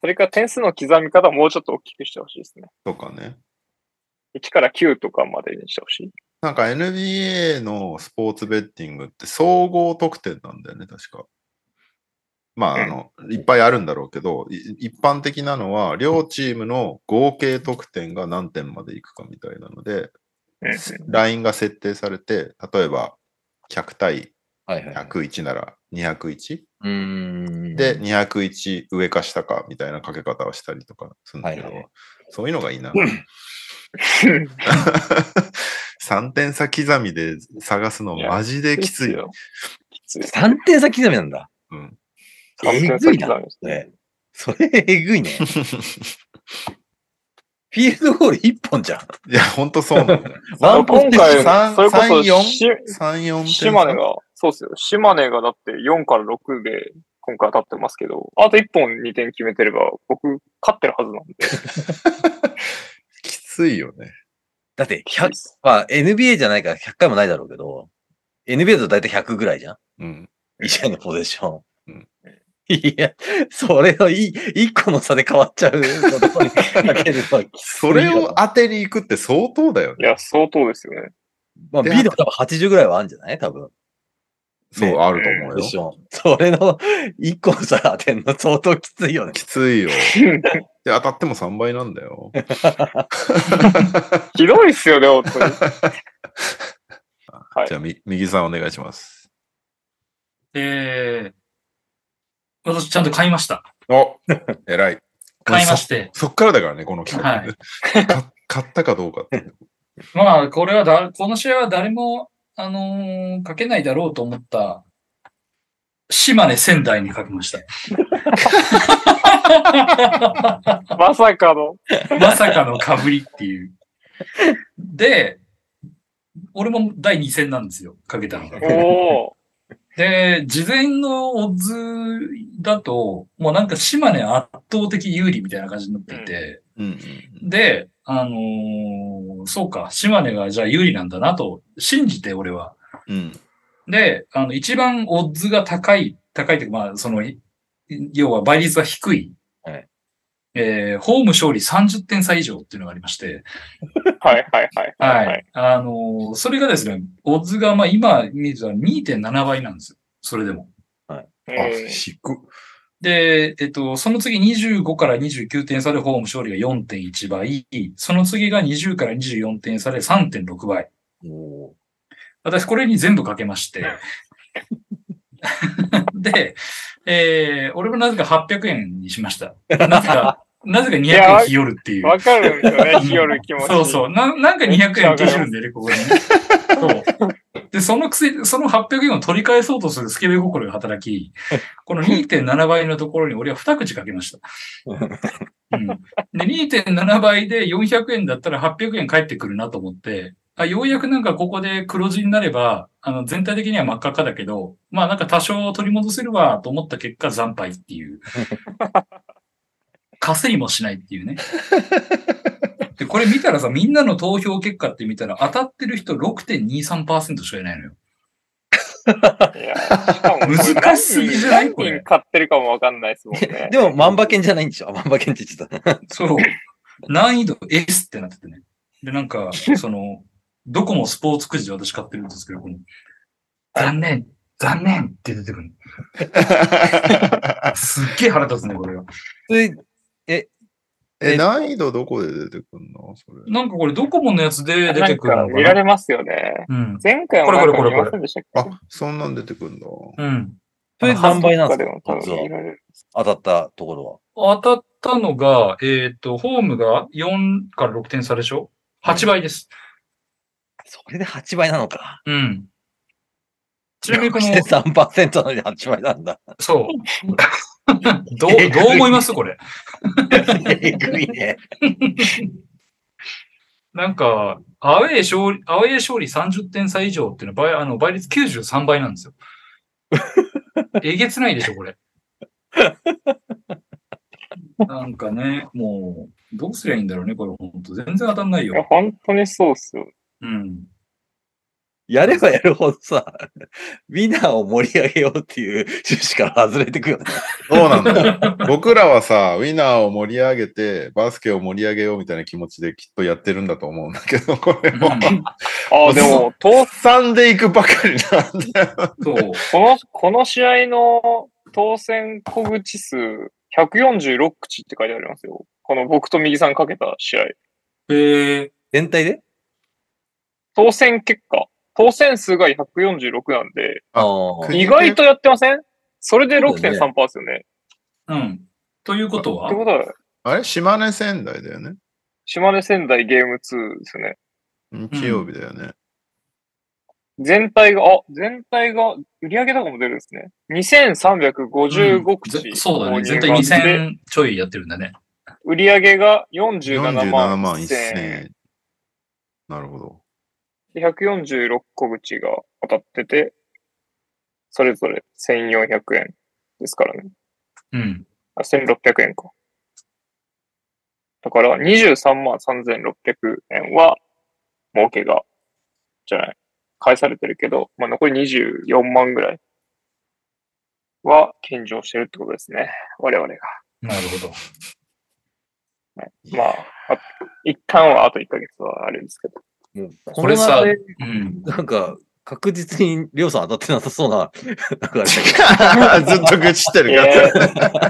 それから点数の刻み方をもうちょっと大きくしてほしいですね。とかね。1から9とかまでにしてほしい。なんか NBA のスポーツベッティングって総合得点なんだよね、確か。まあ、あの、いっぱいあるんだろうけど、い一般的なのは、両チームの合計得点が何点までいくかみたいなので、ラインが設定されて、例えば100対はいはいはい。101なら 201? うーん。で、201上か下かみたいなかけ方をしたりとかするんだけど、はいはいそういうのがいいな。3点差刻みで探すのマジできつい。よ。きつい。3点差刻みなんだ。うん、えぐいな。ねそれ、えぐいね。フィールドゴール1本じゃん。いや、ほんとそうなんだ今回、三それこそ三四？し、3、4点差。島根が、そうっすよ。島根がだって4から6で今回当たってますけど、あと1本2点決めてれば僕勝ってるはずなんで。きついよね。だって100、まあ NBA じゃないから100回もないだろうけど、NBA だと大体100ぐらいじゃん？うん。一試合のポゼッション。うんいや、それをい一個の差で変わっちゃうところにかけるのはそれを当てに行くって相当だよね。いや、相当ですよね。まあ、で B でも多分80ぐらいはあるんじゃない？多分。そう、ねあると思うよ。それの一個の差当てんの相当きついよね。きついよ。で、当たっても3倍なんだよ。ひどいっすよね、本当に。はいじゃあ、み右さんお願いします。えー、私ちゃんと買いました。お偉い。買いまして。そっからだからね、この企画。はいか買ったかどうかって。まあ、これはだ、この試合は誰も、あのーかけないだろうと思った、島根仙台にかけました。まさかの。まさかの被りっていう。で、俺も第2戦なんですよ、かけたのが。で、事前のオッズだと、もうなんか島根圧倒的有利みたいな感じになっていて、うんで、あのーそうか、島根がじゃあ有利なんだなと信じて俺は。うん。うん。で、あの、一番オッズが高い、高いというか、まあ、その、い要は倍率が低い。はいえーホーム勝利30点差以上っていうのがありまして、はいはいはいははいい。はい。あのーそれがですね、オッズが、まあ今見ると2.7倍なんですよ。それでも。あ、うん引く。で、えっと、その次25から29点差でホーム勝利が4.1倍。その次が20から24点差で3.6倍。私これに全部かけまして。で、えー、俺もなぜか800円にしました。なぜか、なぜか200や円ひよるっていう。わかるんですよね、日和る気持ち。そうそう。ななんか200円消えるんだよね、ここにね。そう。で、そのくせ、その800円を取り返そうとするスケベ心が働き、この2.7倍のところに俺は2口かけました。うん、で、2.7倍で400円だったら800円返ってくるなと思って、あようやくなんかここで黒字になれば、あの、全体的には真っ赤っかだけど、まあなんか多少取り戻せるわと思った結果、惨敗っていう。稼いもしないっていうね。で、これ見たらさ、みんなの投票結果って見たら、当たってる人6.23%しかいないのよ。いや、しかも難しすぎじゃない？何これ人買ってるかもわかんないですもんね。でも、万馬券じゃないんでしょ？万馬券って言ってた。そう。難易度 S ってなっててね。で、なんか、その、どこもスポーツくじで私買ってるんですけど、この、残念、残念って出てくるの。すっげえ腹立つね、これが。それえ、難易度どこで出てくるの？それ。なんかこれドコモのやつで出てくるな？んかのかな。見られますよね。うん。前回もこれこれこれ見ませんでしたっけ？あ、そんなん出てくるんだ。うん。それ何倍なんですか。当たったところは。当たったのが、えっ、と、ホームが4から6点差でしょ ?8 倍です。それで8倍なのか。うん。ちなみにこの、3%なのに8倍なんだ。そう。どう、どう思います？これ。えぐいね。なんか、アウェー勝利、アウェー勝利30点差以上っていうのは倍、あの、倍率93倍なんですよ。えげつないでしょ、これ。なんかね、もう、どうすりゃいいんだろうね、これ、本当全然当たんないいや、よ。本当にそうっすよ。うん。やればやるほどさ、ウィナーを盛り上げようっていう趣旨から外れてくよね。そうなんだよ。僕らはさ、ウィナーを盛り上げて、バスケを盛り上げようみたいな気持ちできっとやってるんだと思うんだけど、これも、ああ、でも、と、さんでいくばかりなんだよ。そう。この、この試合の当選小口数146口って書いてありますよ。この僕と右さんかけた試合。えー、全体で？当選結果。当選数が146なんで、意外とやってません？それでそうだよ6.3%ですよね。うん。ということは？ってことは、あれ？島根仙台だよね。島根仙台ゲーム2ですよね。日曜日だよね。全体が、あ、全体が、売上高も出るんですね。2355口、ぜそうだね。全体で、2000ちょいやってるんだね。売上が47 47万万1000 1000円。円。なるほど。で146個口が当たってて、それぞれ1400円ですからね。うん。あ、1600円か。だから23万3600円は儲けが、じゃない、返されてるけど、まあ残り24万ぐらいは献上してるってことですね。我々が。なるほど。まあ、あ一旦はあと1ヶ月はあるんですけど。もうこれさうん。なんか、確実にりょうさん当たってなさそうな、ずっと愚痴ってるいから。や、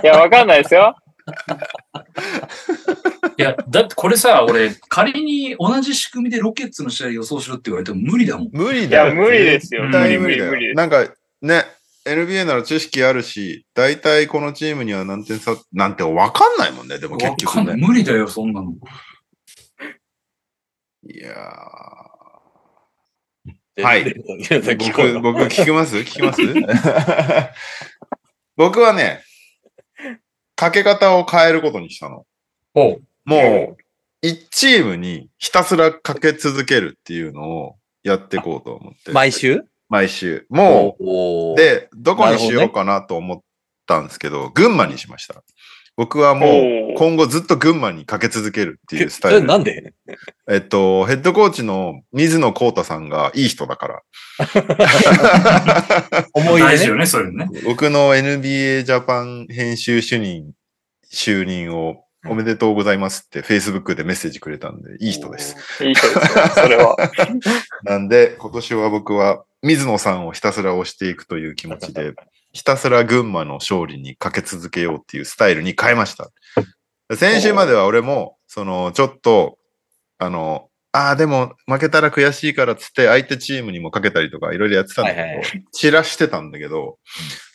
いや、わかんないですよ。いや、だってこれさ、俺、仮に同じ仕組みでロケッツの試合予想しろって言われても無理だもん。無理だよ。いや無理ですよ無理だよ。無理無理なんかね、NBA なら知識あるし、大体このチームには何点差なんてわかんないもんね、でも結わか局んない。ね。無理だよ、そんなの。いやー。はい。僕、僕聞きます？聞きます？僕はね、かけ方を変えることにしたの。もう、一チームにひたすらかけ続けるっていうのをやっていこうと思って。毎週？毎週。もう、で、どこにしようかなと思ったんですけど、群馬にしました。僕はもう今後ずっと群馬にかけ続けるっていうスタイえ、ル。なんで？えっと、ヘッドコーチの水野幸太さんがいい人だから。思い出ね。大事よね、そういうのね。僕の NBA ジャパン編集主任、就任をおめでとうございますって Facebook でメッセージくれたんで、いい人です。いい人ですよ、それは。なんで、今年は僕は水野さんをひたすら押していくという気持ちで、ひたすら群馬の勝利にかけ続けようっていうスタイルに変えました。先週までは俺も、その、ちょっと、あの、ああ、でも負けたら悔しいからっつって相手チームにもかけたりとかいろいろやってたんだけど、はいはいは散らしてたんだけど、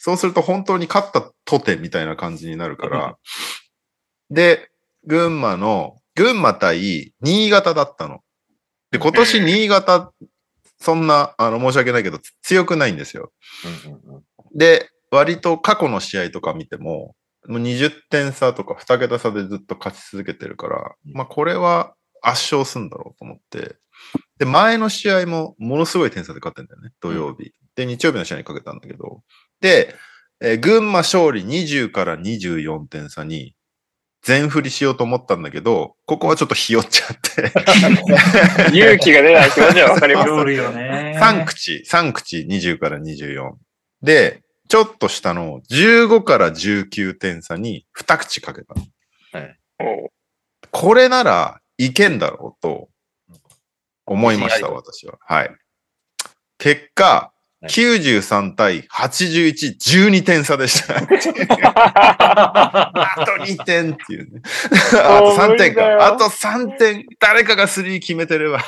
そうすると本当に勝ったとてみたいな感じになるから、で、群馬の、群馬対新潟だったの。で、今年新潟、そんな、あの、申し訳ないけど、強くないんですよ。うんうんうんで、割と過去の試合とか見ても、もう20点差とか2桁差でずっと勝ち続けてるから、まあこれは圧勝するんだろうと思って、で、前の試合もものすごい点差で勝ってんだよね、土曜日。で、日曜日の試合にかけたんだけど、で、えー群馬勝利20から24点差に全振りしようと思ったんだけど、ここはちょっとひよっちゃって、勇気が出ない気持ちはわかります。料理よね。3口、3口20から24。で、ちょっと下の15から19点差に2口かけた。おうこれならいけんだろうと思いました、私は。はい。結果、はい93対81、12点差でした。あと2点っていうね。あと3点か。あと3点。誰かが3決めてれば。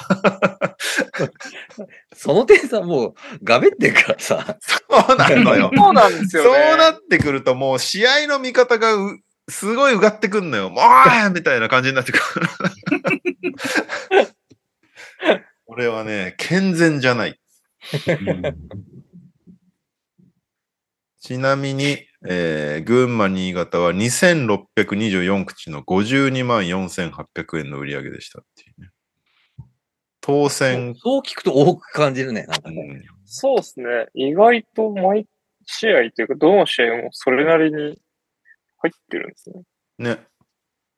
その点さ、もう、がめってるからさ。そうなのよ。そうなんですよね。そうなってくるともう試合の見方がうすごいうがってくんのよ。もうみたいな感じになってくる。これはね、健全じゃない。ちなみに、えー群馬、新潟は2624口の52万4800円の売り上げでしたっていうね。当選、そう聞くと多く感じるね。なんかね。うんそうですね。意外と毎試合というか、どの試合もそれなりに入ってるんですね。ね。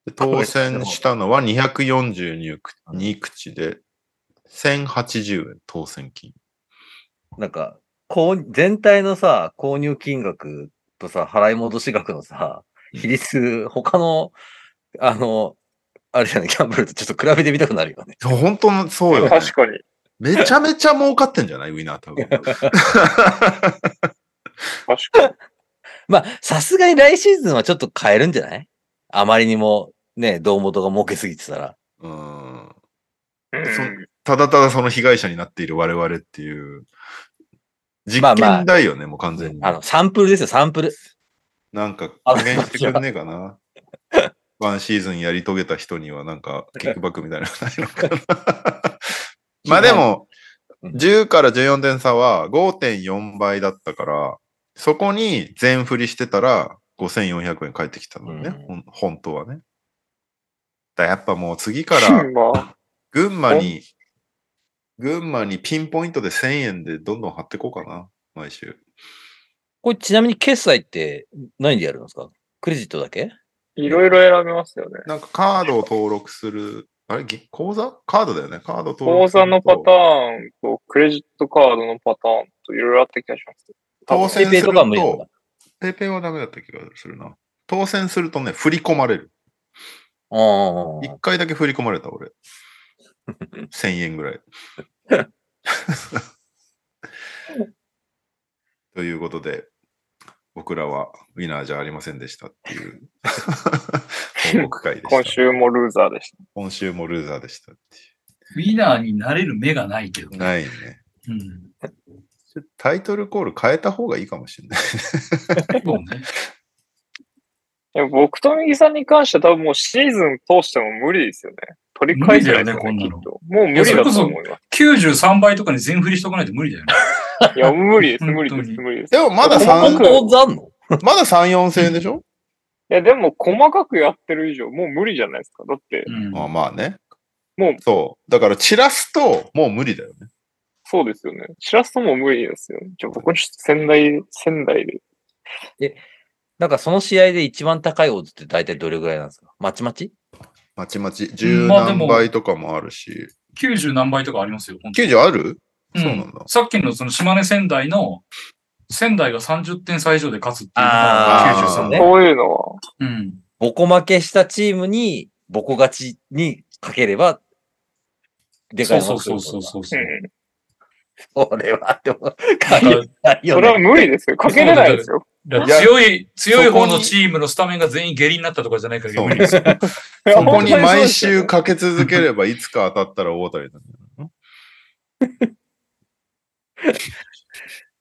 で当選したのは242口で、1080円当選金。なんか、こう、全体のさ、購入金額とさ、払い戻し額のさ、比率、他の、あの、あれじゃない、ギャンブルとちょっと比べてみたくなるよね。本当のそうよ、ね。確かに。めちゃめちゃ儲かってんじゃない？ウィナー多分。確かに。まあ、さすがに来シーズンはちょっと変えるんじゃない？あまりにも、ね、胴元が儲けすぎてたら。うんうんただただその被害者になっている我々っていう、実まあまあ験だよね、もう完全に。あの、サンプルですよ、サンプル。なんか、あ加減してくれねえかな。ワンシーズンやり遂げた人にはなんか、キックバックみたいなのないのかな。まあでも、10から14点差は5.4倍だったから、そこに全振りしてたら5400円返ってきたのね、うん本当はね。だやっぱもう次からまあ、群馬に、群馬にピンポイントで1000円でどんどん貼っていこうかな、毎週。これちなみに決済って何でやるんですか？クレジットだけ？いろいろ選べますよね。なんかカードを登録する、あれ？ぎ口座？カードだよね。カード登録口座のパターンと、クレジットカードのパターンといろいろあった気がします。当選するペイペイとかは無理なんだと、。ペイペイはダメだった気がするな。当選するとね、振り込まれる。ああ。一回だけ振り込まれた、俺。1000円ぐらい。ということで、僕らはウィナーじゃありませんでしたっていう 報告会でした。今週もルーザーでした。今週もルーザーでしたってウィナーになれる目がないけどいう。ね。ないね。うん。タイトルコール変えた方がいいかもしれない。そうね。いや僕と右さんに関しては多分もうシーズン通しても無理ですよね。取り返せないですよね、無理だよねきっと。もう無理だと思いま93倍とかに全振りしとかないと無理だよね。す。いや、無理です、無理です、無理です。でもまだ細か3く、当あんのまだ3、4千円でしょ、いや、でも細かくやってる以上、もう無理じゃないですか。だってう、ん。あまあね。もうそう。だから散らすともう無理だよね。そうですよね。知らすとも無理ですよね。じゃあ僕、仙台、仙台で。なんかその試合で一番高いオッズって大体どれぐらいなんですか？まちまち？まちまち。十まあでも何倍とかもあるし。90何倍とかありますよ。本当に90ある？うんそうなんだ。さっきのその島根仙台の、仙台が30点差以上で勝つっていうのあが93ーね倍。そういうのは、うん。ボコ負けしたチームに、ボコ勝ちにかければ、でかいうのそそうそうそうそう。うん。それは、でも、だ限らないよそれはね。無理ですよ。かけれないですよ。強い、強い方のチームのスタメンが全員下痢になったとかじゃないから そこに毎週かけ続ければいつか当たったら大当たりだよ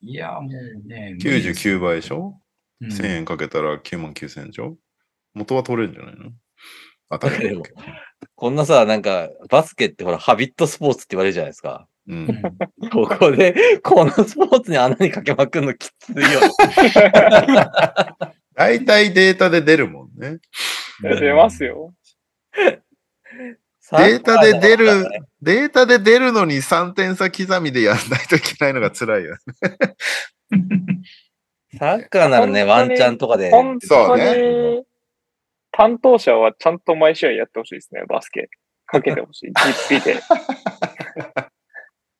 いや、もうね。99倍でしょ、うん ?1000 円かけたら9万9000円でしょ？元は取れるんじゃないの？当たり こんなさ、なんか、バスケってほら、ハビットスポーツって言われるじゃないですか。う。うんん ここで、このスポーツに穴にかけまくるのきついよね。大体データで出るもんね。出ますよ。データで出る、データで出るのに3点差刻みでやんないといけないのが辛いよ。サッカーならね、ワンチャンとかで。本当そうねに、担当者はちゃんと毎試合やってほしいですね、バスケ。かけてほしい。実費で。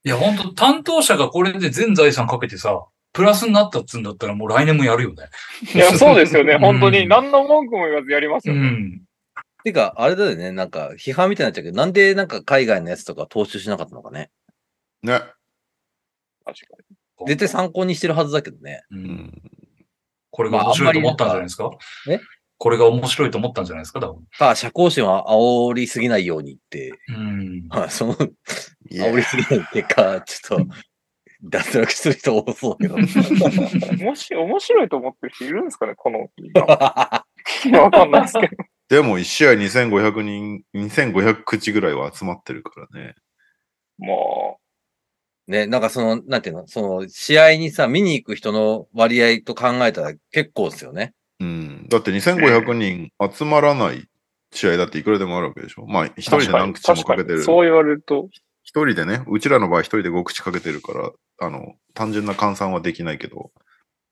いや、本当担当者がこれで全財産かけてさ、プラスになったっつうんだったらもう来年もやるよね。いや、そうですよね。う ん本当に。何の文句も言わずやりますうよね。ん。てか、あれだよね、なんか、批判みたいになっちゃうけど、なんでなんか海外のやつとか踏襲しなかったのかね。ね。確か絶対参考にしてるはずだけどね。う。うんん。これが面白いと思ったんじゃないですか、え？これが面白いと思ったんじゃないですか多分。か、社交心は煽りすぎないようにって、うん。まあ、その、煽りすぎない結果、ちょっと、脱落する人多そうだけど。に。もし、面白いと思ってる人いるんですかねこの。わかんないですけど。でも1試合2500人、2500口ぐらいは集まってるからね。もね、なんかその、なんていうの、その、試合にさ、見に行く人の割合と考えたら結構ですよね。うん。だって2500人集まらない試合だっていくらでもあるわけでしょ。まあ、一う、人で何口もか確けてる。そう言われると、一人でね、うちらの場合一人で5口かけてるから、あの、単純な換算はできないけど、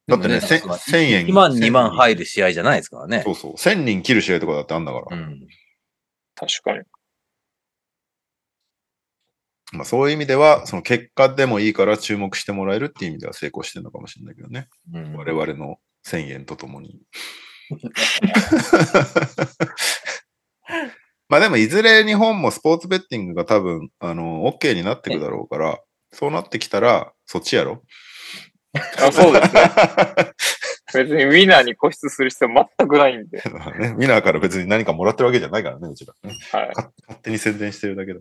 だってね、でもせん1000円。2万、2万入る。る試合じゃないですからねそ。うそう。1000人切る試合とかだってあんだから。うん。確かに。まあそういう意味では、その結果でもいいから注目してもらえるっていう意味では成功してるのかもしれないけどね。うん我々の1000円とともに。まあでもいずれ日本もスポーツベッティングが多分、あの、OK になっていくだろうから、そうなってきたら、そっちやろあそうですね。別にウィナーに固執する必要全くないんで。ね、ミナーから別に何かもらってるわけじゃないからね、うちら、ね。はい。か勝手に宣伝してるだけだ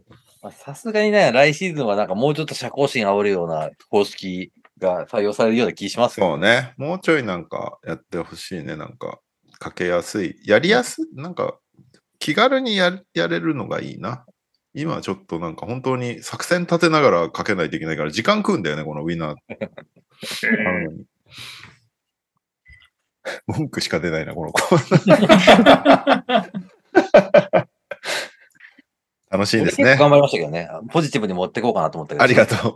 さすがにね、来シーズンはなんかもうちょっと社交心煽るような方式が採用されるような気しますよ。そうね。もうちょいなんかやってほしいね。なんか、かけやすい。やりやすい？なんか、気軽にややれるのがいいな。今はちょっとなんか本当に作戦立てながらかけないといけないから時間食うんだよね、このウィナー。文句しか出ないな、この子。楽しいですね。頑張りましたけどね。ポジティブに持っていこうかなと思ったけど。ありがとう。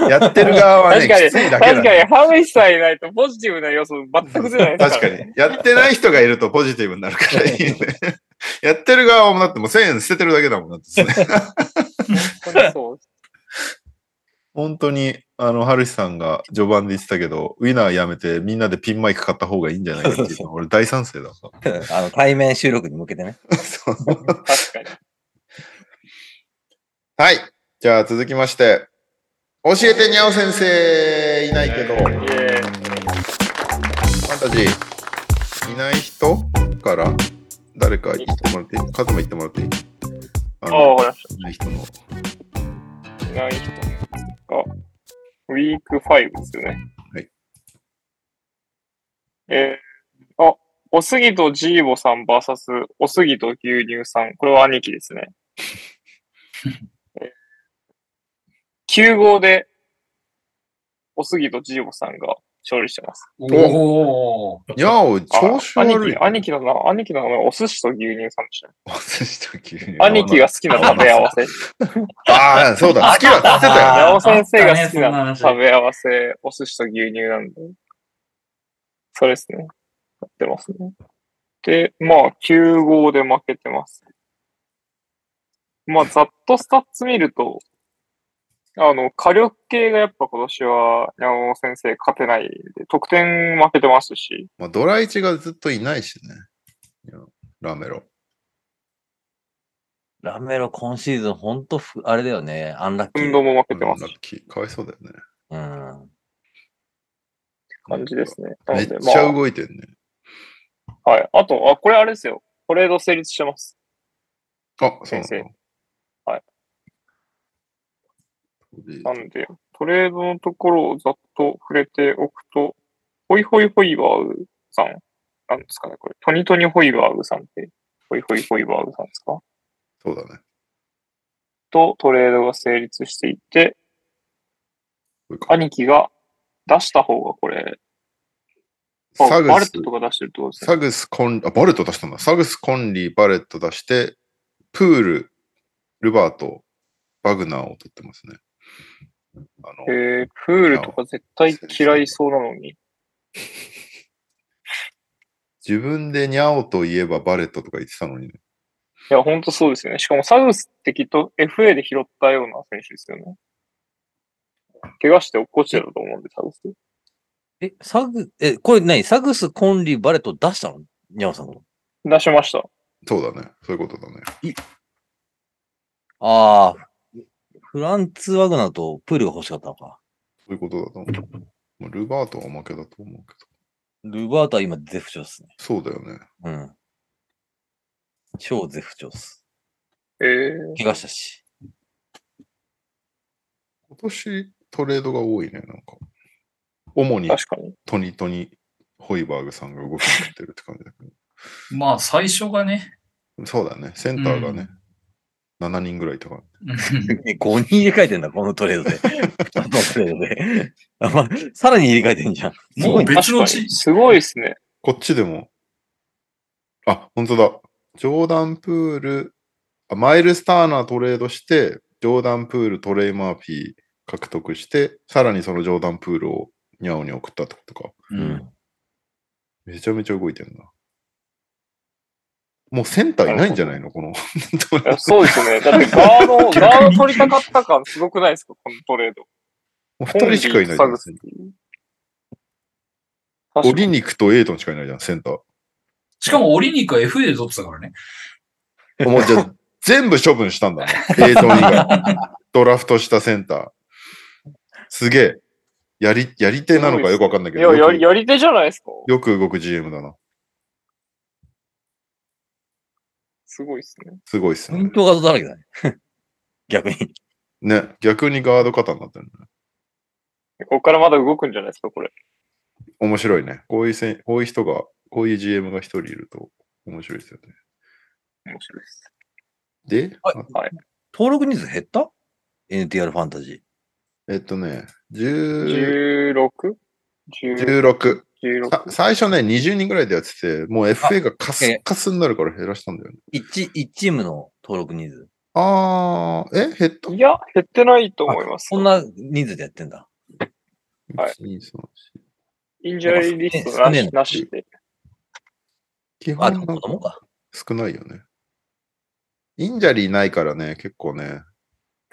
やってる側はね、確かに、きついだけだ、確かに、ね。ハムシさんいないとポジティブな要素全く出ないね。確かに。やってない人がいるとポジティブになるからいいね。やってる側もだってもう1000円捨ててるだけだもんだってね。本当にそう。本当に、あの、ハルシさんが序盤で言ってたけど、ウィナーやめてみんなでピンマイク買った方がいいんじゃないかっていうの俺大賛成だわ。あの、対面収録に向けてね。そう確かに。はい。じゃあ続きまして、教えてにゃお先生いないけど、ファンタジーいない人から誰か言ってもらっていい？カズマ言ってもらっていい？ああわかりましいない人の。た。いない人が、ウィーク5ですよね。はい。えー、あ、おすぎとジーボさん VS おすぎと牛乳さん。これは兄貴ですね。えー9号で、おすぎとジーボさんが勝利してます。おお。にゃお、調子あ悪い。兄貴、兄貴の名前、兄貴の名前、お寿司と牛乳さんでしたね。お寿司と牛乳兄貴が好きな食べ合わせ。ああ、そうだ、好きだって言ってたよ。八尾先生が好きな食べ合わせ、お寿司と牛乳なんで。それですね。やってますね。で、まあ、9号で負けてます。まあ、ざっとスタッツ見ると、あの、火力系がやっぱ今年は、八尾先生勝てないんで、得点負けてますし、まあ、ドラ1がずっといないしね。ラメロ。ラメロ今シーズンほんとふ、あれだよね。アンラッキー。運動も負けてますしラッ、キー。かわいそうだよね。うん。感じですね。なめっちゃま動いてんね。あ、はい。あと、あ、これあれですよ。トレード成立してます。あ、そう先。はい。なんで、トレードのところをざっと触れておくと、ホイホイホイバーグさん、なんですかね、これ。トニトニホイバーグさんって、ホイホイホイバーグさんですか？そうだね。とトレードが成立していて、兄貴が出した方がこれ、あサグスバレット、とか出してるってことですね。サグス、コン、あ、バレット出したんだ。サグス、コンリー、バレット出して、プール、ルバート、ワグナーを取ってますね。あの、えー、プールとか絶対嫌いそうなのに。自分でニャオといえばバレットとか言ってたのにね。いや、ほんとそうですよね。しかもサグスってきっと FA で拾ったような選手ですよね。怪我して落っこちてると思うんで、サグス。え、サグ、え、これ何？サグス、コンリー、バレット出したの？ニャオさんが。出しました。そうだね。そういうことだね。ああ、フランツ・ワグナーとプールが欲しかったのか。そういうことだと思う。まあルバートは負けだと思うけど。ルバートは今絶不調ですね。そうだよね。うん。超絶不調です。えー、怪我したし。今年トレードが多いね、なんか。主に確かに。トニトニ、ホイバーグさんが動きてるって感じだけど。まあ、最初がね。そうだね。センターがね、7人ぐらいいたから。え5人入れ替えてんだ、このトレードで。このトレードで。あまあ、さらに入れ替えてんじゃん。すもうごいね。別のチ。すごいですね。こっちでも、あ、本当だ。ジョーダン・プール、あマイルス・ターナートレードして、ジョーダン・プール、トレイ・マーフィー獲得して、さらにそのジョーダン・プールをニャオに送ったってことか。うん。めちゃめちゃ動いてんな。もうセンターいないんじゃないの？この。いやそうですね。だってガード、ガード取りたかった感すごくないですか？このトレード。もう2人しかいないじゃんオリニクとエイトンしかいないじゃん、センター。しかも、オリニクは FA で取ってたからね。もうじゃあ、全部処分したんだね。エイトン以外。ドラフトしたセンター。すげえ。やり、やり手なのかよくわかんないけいや、ど、やり、よくやり手じゃないですか。よく動く GM だな。すごいですね。すごいっすね。ポイントガードだらけだね。逆に。ね、逆にガード型になってるね。ここからまだ動くんじゃないですか、これ。面白いね。こういうせん、こういう人が、こういう GM が一人いると面白いですよね。面白いです。で、はいあはい。登録人数減った ?NTR ファンタジえっとね、10 16? 16。16? さ最初ね、20人ぐらいでやってて、もう FA がカスえカスになるから減らしたんだよね。ー。1、一チームの登録人数。あー、え減った？いや、減ってないと思います。そんな人数でやってんだ。はい1 2 3インジャリーリストなしななしで。基あ、でも子供か。少ないよね。インジャリーないからね、結構ね、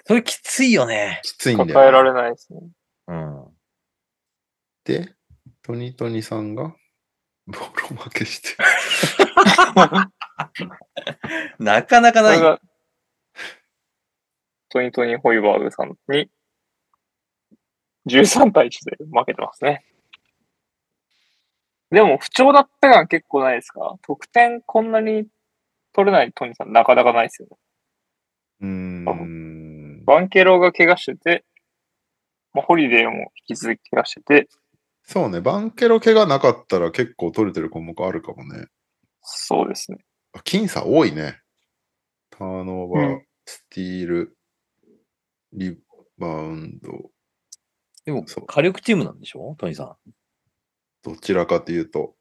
それきついよね。きついんだよ、ね。抱えられないですね。うん。で、トニトニさんが、ボロ負けして。なかなかない。トニトニホイバーグさんに、13対1で負けてますね。でも、不調だった感結構ないですか？得点こんなに取れないトニさんなかなかないですよね。うーん。バンケロが怪我してて、まあ、ホリデーも引き続き怪我してて、そうね、バンケロ怪我なかったら結構取れてる項目あるかもね。そうですね。あ僅差多いね。ターンオーバー、うんスティール、リバウンド、でもそう、火力チームなんでしょ？トニーさん。どちらかというと、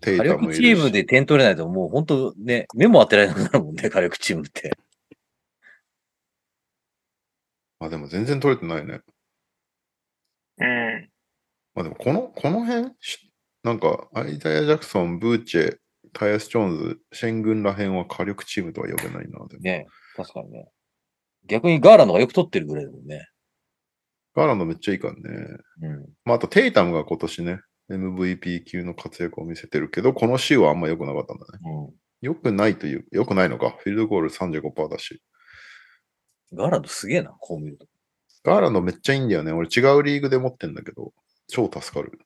テイ火タもいるし。力チームで点取れないともう本当ね、目も当てられなくなるもんね、火力チームって。あ、でも全然取れてないね。うん。まあでもこの、この辺、しなんか、アイザヤ・ジャクソン、ブーチェ、タイアス・ジョーンズ、シェン軍ら辺は火力チームとは呼べないな。ね、確かにね。逆にガーランドがよく取ってるぐらいだもんね。ガーランドめっちゃいいからね。うん。まあ、あとテイタムが今年ね、MVP 級の活躍を見せてるけど、この週はあんま良くなかったんだね。うん。良くないという、良くないのか。フィールドゴール35%だし。ガーランドすげえな、こう見ると。ガーランドめっちゃいいんだよね。俺違うリーグで持ってんだけど、超助かる。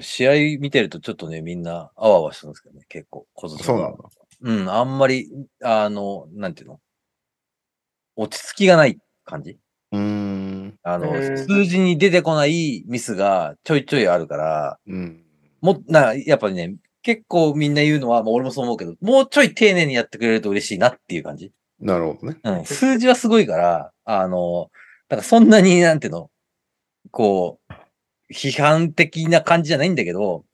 試合見てるとちょっとね、みんなあわあわしてますけどね、結構。小僧そうなんだ。うん、あんまり、あの、なんていうの落ち着きがない感じうーん。あの、うん数字に出てこないミスがちょいちょいあるから、うん。も、な、やっぱりね、結構みんな言うのは、まあ俺もそう思うけど、もうちょい丁寧にやってくれると嬉しいなっていう感じ。なるほどね。うん、数字はすごいから、あの、なんかそんなに、なんていうの、こう、批判的な感じじゃないんだけど、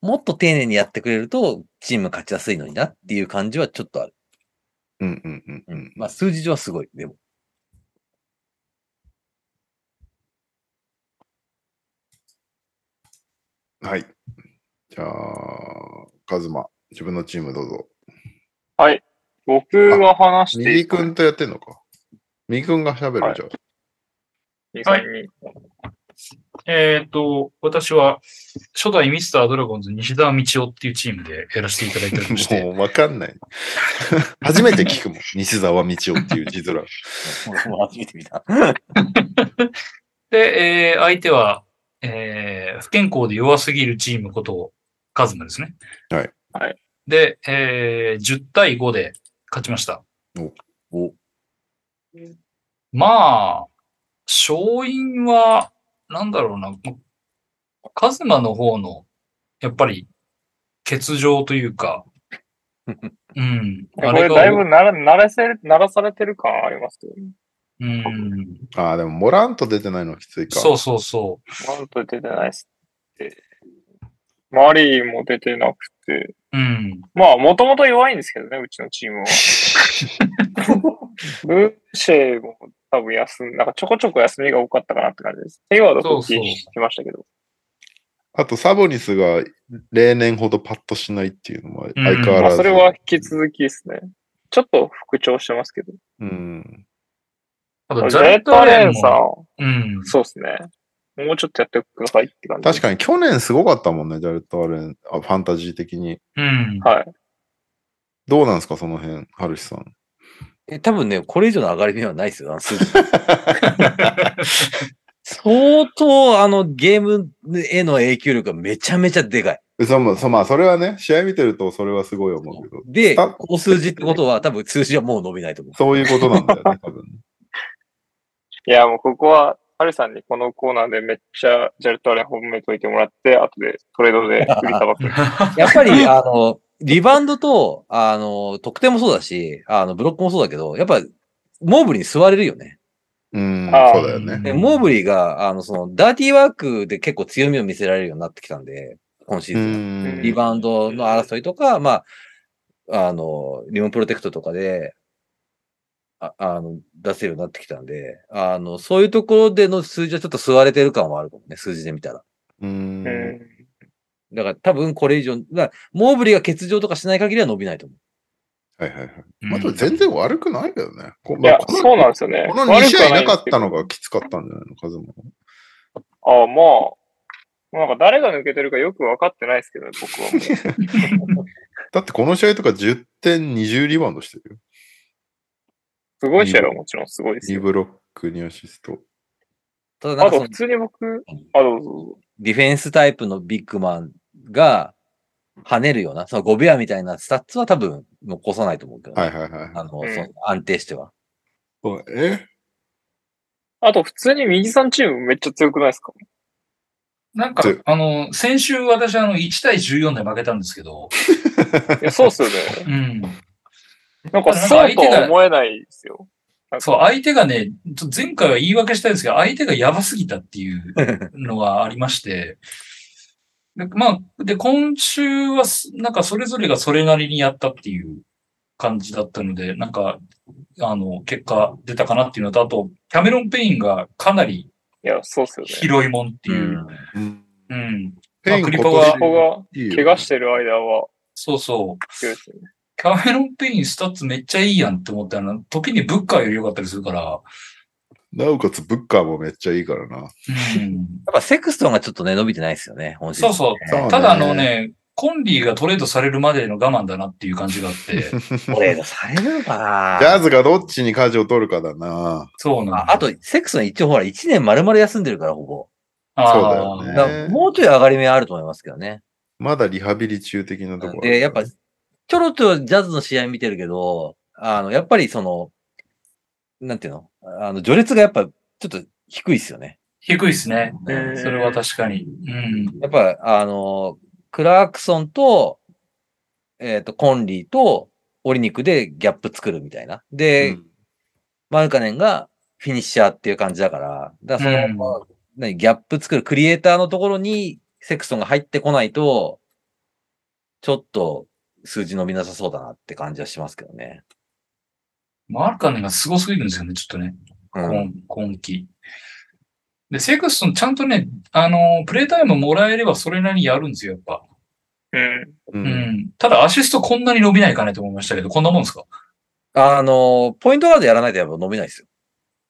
もっと丁寧にやってくれると、チーム勝ちやすいのになっていう感じはちょっとある。うんうんうんううんん。まあ数字上はすごい、でも。はい。じゃあ、カズマ、自分のチームどうぞ。はい。僕が話していい右くんとやってんのか？右くんが喋る、はいじゃあ。二三にえっ、と、私は、初代ミスタードラゴンズ西澤道夫っていうチームでやらせていただいておりまして、もうわかんない。初めて聞くもん。西澤道夫っていう字面。俺も初めて見た。で、えー相手は、えー不健康で弱すぎるチームこと、カズマですね。はい。はい。で、えー10対5で勝ちました。お、まあ、勝因は、なんだろうな、カズマの方の、やっぱり、欠場というか、うん。これだいぶなら、ならせ、ならされてる感ありますよね。うん。ああ、でもモランと出てないのはきついか。そうそうそなんと出てないっすって。マリーも出てなくて。う。うん。まあ、もともと弱いんですけどね、うちのチームは。ブーシェーも多分休ん、なんかちょこちょこ休みが多かったかなって感じです。ヘイワード復帰しましたけど。あと、サボニスが例年ほどパッとしないっていうのも相変わまあ、らず。それは引き続きですね。ちょっと復調してますけど。うん。あと、ジャレット・ト・アレンンさんも、、うん。そうですね。もうちょっとやってくださいって感じ。確かに去年すごかったもんね、ジャレット・アレン、あファンタジー的に。うん。はい。どうなんですか、その辺、ハルシさん。え、多分ね、これ以上の上がり目はないですよ、あの数字。相当あのゲームへの影響力がめちゃめちゃでかい。そもそまあ、それはね、試合見てるとそれはすごい思うけど、で、あこの数字ってことは多分数字はもう伸びないと思う。そういうことなんだよね、多分。いや、もうここは、ハルさんにこのコーナーでめっちゃジャルトアレン褒めといてもらって、後でトレードで売りさばく。やっぱり、あの、リバウンドと、あの、得点もそうだし、あの、ブロックもそうだけど、やっぱ、モーブリーに座れるよね。うん、そうだよね。でモーブリーが、あの、その、ダーティーワークで結構強みを見せられるようになってきたんで、今シーうズンリバウンドの争いとか、まあ、あの、リムプロテクトとかで、ああの、出せるようになってきたんで、あの、そういうところでの数字はちょっと吸われてる感はあるかもね、数字で見たら。うんうんだから多分これ以上、モーブリーが欠場とかしない限りは伸びないと思う。はいはいはい。うんまあ、全然悪くないけどね。こいや、そうなんですよね。この2試合いなかったのがきつかったんじゃないの、カズマ。ああ、まあ、なんか誰が抜けてるかよく分かってないですけどね、僕はもう。だってこの試合とか10点20リバウンドしてるよ。すごい試合はもちろんすごいです2よ。ブロック2アシスト。ただなんかそのあと普通に僕、あ、どうぞどうぞ。ディフェンスタイプのビッグマンが跳ねるような、その5秒アみたいなスタッツは多分残さないと思うけどね、はいはいはい。あの、うんその安定しては。そうえ？あと普通に右さんチームめっちゃ強くないですか？なんかで、あの、先週私あの1対14で負けたんですけど、いや、そうっすよね。うん。なんかそうとは思えないですよ。そう、相手がね、前回は言い訳したいんですけど、相手がやばすぎたっていうのがありまして、でまあ、で、今週はす、なんかそれぞれがそれなりにやったっていう感じだったので、なんか、あの、結果出たかなっていうのと、あと、キャメロン・ペインがかなりいや、そうっすよね。拾いもんっていう。うんうんうん。ペインまあクリポが怪我してる間はそうそう。キャメロン・ペインスタッツめっちゃいいやんって思ったら、時にブッカーより良かったりするから、なおかつブッカーもめっちゃいいからな。うん。やっぱセクストンがちょっとね、伸びてないですよね、本シーズンそうそう。ただあのね、コンリーがトレードされるまでの我慢だなっていう感じがあって、トレードされるのかなジャズがどっちに舵を取るかだな。そうなんああと、セクストン一応ほら、1年丸々休んでるから、ほぼ。そうだよねもうちょい上がり目あると思いますけどね。まだリハビリ中的なところ。で、やっぱ、ちょろちょろジャズの試合見てるけど、あの、やっぱりその、なんていうの？あの、序列がやっぱ、ちょっと低いっすよね。低いですね。うんそれは確かに。うん。やっぱ、あの、クラークソンと、えっ、と、コンリーと、オリニクでギャップ作るみたいな。で、うんマルカネンがフィニッシャーっていう感じだから、だからその、うんまあ何ギャップ作るクリエイターのところにセクソンが入ってこないと、ちょっと数字伸びなさそうだなって感じはしますけどね。マルカネがすごすぎるんですよね、ちょっとね。うん。今今季。で、セクストンちゃんとね、あの、プレイタイムもらえればそれなりにやるんですよ、やっぱ。うん。ううんん。ただアシストこんなに伸びないかねと思いましたけど、こんなもんですか？あの、ポイントガードやらないとやっぱ伸びないですよ。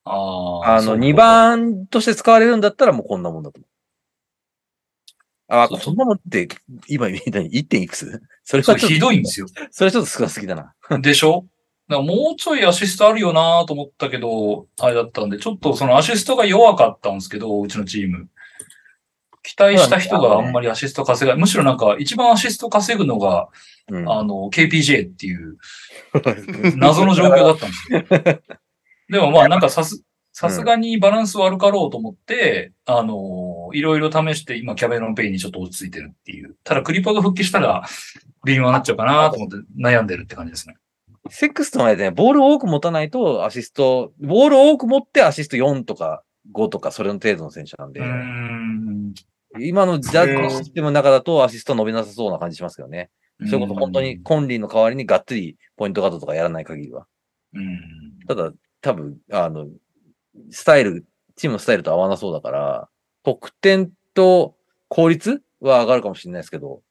ああ。あの、そうか2。番として使われるんだったらもうこんなもんだと思う。あ、そんなもんって、今見たに 1. 点いくつ？それはちょっと、ひどいんですよ。それはちょっと少なすぎだな。でしょ？だからもうちょいアシストあるよなと思ったけど、あれだったんで、ちょっとそのアシストが弱かったんですけど、うちのチーム。期待した人があんまりアシスト稼がない。むしろなんか一番アシスト稼ぐのが、うん。あの、KPJ っていう謎の状況だったんですよ。でもまあなんかさす、さすがにバランス悪かろうと思って、あの、いろいろ試して今キャメロンペイにちょっと落ち着いてるっていう。ただクリパーが復帰したら微妙になっちゃうかなと思って悩んでるって感じですね。セックスとはね、ボールを多く持たないとアシスト、ボールを多く持ってアシスト4とか5とかそれの程度の選手なんでん。今のジャズのシステムの中だとアシスト伸びなさそうな感じしますけどね。それこそ本当にコンリーの代わりにがっつりポイントガードとかやらない限りは。うん。ただ、多分、あの、スタイル、チームのスタイルと合わなそうだから、得点と効率は上がるかもしれないですけど、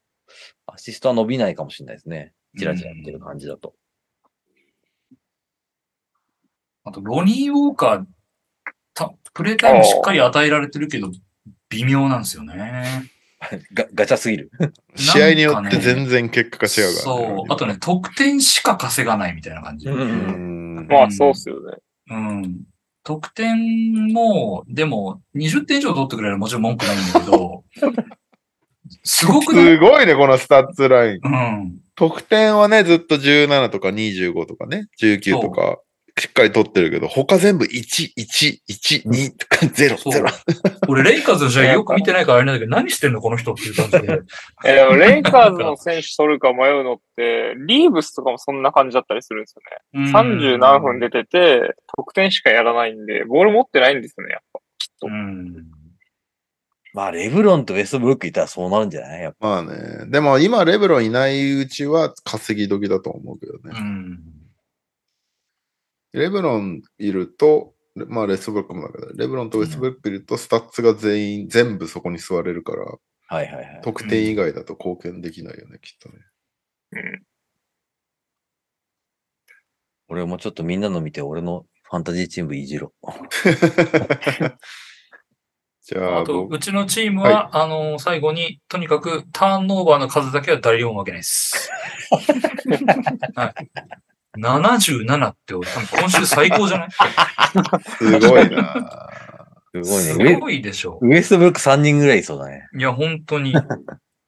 アシストは伸びないかもしれないですね。チラチラ見てる感じだと。あと、ロニー・ウォーカー、たプレイタイムしっかり与えられてるけど、微妙なんですよね。ガガチャすぎる。試合によって全然結果が違うから、そう。あとね、得点しか稼がないみたいな感じ。うんうん。まあ、そうっすよね。うん。得点も、でも、20点以上取ってくれるもちろん文句ないんだけど、すごくない？すごいね、このスタッツライン。うん。得点はね、ずっと17とか25とかね、19とか、しっかり取ってるけど、他全部1、1、1、2とか0、そう0。俺、レイカーズの試合よく見てないからあれなんだけど、何してんのこの人っていう感じで。え、でもレイカーズの選手取るか迷うのって、リーブスとかもそんな感じだったりするんですよね。30何分出てて、得点しかやらないんで、ボール持ってないんですよね、やっぱ。きっとう。ん。まあ、レブロンとウェストブルックいたらそうなるんじゃない？やっぱ。まあね。でも今、レブロンいないうちは稼ぎ時だと思うけどうね。ん。レブロンいると、まあウェストブルックもだけど、レブロンとウェストブルックいると、スタッツが全員、全部そこに吸われるから、はいはいはい。得点以外だと貢献できないよね、きっとね。うん。俺もちょっとみんなの見て、俺のファンタジーチームいじろ。じゃあ、あと、僕うちのチームは、あのー最後に、とにかく、ターンオーバーの数だけは誰にも負けないです。はい。77って、多分今週最高じゃない？すごいなすごいね。すごいでしょ。ウエストブルック3人ぐらいいそうだね。いや、本当に。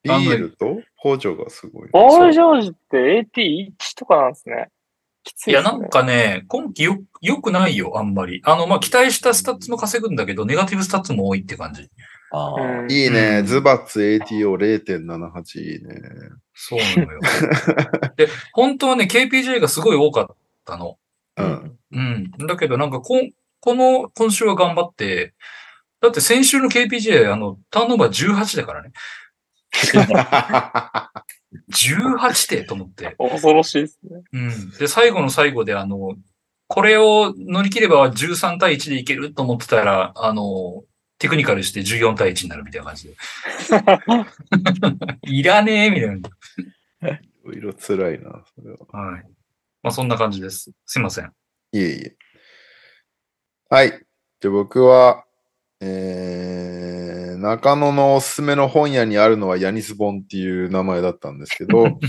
ビールと補助がすごい。ボールジョージって AT1 とかなんですね。きついや、いですね。なんかね、今季よ、良くないよ、あんまり。あの、まあ、期待したスタッツも稼ぐんだけど、ネガティブスタッツも多いって感じ。あいいね。うんズバッツ ATO0.78 いいね。そうなのよ。で、本当はね、KPJ がすごい多かったの。うん。うん。だけどなんかこん、この、今週は頑張って、だって先週の KPJ、あの、ターンオーバー18だからね。18点と思って。恐ろしいですね。うん。で、最後の最後で、あの、これを乗り切れば13対1でいけると思ってたら、あの、テクニカルして14対1になるみたいな感じで。いらねえみたいな。いろいろ辛いな、それは。はい。まあ、そんな感じです。すいません。いえいえ。はい。じゃあ僕は、えー、中野のおすすめの本屋にあるのはヤニスボンっていう名前だったんですけど、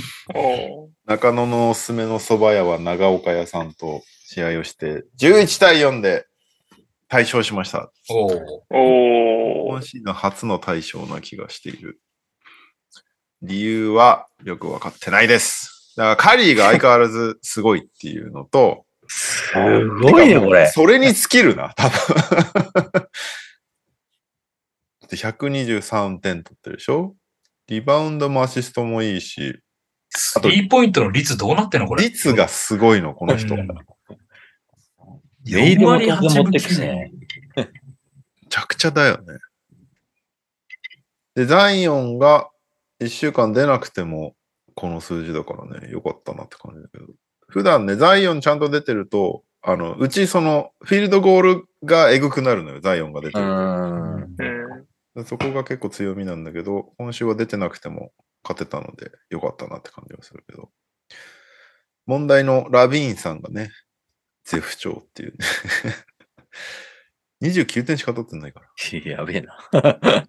中野のおすすめの蕎麦屋は長岡屋さんと試合をして、11対4で大勝しました。おーおー今シーズン初の大勝な気がしている。理由はよくわかってないです。だからカリーが相変わらずすごいっていうのと、すごいね、これ。それに尽きるな、多分。で123点取ってるでしょ？リバウンドもアシストもいいし、スリーポイントの率どうなってんのこれ？率がすごいの、この人。うんメイドも4割当然持ってくし8分ね。めちゃくちゃだよね。で、ザイオンが1週間出なくても、この数字だからね、よかったなって感じだけど。普段ね、ザイオンちゃんと出てると、あの、うちその、フィールドゴールがエグくなるのよ、ザイオンが出てうると。そこが結構強みなんだけど、今週は出てなくても勝てたので、よかったなって感じはするけど。問題のラビーンさんがね、絶不調っていうね。29点しか取ってないか やべえな。ら。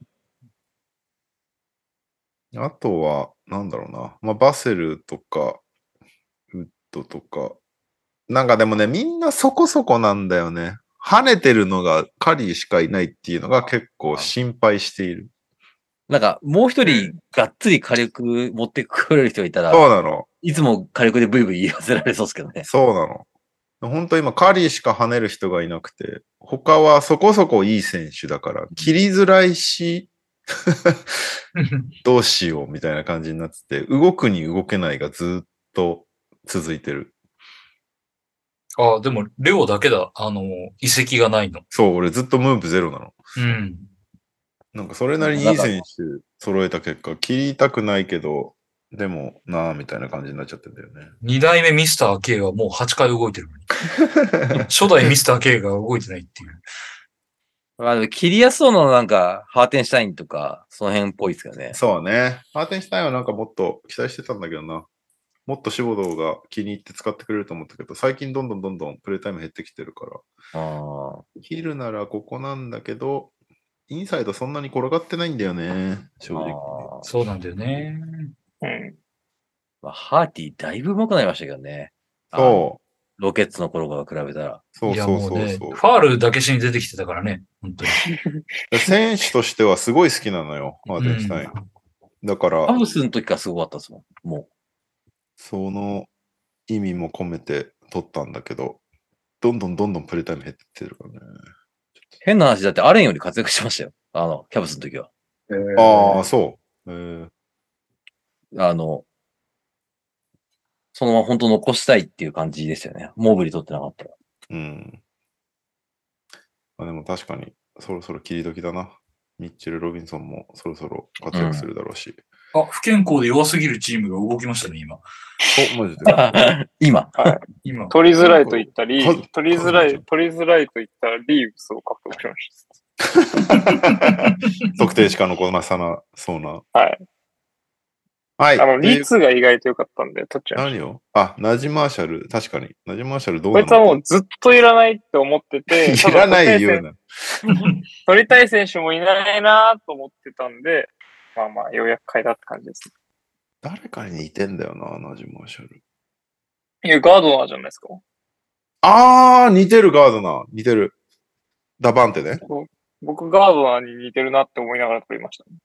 あとは、なんだろうな。まあ、バセルとか、ウッドとか。なんかでもね、みんなそこそこなんだよね。跳ねてるのがカリーしかいないっていうのが結構心配している。なんか、もう一人、がっつり火力持ってくれる人がいたら、そうなの。いつも火力でブイブイ言わせられそうですけどね。そうなの。本当今カリーしか跳ねる人がいなくて、他はそこそこいい選手だから、切りづらいし、どうしようみたいな感じになってて、動くに動けないがずっと続いてる。あ、でも、レオだけだ。あの、遺跡がないの。そう、俺ずっとムーブゼロなの。うん。なんかそれなりにいい選手揃えた結果、切りたくないけど、でもなあみたいな感じになっちゃってんだよね。二代目ミスター K はもう8回動いてるのに。初代ミスター K が動いてないっていう。まあ、でも切りやすそうなのなんか、ハーテンシュタインとか、その辺っぽいですけどね。そうね。ハーテンシュタインはなんかもっと期待してたんだけどな。もっとシボドーが気に入って使ってくれると思ったけど、最近どんどんどんどんプレイタイム減ってきてるから。ああ。ヒルならここなんだけど、インサイドそんなに転がってないんだよね。正直。そうなんだよね。うん。まあ、ハーティーだいぶ上手くなりましたけどね。そロケッツの頃から比べたら。そうそうそうそう。ファールだけしに出てきてたからね、本当に。選手としてはすごい好きなのよ、ハーテンシュタイン。だからカ、ブスの時からすごかったですもん。もその意味も込めて取ったんだけど、どんどんどんどんプレイタイム減ってってるからね。う。変な話だってアレンより活躍しましたよ。あの、キャブスの時は。ああ、そう。えーあの、そのまま本当残したいっていう感じですよね。モーブリ取ってなかったら。うん。あでも確かに、そろそろ切り時だな。ミッチェル・ロビンソンもそろそろ活躍するだろうし。あ、不健康で弱すぎるチームが動きましたね、今。お、マジで？今。今。取りづらいと言ったりか、取りづらい、取りづらいと言ったらリーブスを獲得しまし特定しか残らさなそうな。た。はい。はい。あの、という率が意外と良かったんで、取っちゃいまし何を？あ、ナジマーシャル。確かに。ナジマーシャルどた。うなの？こいつはもうずっといらないって思ってて、いらない言うな。な。取りたい選手もいないなと思ってたんで、まあまあ、ようやく変えたって感じです。誰かに似てんだよな、ナジマーシャル。いや、ガードナーじゃないですか。あー、似てるガードナー。似てる。ダバンテね。僕、ガードナーに似てるなって思いながら取りました、ね。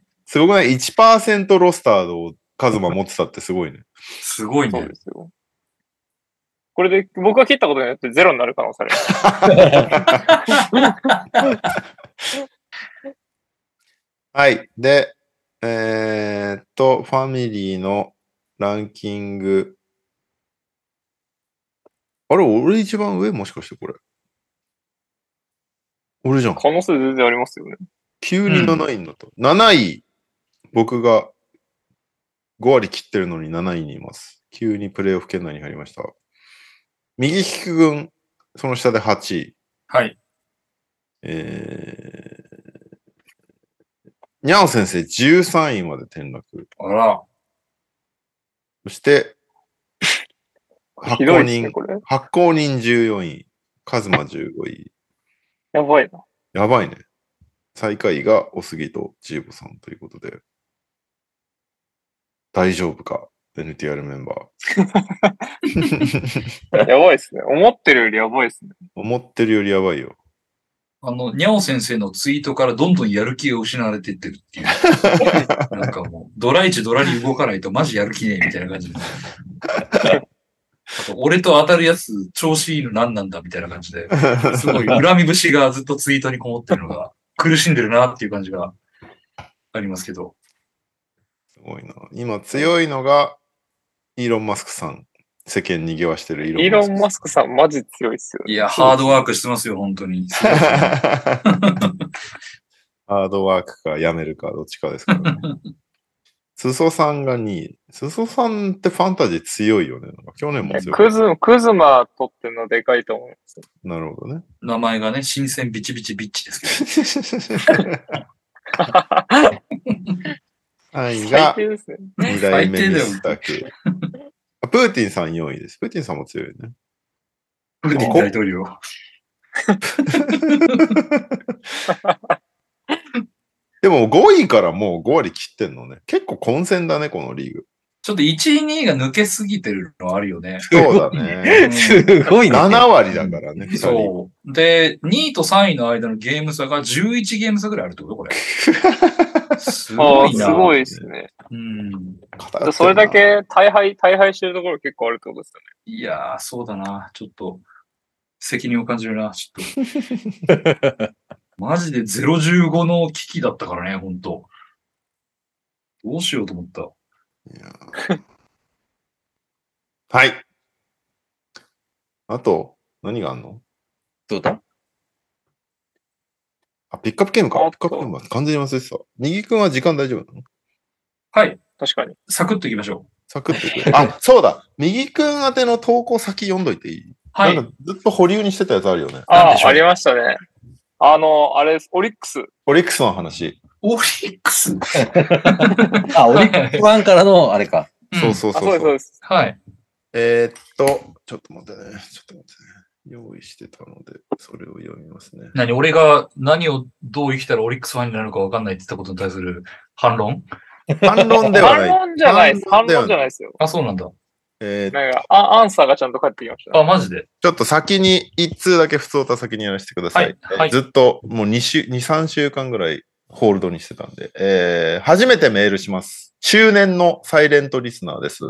すごくない ?1% ロスターをカズマ持ってたってすごいね。すごいねそうで。すよ。これで僕が切ったことによってゼロになる可能性あります。はい。で、えーっと、ファミリーのランキング。あれ、俺一番上？もしかしてこれ。俺じゃん。可能性全然ありますよね。急に7位になった。7位、僕が5割切ってるのに7位にいます。急にプレイオフ圏内に入りました。右利き軍、その下で8位。はい。えー、にゃお先生13位まで転落。あら。そして、発行人、これ。発行人14位。カズマ15位。やばいな。やばいね。最下位がおすぎとジーボさんということで。大丈夫か ?NTR メンバー。やばいですね。思ってるよりやばいですね。思ってるよりやばいよ。あの、にゃお先生のツイートからどんどんやる気が失われていってるっていう。なんかもう、ドラ1ドラ2動かないとマジやる気ねえみたいな感じで。あと、俺と当たるやつ調子いいの何なんだみたいな感じで。すごい恨み節がずっとツイートにこもってるのが苦しんでるなっていう感じがありますけど。すごいな。今強いのが、イーロン・マスクさん。世間にぎわしてるイイーロン・ーロン・マスクさんマジ強いっすよ、ね。いや、ハードワークしてますよ、本当に。ハードワークかやめるかどっちかですからね。すそさんが2位。すそさんってファンタジー強いよね。なんか去年も強い。クズ、クズマ取ってんのでかいと思います。なるほどね。名前がね、新鮮ビチビチビッチですけど。3位最が低ですね。2代目ミスタ系。あプーティンさん4位です。プーティンさんも強いよね。プーティン大統領。でも5位からもう5割切ってんのね。結構混戦だね、このリーグ。ちょっと1位、2位が抜けすぎてるのはあるよね。そうだね。すごいね。7割だからね、2人。そう。で、2位と3位の間のゲーム差が11ゲーム差ぐらいあるってこと？これ。すごいな。すごいですね。うん。それだけ大敗、大敗してるところ結構あるってことですよね？いやー、そうだな。ちょっと、責任を感じるな。ちょっと。マジで015の危機だったからね、本当どうしようと思った。いやーはい。あと、何があんの？どうだ？あ、ピックアップゲームか。あピックアップゲームは完全に忘れてた。右くんは時間大丈夫なの？はい。確かに。サクッといきましょう。サクッといく。あ、そうだ。右くん宛ての投稿先読んどいていい？はい。なんかずっと保留にしてたやつあるよね。ああ、りましたね。あの、あれ。オリックス。オリックスの話。オリックス。あ、オリックスワンからの、あれか。そうそうあ、そうそうそうです。はい。えーっと、ちょっと待ってね。ちょっと待ってね。用意してたので、それを読みますね。何俺が何をどう生きたらオリックスファンになるか分かんないって言ったことに対する反論？反論ではない。反論じゃないです。反論じゃないい。ですよ。あ、そうなんだ。えーなんか、あアンサーがちゃんと返ってきました、あ、マジで？ちょっと先に、一通だけ普通歌先にやらせてください。はいはいずっともう2週、2、3週間ぐらいホールドにしてたんで、えー初めてメールします。中年のサイレントリスナーです。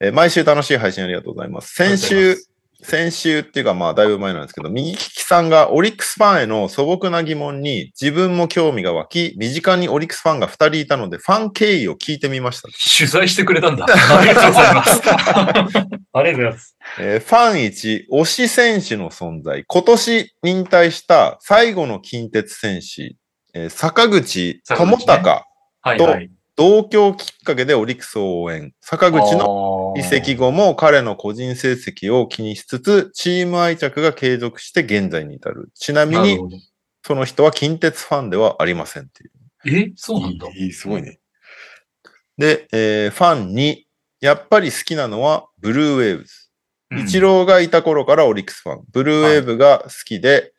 えー毎週楽しい配信ありがとうございます。先週、先週っていうかまあだいぶ前なんですけど、右利きさんがオリックスファンへの素朴な疑問に自分も興味が湧き、身近にオリックスファンが2人いたので、ファン経緯を聞いてみました。取材してくれたんだ。ありがとうございます。ありがとうございます。えーファン1、推し選手の存在。今年引退した最後の近鉄選手、えー坂口智隆、はいはい。同郷きっかけでオリックスを応援。坂口のの移籍後も彼の個人成績を気にしつつ、チーム愛着が継続して現在に至る。ちなみに。その人は近鉄ファンではありませんっていう。え？そうなんだ。いい、すごいね。で、えーファン2、やっぱり好きなのはブルーウェーブズ。うんイチローがいた頃からオリックスファン。ブルーウェーブが好きで、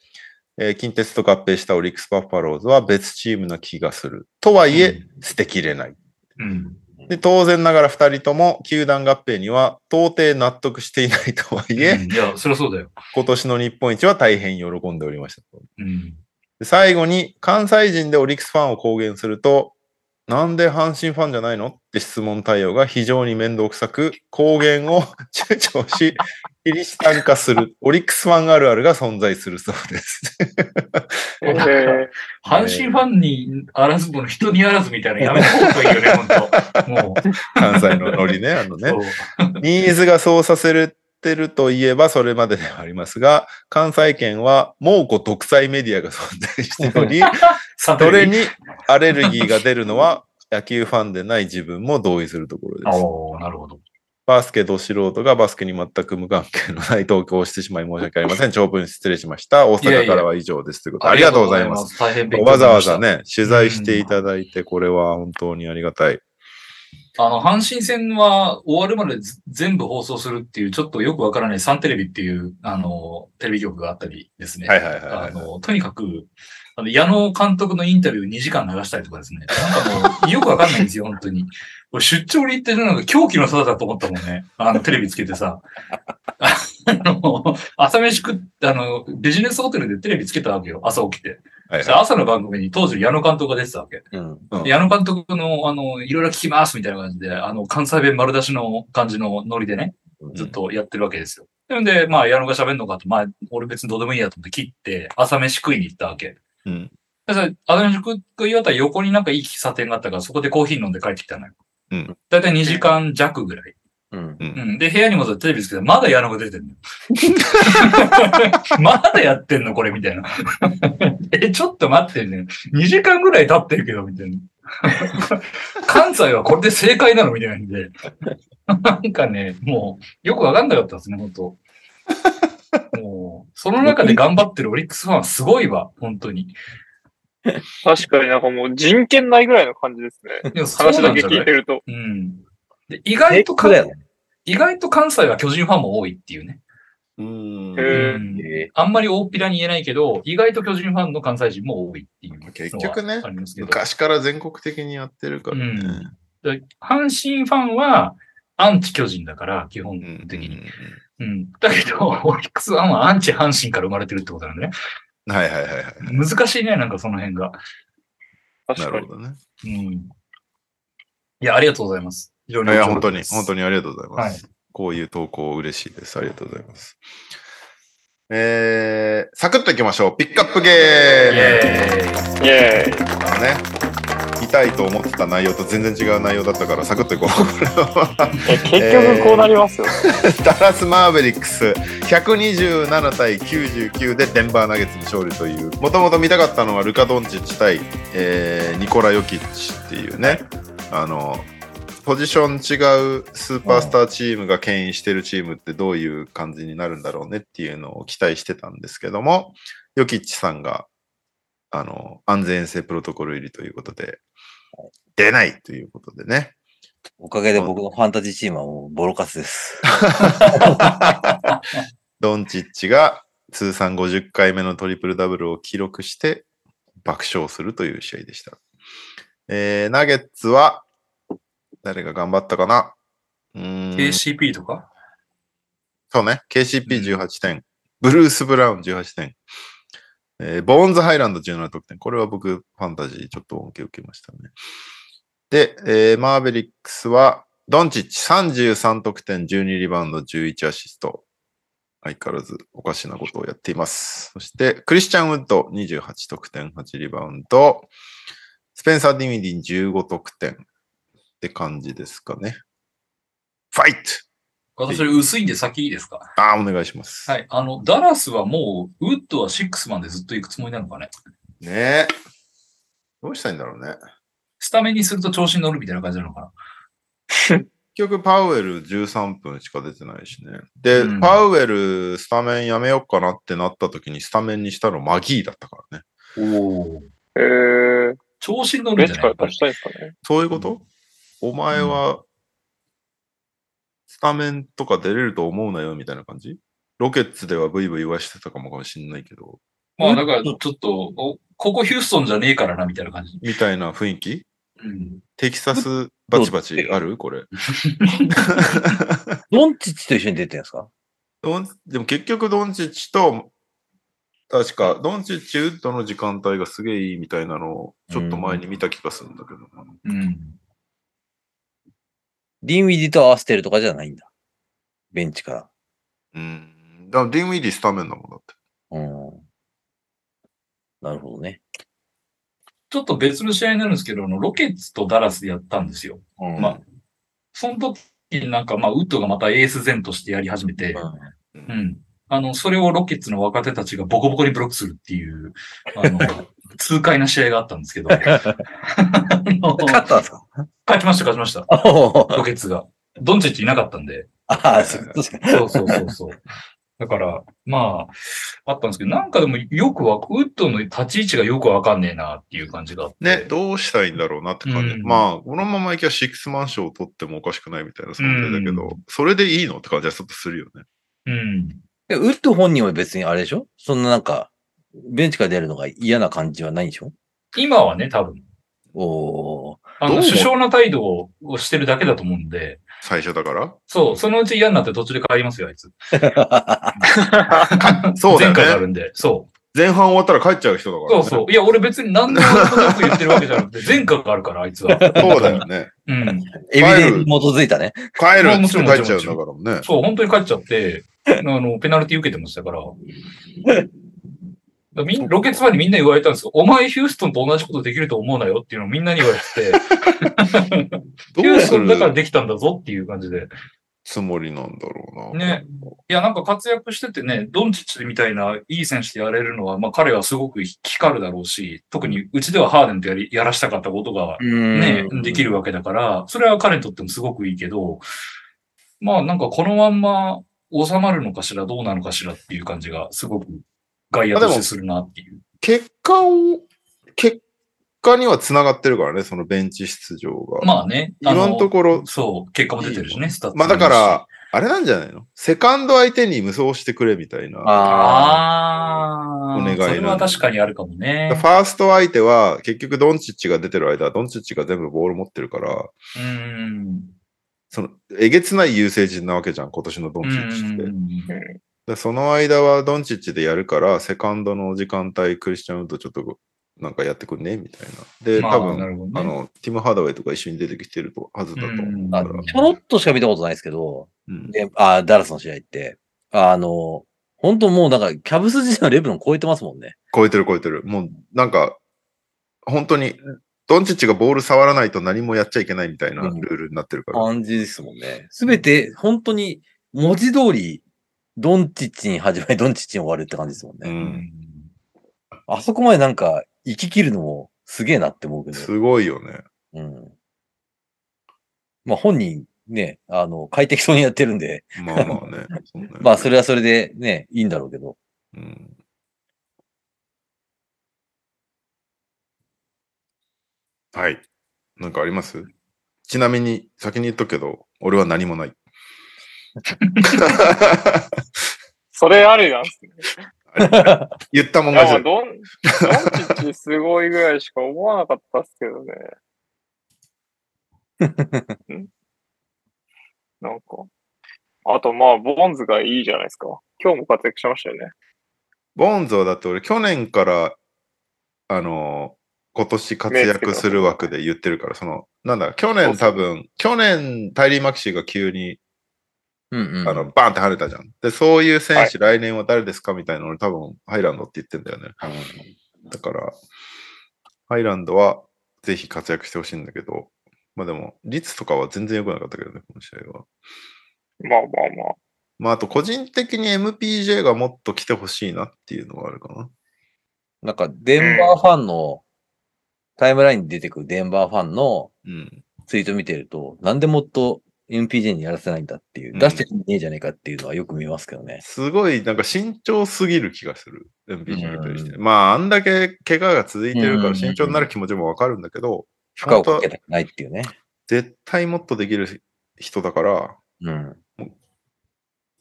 えー近鉄と合併したオリックスバファローズは別チームな気がする。とはいえ、捨てきれない。うん。で、当然ながら二人とも球団合併には到底納得していないとはいえ、うんいや、そりゃそうだよ。今年の日本一は大変喜んでおりましたと。うん。で最後に、関西人でオリックスファンを公言すると、なんで阪神ファンじゃないの？って質問対応が非常に面倒くさく、公言を躊躇し、キリシタン化する、オリックスファンあるあるが存在するそうです。えー阪神ファンにあらずもの人にあらずみたいなのやめた方がいいよね、本当もう。関西のノリね、あのね。ニーズがそうさせてるといえばそれまでではありますが、関西圏は猛虎独裁メディアが存在しており、サ それにアレルギーが出るのは 野球ファンでない自分も同意するところです。なるほど。バスケど素人がバスケに全く無関係のない投稿をしてしまい申し訳ありません。長文失礼しました。大阪からは以上です。ということでありがとうございます。わざわざね、取材していただいて、これは本当にありがたい。あの、阪神戦は終わるまでず全部放送するっていう、ちょっとよくわからないサンテレビっていう、あの、テレビ局があったりですね。はいはいはいはいあの、とにかく、あの、矢野監督のインタビュー2時間流したりとかですね。なんかもう、よくわかんないんですよ、本当に。俺出張に行ってなんか狂気の沙汰だと思ったもんね。あの、テレビつけてさ。あの、朝飯食っあの、ビジネスホテルでテレビつけたわけよ。朝起きて。はいはそしたら朝の番組に当時矢野監督が出てたわけ。うん。うんで矢野監督の、あの、いろいろ聞きますみたいな感じで、あの、関西弁丸出しの感じのノリでね、い。ずっとやってるわけですよ。なので、まあ、矢野が喋るのかと、まあ、俺別にどうでもいいやと思って切って、朝飯食いに行ったわけ。うん。で、それ朝飯食い終わったら横になんかいい喫茶店があったから、そこでコーヒー飲んで帰ってきたのよ。うん。だいたい2時間弱ぐらい。うん。うん。で、部屋に戻ってテレビつけて、まだ矢野が出てんのよ。まだやってんのこれみたいな。え、ちょっと待ってね。2時間ぐらい経ってるけど、みたいな。関西はこれで正解なのみたいなんで。なんかね、もう、よくわかんなかったですね、本当もう、その中で頑張ってるオリックスファンはすごいわ、本当に。確かになんかもう人権ないぐらいの感じですね。話だけ聞いてると。うん。で意外とかだよ。意外と関西は巨人ファンも多いっていうね。うんあんまり大っぴらに言えないけど、意外と巨人ファンの関西人も多いっていう結局ねありますけど。昔から全国的にやってるからね。で阪神ファンはアンチ巨人だから、基本うん的に。うん。だけど、オリックスファンはアンチ阪神から生まれてるってことなんでね。はいはいはいはい。難しいね、なんかその辺が。確かに。なるほどね。うん。いや、ありがとうございます。非常にいや、本当に、本当に。にありがとうございます。はいこういう投稿嬉しいです。ありがとうございます。えー、サクッといきましょう。ピックアップゲイームエーイ。イェーイ。あのね、見たいと思ってた内容と全然違う内容だったから、サクッといこう。え結局こうなりますよね。ダラス・マーベリックス127対99でデンバー・ナゲッツに勝利というもともと見たかったのはルカ・ドンチッチ対、えーニコラ・ヨキッチっていうねあのポジション違うスーパースターチームが牽引してるチームってどういう感じになるんだろうねっていうのを期待してたんですけどもヨキッチさんがあの安全性プロトコル入りということで出ないということでねおかげで僕のファンタジーチームはもうボロカスです。ドンチッチが通算50回目のトリプルダブルを記録して爆笑するという試合でした。えー、ナゲッツは誰が頑張ったかな？うーん KCP とか？そうね。KCP18 点。ブルース・ブラウン18点。えーボーンズ・ハイランド17得点。これは僕、ファンタジーちょっと恩恵を受けましたね。で、えーマーベリックスは、ドンチッチ33得点、12リバウンド、11アシスト。相変わらずおかしなことをやっています。そして、クリスチャン・ウッド28得点、8リバウンド。スペンサー・ディミディン15得点って感じですかね。ファイト私、薄いんで先いいですか？ああ、お願いします。はい。あの、ダラスはもう、ウッドは6マンでずっと行くつもりなのかね？ねえ。どうしたらいいんだろうね。スタメンにすると調子に乗るみたいな感じなのかな？結局、パウエル13分しか出てないしね。で、うんパウエルスタメンやめようかなってなった時にスタメンにしたのマギーだったからね。おお。えー、調子に乗るベンんじゃない？チから出したいんですかね？そういうこと、お前は、スタメンとか出れると思うなよみたいな感じ？ロケッツではブイブイ言わしてたかもしんないけど、まあ、だから、ちょっと、おここヒューストンじゃねえからな、みたいな感じ。みたいな雰囲気？うん。テキサスバチバチある？これ。ドンチッチと一緒に出てるんですか？ドンでも結局ドンチッチと、確か、ドンチッチ、ウッドの時間帯がすげえいいみたいなのを、ちょっと前に見た気がするんだけどな。うん。ディンウィディと合わせてるとかじゃないんだ。ベンチから。うん。だからディンウィディスタメンだもんだって。うん。なるほどね。ちょっと別の試合になるんですけど、あの、ロケッツとダラスでやったんですよ。うんまあ、その時になんか、まあ、ウッドがまたエース前としてやり始めて、うん。あの、それをロケッツの若手たちがボコボコにブロックするっていう、あの、痛快な試合があったんですけど。勝ったんですか？勝ちました、勝ちました。あロケッツが。ドンチッチいなかったんで。あ、そう確かに。そうそうそうそう。だから、まあ、あったんですけど、なんかでもよくわ、ウッドの立ち位置がよくわかんねえなっていう感じがあって。ね、どうしたらいいんだろうなって感じ。うんまあ、このままいけばシックスマン賞を取ってもおかしくないみたいな存在だけど、うんそれでいいの？って感じはちょっとするよね。うん。えウッド本人は別にあれでしょ？そんななんか、ベンチから出るのが嫌な感じはないんでしょ？今はね、多分。おー。あの、首相な態度をしてるだけだと思うんで、最初だから？そう、そのうち嫌になって途中で帰りますよ、あいつ。そうだよね前科があるんで。そう。前半終わったら帰っちゃう人だから、ね。そうそう。いや、俺別に何でもよく言ってるわけじゃなくて、前科があるから、あいつは。そうだよね。うん。エビデン基づいたね。帰るっもちろんつって帰っちゃうんだからね。そう、本当に帰っちゃって、あの、ペナルティ受けてましたから。みんロケッツファンにみんな言われたんですよ。お前ヒューストンと同じことできると思うなよっていうのをみんなに言われて て、ヒューストンだからできたんだぞっていう感じで。つもりなんだろうな。ね。いや、なんか活躍しててね、ドンチッチみたいないい選手でやれるのは、まあ彼はすごく光るだろうし、特にうちではハーデンとやりやらしたかったことがね、できるわけだから、それは彼にとってもすごくいいけど、まあなんかこのまんま収まるのかしら、どうなのかしらっていう感じがすごく外野としてするなっていう。結果を、結果には繋がってるからね、そのベンチ出場が。まあね。あ今のところ、そう、結果も出てるしね、スタッツまあだから、あれなんじゃないの？セカンド相手に無双してくれみたいな。あああ、お願いそれは確かにあるかもねフ。ァースト相手は結局ドンチッチが出てる間、ドンチッチが全部ボール持ってるから、うん。その、えげつない優勢人なわけじゃん、今年のドンチッチって。うんでその間はドンチッチでやるから、セカンドの時間帯、クリスチャンウッドちょっとなんかやってくんねみたいな。で、まあ多分、なるほどねあの、ティム・ハーダウェイとか一緒に出てきてるとはずだと思うかあら。ちょろっとしか見たことないですけど、うんであダラスの試合って、あの、本当もうなんか、キャブス自体のレベルを超えてますもんね。超えてる超えてる。もう、なんか、本当に、ドンチッチがボール触らないと何もやっちゃいけないみたいなルールになってるから。感じですもんね。すべて、本当に、文字通り、ドンチッチに始まり、ドンチッチに終わるって感じですもんうね。ん。あそこまでなんか、生き切るのもすげえなって思うけど。すごいよね。うん。まあ本人、ね、あの、快適そうにやってるんで、まあまあね。ね まあそれはそれでね、いいんだろうけど。うんはい。なんかあります？ちなみに、先に言っとくけど、俺は何もない。それありなん。言ったもん勝ちドン、ドンチッチすごいぐらいしか思わなかったっすけどね。ん？なんか。あと、まあ、ボーンズがいいじゃないですか。今日も活躍しましたよね。ボーンズはだって俺去年から、あのー今年活躍する枠で言ってるから、その、なんだ、去年多分、去年タイリー・マキシーが急に、うんうん。あの、バーンって跳ねたじゃん。で、そういう選手、来年は誰ですかみたいなの俺多分、ハイランドって言ってんだよね。だから、ハイランドはぜひ活躍してほしいんだけど、まあでも、率とかは全然良くなかったけどね、この試合は。まあまあまあ。まあ、あと個人的に MPJ がもっと来てほしいなっていうのがあるかな。なんか、デンバーファンの、タイムラインに出てくるデンバーファンのうん。ツイート見てると、なんでもっと MPJ にやらせないんだっていう、うん出してねえじゃねえかっていうのはよく見ますけどね。すごい、なんか慎重すぎる気がする。MPJ に対して。うまあ、あんだけ怪我が続いてるかうんら慎重になる気持ちもわかるんだけど、負荷をかけたくないっていうね。絶対もっとできる人だから、うん。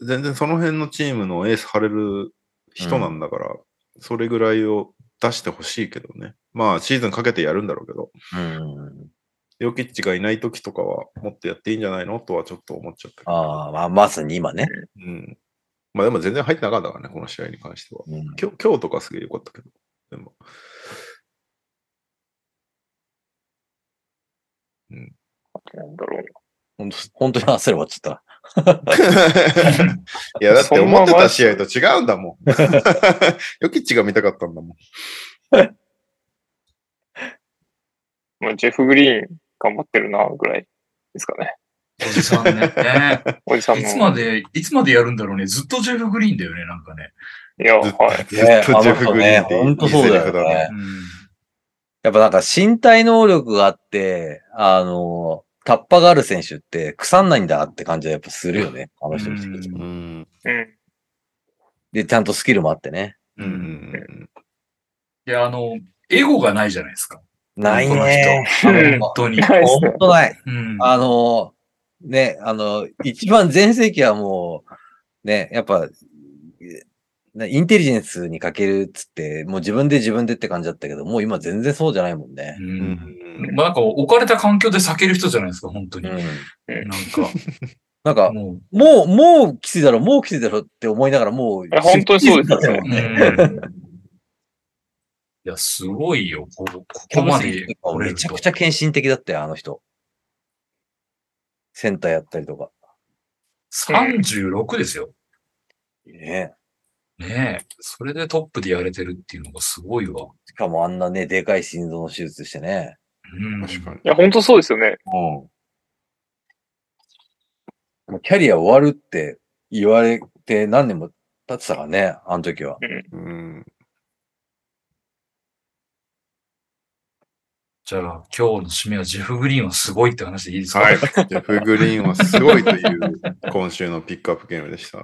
全然その辺のチームのエース張れる人なんだから、それぐらいを出してほしいけどね。まあ、シーズンかけてやるんだろうけど、うん。ヨキッチがいない時とかはもっとやっていいんじゃないのとはちょっと思っちゃったけど。ああ、まあ、まさに今ね。うん。まあでも全然入ってなかったからね、この試合に関しては。うん。今日今日とかすげえ良かったけど。でも。なんだろう本当本当に焦ればっちゃった。いや、だって思ってた試合と違うんだもん。ヨキッチが見たかったんだもん。な。まあ、ジェフ・グリーン頑張ってるな、ぐらいですかね。おじさんね。ね おじさんの。いつまで、いつまでやるんだろうね。ずっとジェフ・グリーンだよね、なんかね。いや、ずっとはい。ずっとジェフ・グリーンっていい本当そうだよね。うん。やっぱなんか身体能力があって、あの、タッパがある選手って腐んないんだって感じはやっぱするよね。あの人見てるとうん。で、ちゃんとスキルもあってね。うんうんいや、あの、エゴがないじゃないですか。ないね。人。本当に。本当ない。うん。あの、ね、あの、一番前世紀はもう、ね、やっぱ、ねインテリジェンスに欠けるっつって、もう自分で自分でって感じだったけど、もう今全然そうじゃないもんねう。。うんんまあなんか置かれた環境で避ける人じゃないですか、本当に。うん。なんか、なんか、ももう、もうきついだろ、もうきついだろって思いながら、もう、や本当にそうですよね出う、てるもんねうん。いや、すごいよ。こここまでめちゃくちゃ献身的だったよ、あの人。センターやったりとか。36ですよ。ねねえ。それでトップでやれてるっていうのがすごいわ。しかもあんなね、でかい心臓の手術してね。うん。確かに。いや、本当そうですよね。うん。キャリア終わるって言われて何年も経ってたからね、あの時は。うん。じゃあ、今日の締めはジェフ・グリーンはすごいって話でいいですか？はい。ジェフ・グリーンはすごいという今週のピックアップゲームでした。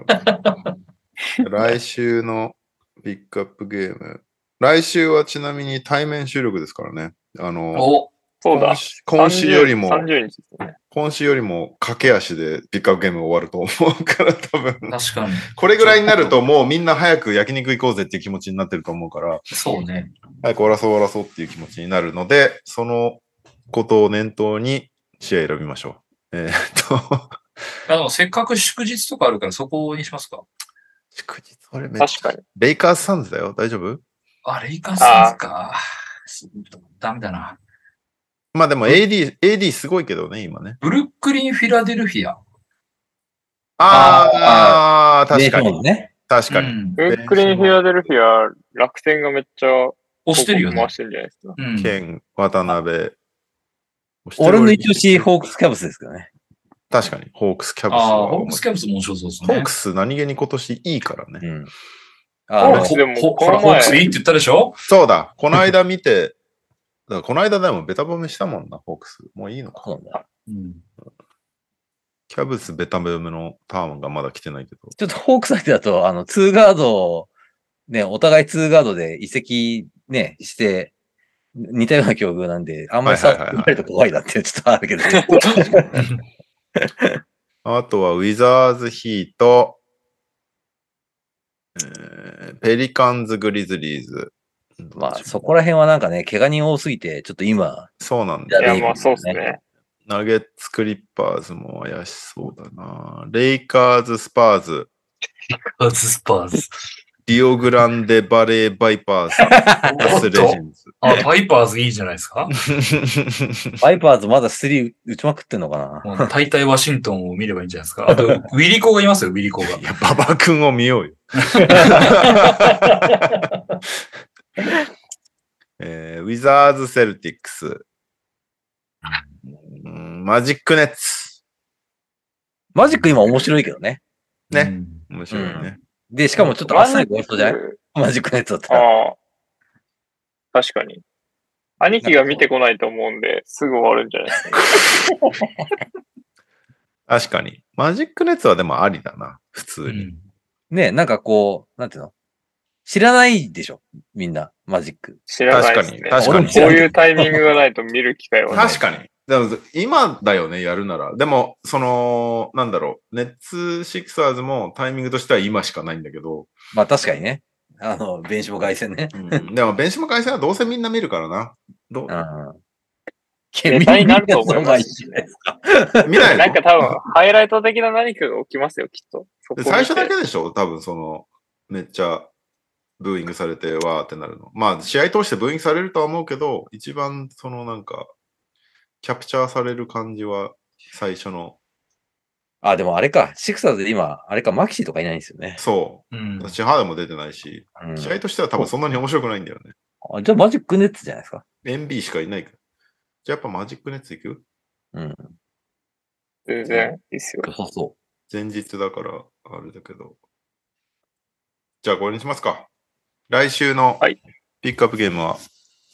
来週のピックアップゲーム。来週はちなみに対面収録ですからね。あの、おそうだ今。週よりも、30日ですね。今週よりも駆け足でピックアップゲーム終わると思うから多分。確かに。これぐらいになるともうみんな早く焼肉行こうぜっていう気持ちになってると思うから、そうね。早く終わらそう終わらそうっていう気持ちになるので、そのことを念頭に試合選びましょう。えーっと、あの、せっかく祝日とかあるからそこにしますか祝日、俺めっちゃ確かに。レイカーズサンズだよ。大丈夫？あ、レイカーズサンズか。ダメだな。まあでも AD、AD すごいけどね、今ね。ブルックリン・フィラデルフィア。ああ、確かに。ね。確かに。うん。ブルックリン・フィラデルフィア、楽天がめっちゃ押してるよね回。してるんじゃないですか。うん。ケン、渡辺。俺の一押し、ホークスキャブスですけどね。確かに。ホークス、キャブスああ、はホークスキャブスも面白そうですね。ホークス何気に今年いいからね。うん。ホあのークスでもほこの前ほら、ホークスいいって言ったでしょ？そうだ。この間見て、だからこの間でもベタ褒めしたもんな、ホークス。もういいのか。そうなん。キャブスベタ褒めのターンがまだ来てないけど。ちょっとホークス相手だと、あの、ツーガード、ね、お互いツーガードで移籍ね、して、似たような境遇なんで、あんまりさ、はいはいはいはいないと怖いなってちょっとあるけど、あとはウィザーズヒート、えーペリカンズ・グリズリーズ。まあ、そこら辺はなんかね、怪我人多すぎて、ちょっと今、そうなんだよ。いや、まあそうですね。ナゲッツ、クリッパーズも怪しそうだな。レイカーズ、スパーズ、カーズスパーズ。リオグランデバレーバイパーズ、ダスレジェンズ。あ、バイパーズいいじゃないですか？バイパーズまだスリー打ちまくってんのかな？大体ワシントンを見ればいいんじゃないですか？あと、ウィリコがいますよ、ウィリコが。いや、馬場君を見ようよ。えーウィザーズ・セルティックス、うんマジック・ネッツ。マジック今面白いけどね。ねうん面白いね。で、しかもちょっとあっさりゴーストじゃない？マジックのやつだったら。ああ。確かに。兄貴が見てこないと思うんで、すぐ終わるんじゃない？ですか。確かに。マジック・ネッツはでもありだな。普通に。うんねなんかこう、なんていうの？知らないでしょ？みんな、マジック。知らないですね。確かにこういうタイミングがないと見る機会はない。確かに。でも今だよね、やるなら。でも、その、なんだろう。ネッツ・シクサーズもタイミングとしては今しかないんだけど。まあ確かにね。あの、弁士も凱旋ね。うん、でも、ベンシモ回線はどうせみんな見るからな。どう？うん。ネタになると思います見ないのなんか多分、ハイライト的な何かが起きますよ、きっと。最初だけでしょ？多分その、めっちゃブーイングされて、わーってなるの。まあ、試合通してブーイングされるとは思うけど、一番そのなんか、キャプチャーされる感じは、最初の、あ、でもあれか。シクサーズで今、あれか、マキシーとかいないんですよね。そうう。ん。私、肌も出てないし、うん、試合としては多分そんなに面白くないんだよね。あじゃあマジックネッツじゃないですか。NB しかいないから。じゃあやっぱマジックネッツ行く？うん。全然いいっすよ。そうそ前日だから、あれだけど。じゃあこれにしますか。来週のはいピックアップゲームは、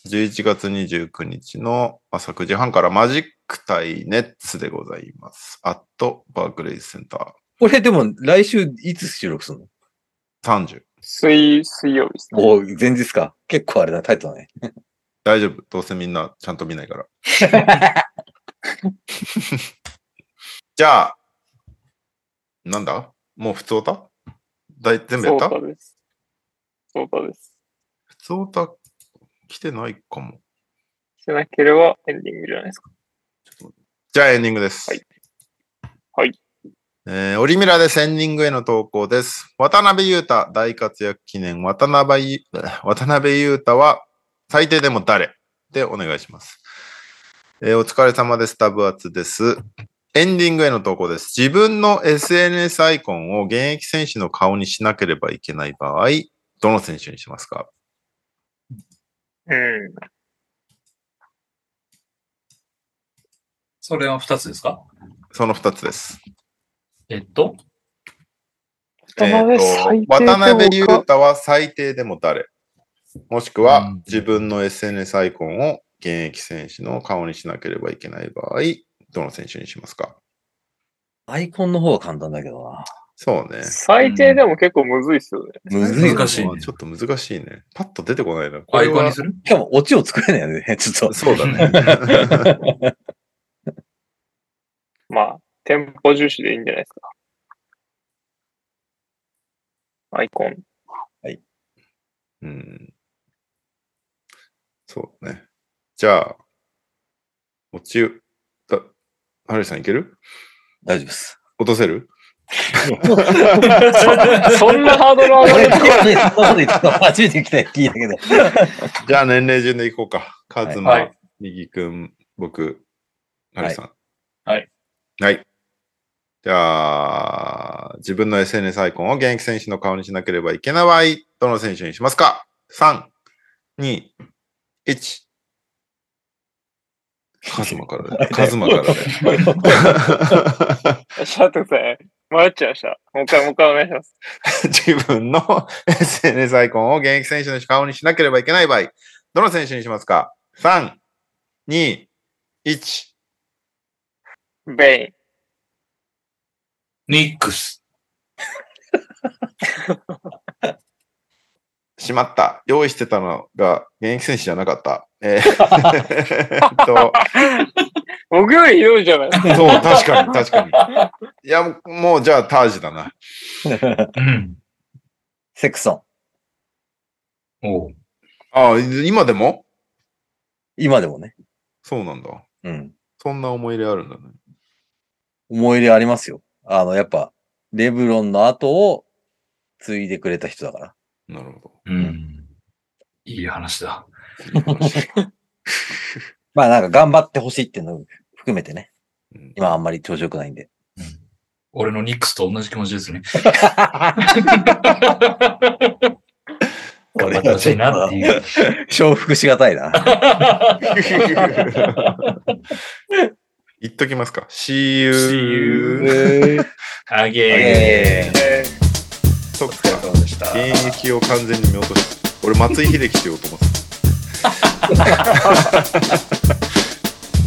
11月29日の朝9時半からマジック対ネッツでございます。アットバークレイズセンタう。これでも来週いつ収録するの？ー30。水、水曜日ですね。おう前日か。結構あれだ、タイトだね。大丈夫。どうせみんなちゃんと見ないから。じゃあ、なんだ？もう普通歌？大全部やった？そうです。そうです。普通歌来てないかも。しなければエンディングじゃないですか。じゃあエンディングです。はい。はい。えーオリミラです。エンディングへの投稿です。渡辺裕太大活躍記念渡辺ゆ渡辺裕太は最低でも誰？でお願いします。えーお疲れ様です。タブアツです。エンディングへの投稿です。自分の SNS アイコンを現役選手の顔にしなければいけない場合、どの選手にしますか？うん。それは二つですか？その二つです。えっと、渡辺裕太は最低でも誰？もしくはうん。自分の SNS アイコンを現役選手の顔にしなければいけない場合、どの選手にしますか？アイコンの方が簡単だけどな。そうね。最低でも結構むずいっすよね。難しいねちょっと難しいね。パッと出てこないな。こアイコンにする？しかも、オチを作れないよね、ちょっと。そうだね。まあ、テンポ重視でいいんじゃないですか。アイコン。うん。そうね。じゃあ、落ちゆ、だ、ハリーさんいける？大丈夫です。落とせる？そ そんなハードル上が俺、るここでそんなこと言ったの？初めて来た聞いたけど。じゃあ年齢順でいこうか。カズマ、はい右くん、僕、ハリーさん。はい。はい。じゃあ、自分の SNS アイコンを現役選手の顔にしなければいけない場合、どの選手にしますか ?3、2、1。カズマからで。カズマからで。ちょっとさい。迷っちゃいました。もう一回、もう一回お願いします。自分の SNS アイコンを現役選手の顔にしなければいけない場合、どの選手にしますか ?3、2、1。ベイン。ニックス。しまった。用意してたのが現役選手じゃなかった。えー と、僕よりひどいじゃない。そう、確かに、確かに。いや、もうじゃあタージだな。うん。セクソン。おうああ、今でも？今でもね。そうなんだ。うん。そんな思い入れあるんだね。思い入れありますよ。あの、やっぱ、レブロンの後を継いでくれた人だから。なるほど。うん。いい話だ。まあなんか頑張ってほしいっていうのを含めてね。うん今あんまり調子良くないんで。俺のニックスと同じ気持ちですね。頑張ってほしいなっていう。承服しがたいな。言っときますか。See you. See you. あげええそっか。ー。でした。現役を完全に見落とした。俺、松井秀喜しようと思ってた。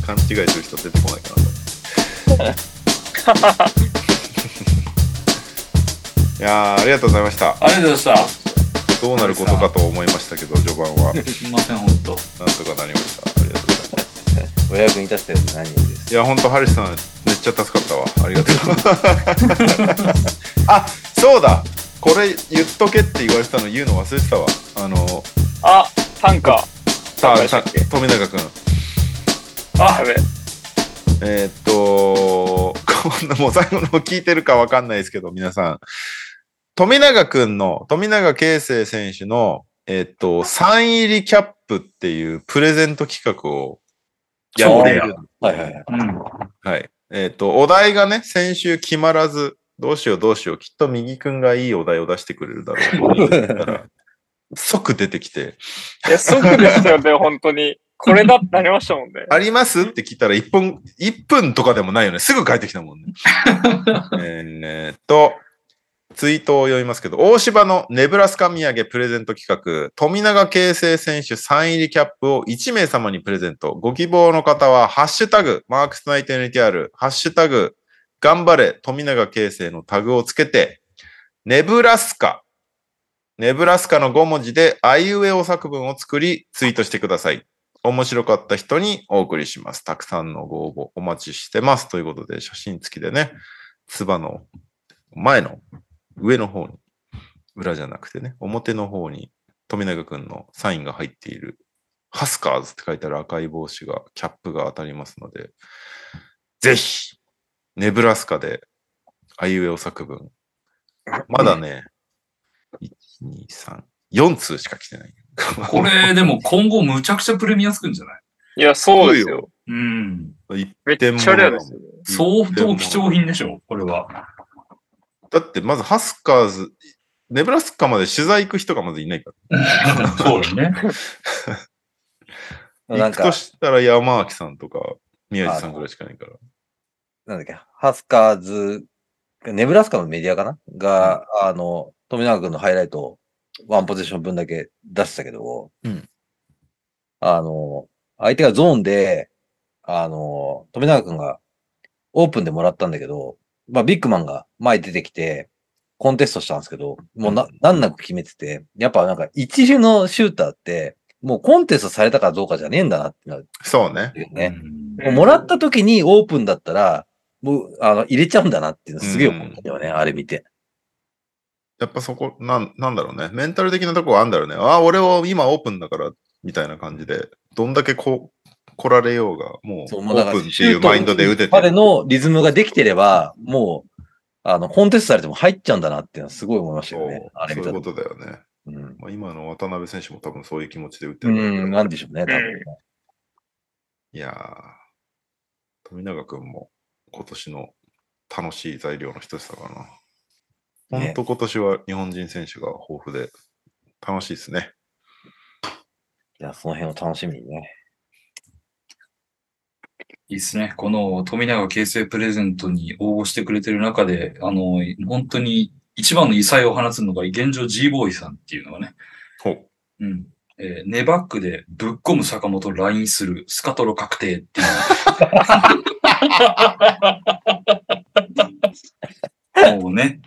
勘違いする人出てこないかな。いやーありがとうございました。ありがとうございましどうなることかと思いましたけど、序盤は。なんた。すみません、本当。とかなりました。ありがとうございます。お役に立てたようで何よりです。いや、ほんと、ハリスさん、めっちゃ助かったわ。ありがとう。あ、そうだこれ言っとけって言われてたの言うの忘れてたわ。あの、あ、短歌。さあ、さ富永くん。あや、べ。えーっと、こんなもう最後の聞いてるかわかんないですけど、皆さん。富永くんの、富永啓生選手の、えーっと、サイン入りキャップっていうプレゼント企画をやっている。はいはいはい。うん。はい。えーっと、お題がね、先週決まらず、どうしようどうしよう、きっと右くんがいいお題を出してくれるだろうと言ったら、即出てきて、いや、即ですよね、本当に。これだってなりましたもんね。ありますって聞いたら1分、1分とかでもないよね。すぐ帰ってきたもんね。えーっと、ツイートを読みますけど、大芝のネブラスカ土産プレゼント企画、富永啓生選手サイン入りキャップを1名様にプレゼント。ご希望の方は、ハッシュタグ、マークスナイト NTR、ハッシュタグ、頑張れ、富永啓生のタグをつけて、ネブラスカ、ネブラスカの5文字で、あいうえお作文を作り、ツイートしてください。面白かった人にお送りします。たくさんのご応募お待ちしてます。ということで、写真付きでね、つばの前の上の方に、裏じゃなくてね、表の方に富永くんのサインが入っている、ハスカーズって書いてある赤い帽子が、キャップが当たりますので、ぜひ、ネブラスカで、あいうえお作文。まだね、1、2、3、4通しか来てない。これ、でも今後むちゃくちゃプレミアつくんじゃない？いや、そうですよ。うん。一めっ点ちゃレアですよね。相当貴重品でしょ、これは。だって、まずハスカーズ、ネブラスカまで取材行く人がまずいないから。そうだね。なんか行くと、したら山脇さんとか宮地さんぐらいしかないから。なんだっけ、ハスカーズ、ネブラスカのメディアかな？が、あの、富永君のハイライトをワンポジション分だけ出したけど、うん。あの、相手がゾーンで、あの、富永君がオープンでもらったんだけど、まあ、ビッグマンが前に出てきて、コンテストしたんですけど、もうな、難なく決めてて、やっぱなんか一流のシューターって、もうコンテストされたかどうかじゃねえんだなってなる。そうね。よね。うん。もらった時にオープンだったら、もう、あの、入れちゃうんだなっていうのすげえ思ったよね、あれ見て。やっぱそこ、なん、なんだろうね。メンタル的なとこあんだろうね。ああ、俺は今オープンだから、みたいな感じで、どんだけこう、来られようが、もう、オープンっていうマインドで打ててまでのリズムができてれば、もう、あの、コンテストされても入っちゃうんだなっていうのはすごい思いましたよね。あれそういうことだよね。うん。まあ、今の渡辺選手も多分そういう気持ちで打ってうる。ん、なんでしょうね、多分ね。いやー、富永君も今年の楽しい材料の一つだからな。ね本当今年は日本人選手が豊富で楽しいですね。いや、その辺を楽しみにね。いいですね。この富永啓生プレゼントに応募してくれてる中で、あの、本当に一番の異彩を放つのが現状 G ボーイさんっていうのがね、ほう。うん。えーネバックでぶっ込む坂本 LINE するスカトロ確定っていう。もうね、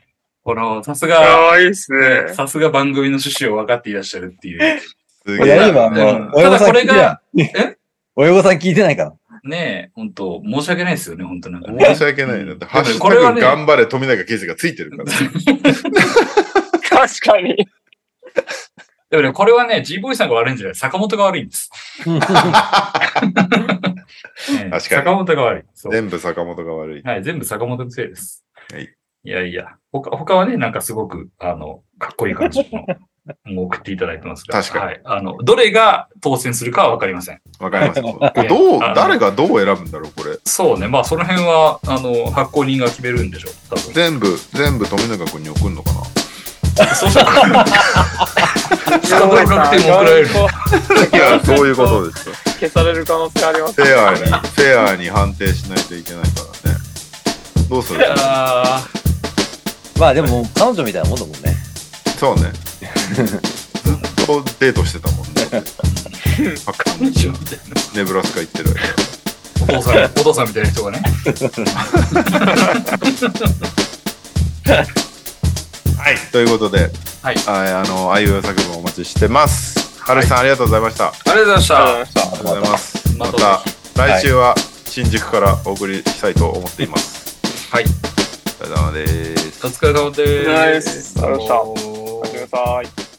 この、さすかが、わいいっすね。さすが番組の趣旨を分かっていらっしゃるっていう。すげえ今、な。もう、うん親御さんただこれが聞いてない。親御さん聞いてないから。ねえ、本当申し訳ないですよね、本当なんかね。申し訳ない。だって、ハッシュタグこれはね頑張れ富永啓生がついてるから。確かに。でもね、これはね、G ボーイさんが悪いんじゃない坂本が悪いんです。ええ確かに坂本が悪い。全部坂本が悪い。はい、全部坂本のせいです。はい。いやいや、他、他はね、なんかすごく、あの、かっこいい感じの、送っていただいてますが。確かにはい。あの、どれが当選するかはわかりません。わかります。これどう、誰がどう選ぶんだろう、これ。そうね。まあ、その辺は、あの、発行人が決めるんでしょう。多分。全部、全部富永君に送るのかなそうしたら、捕まえなくても送られる。いや、そういうことですよ。消される可能性ありますフェアに、フェアに判定しないといけないからね。どうする？あまあでも、彼女みたいなもんだもんね。そうね。ずっとデートしてたもんね。白ーみたいなネブラスカ行ってる間。お父さん、お父さんみたいな人がね。はい。ということで、はい。ああの、あいうえお作文お待ちしてます。はるしさん、ありがとうございました。あありがとうございましありがとうた。ございました。りがとうございます。ままた来週は新宿からお送りしたいと思っています。はい。お疲れ様です。お疲れ様です。お疲れ様ですありがとうございましたおやすみなさい。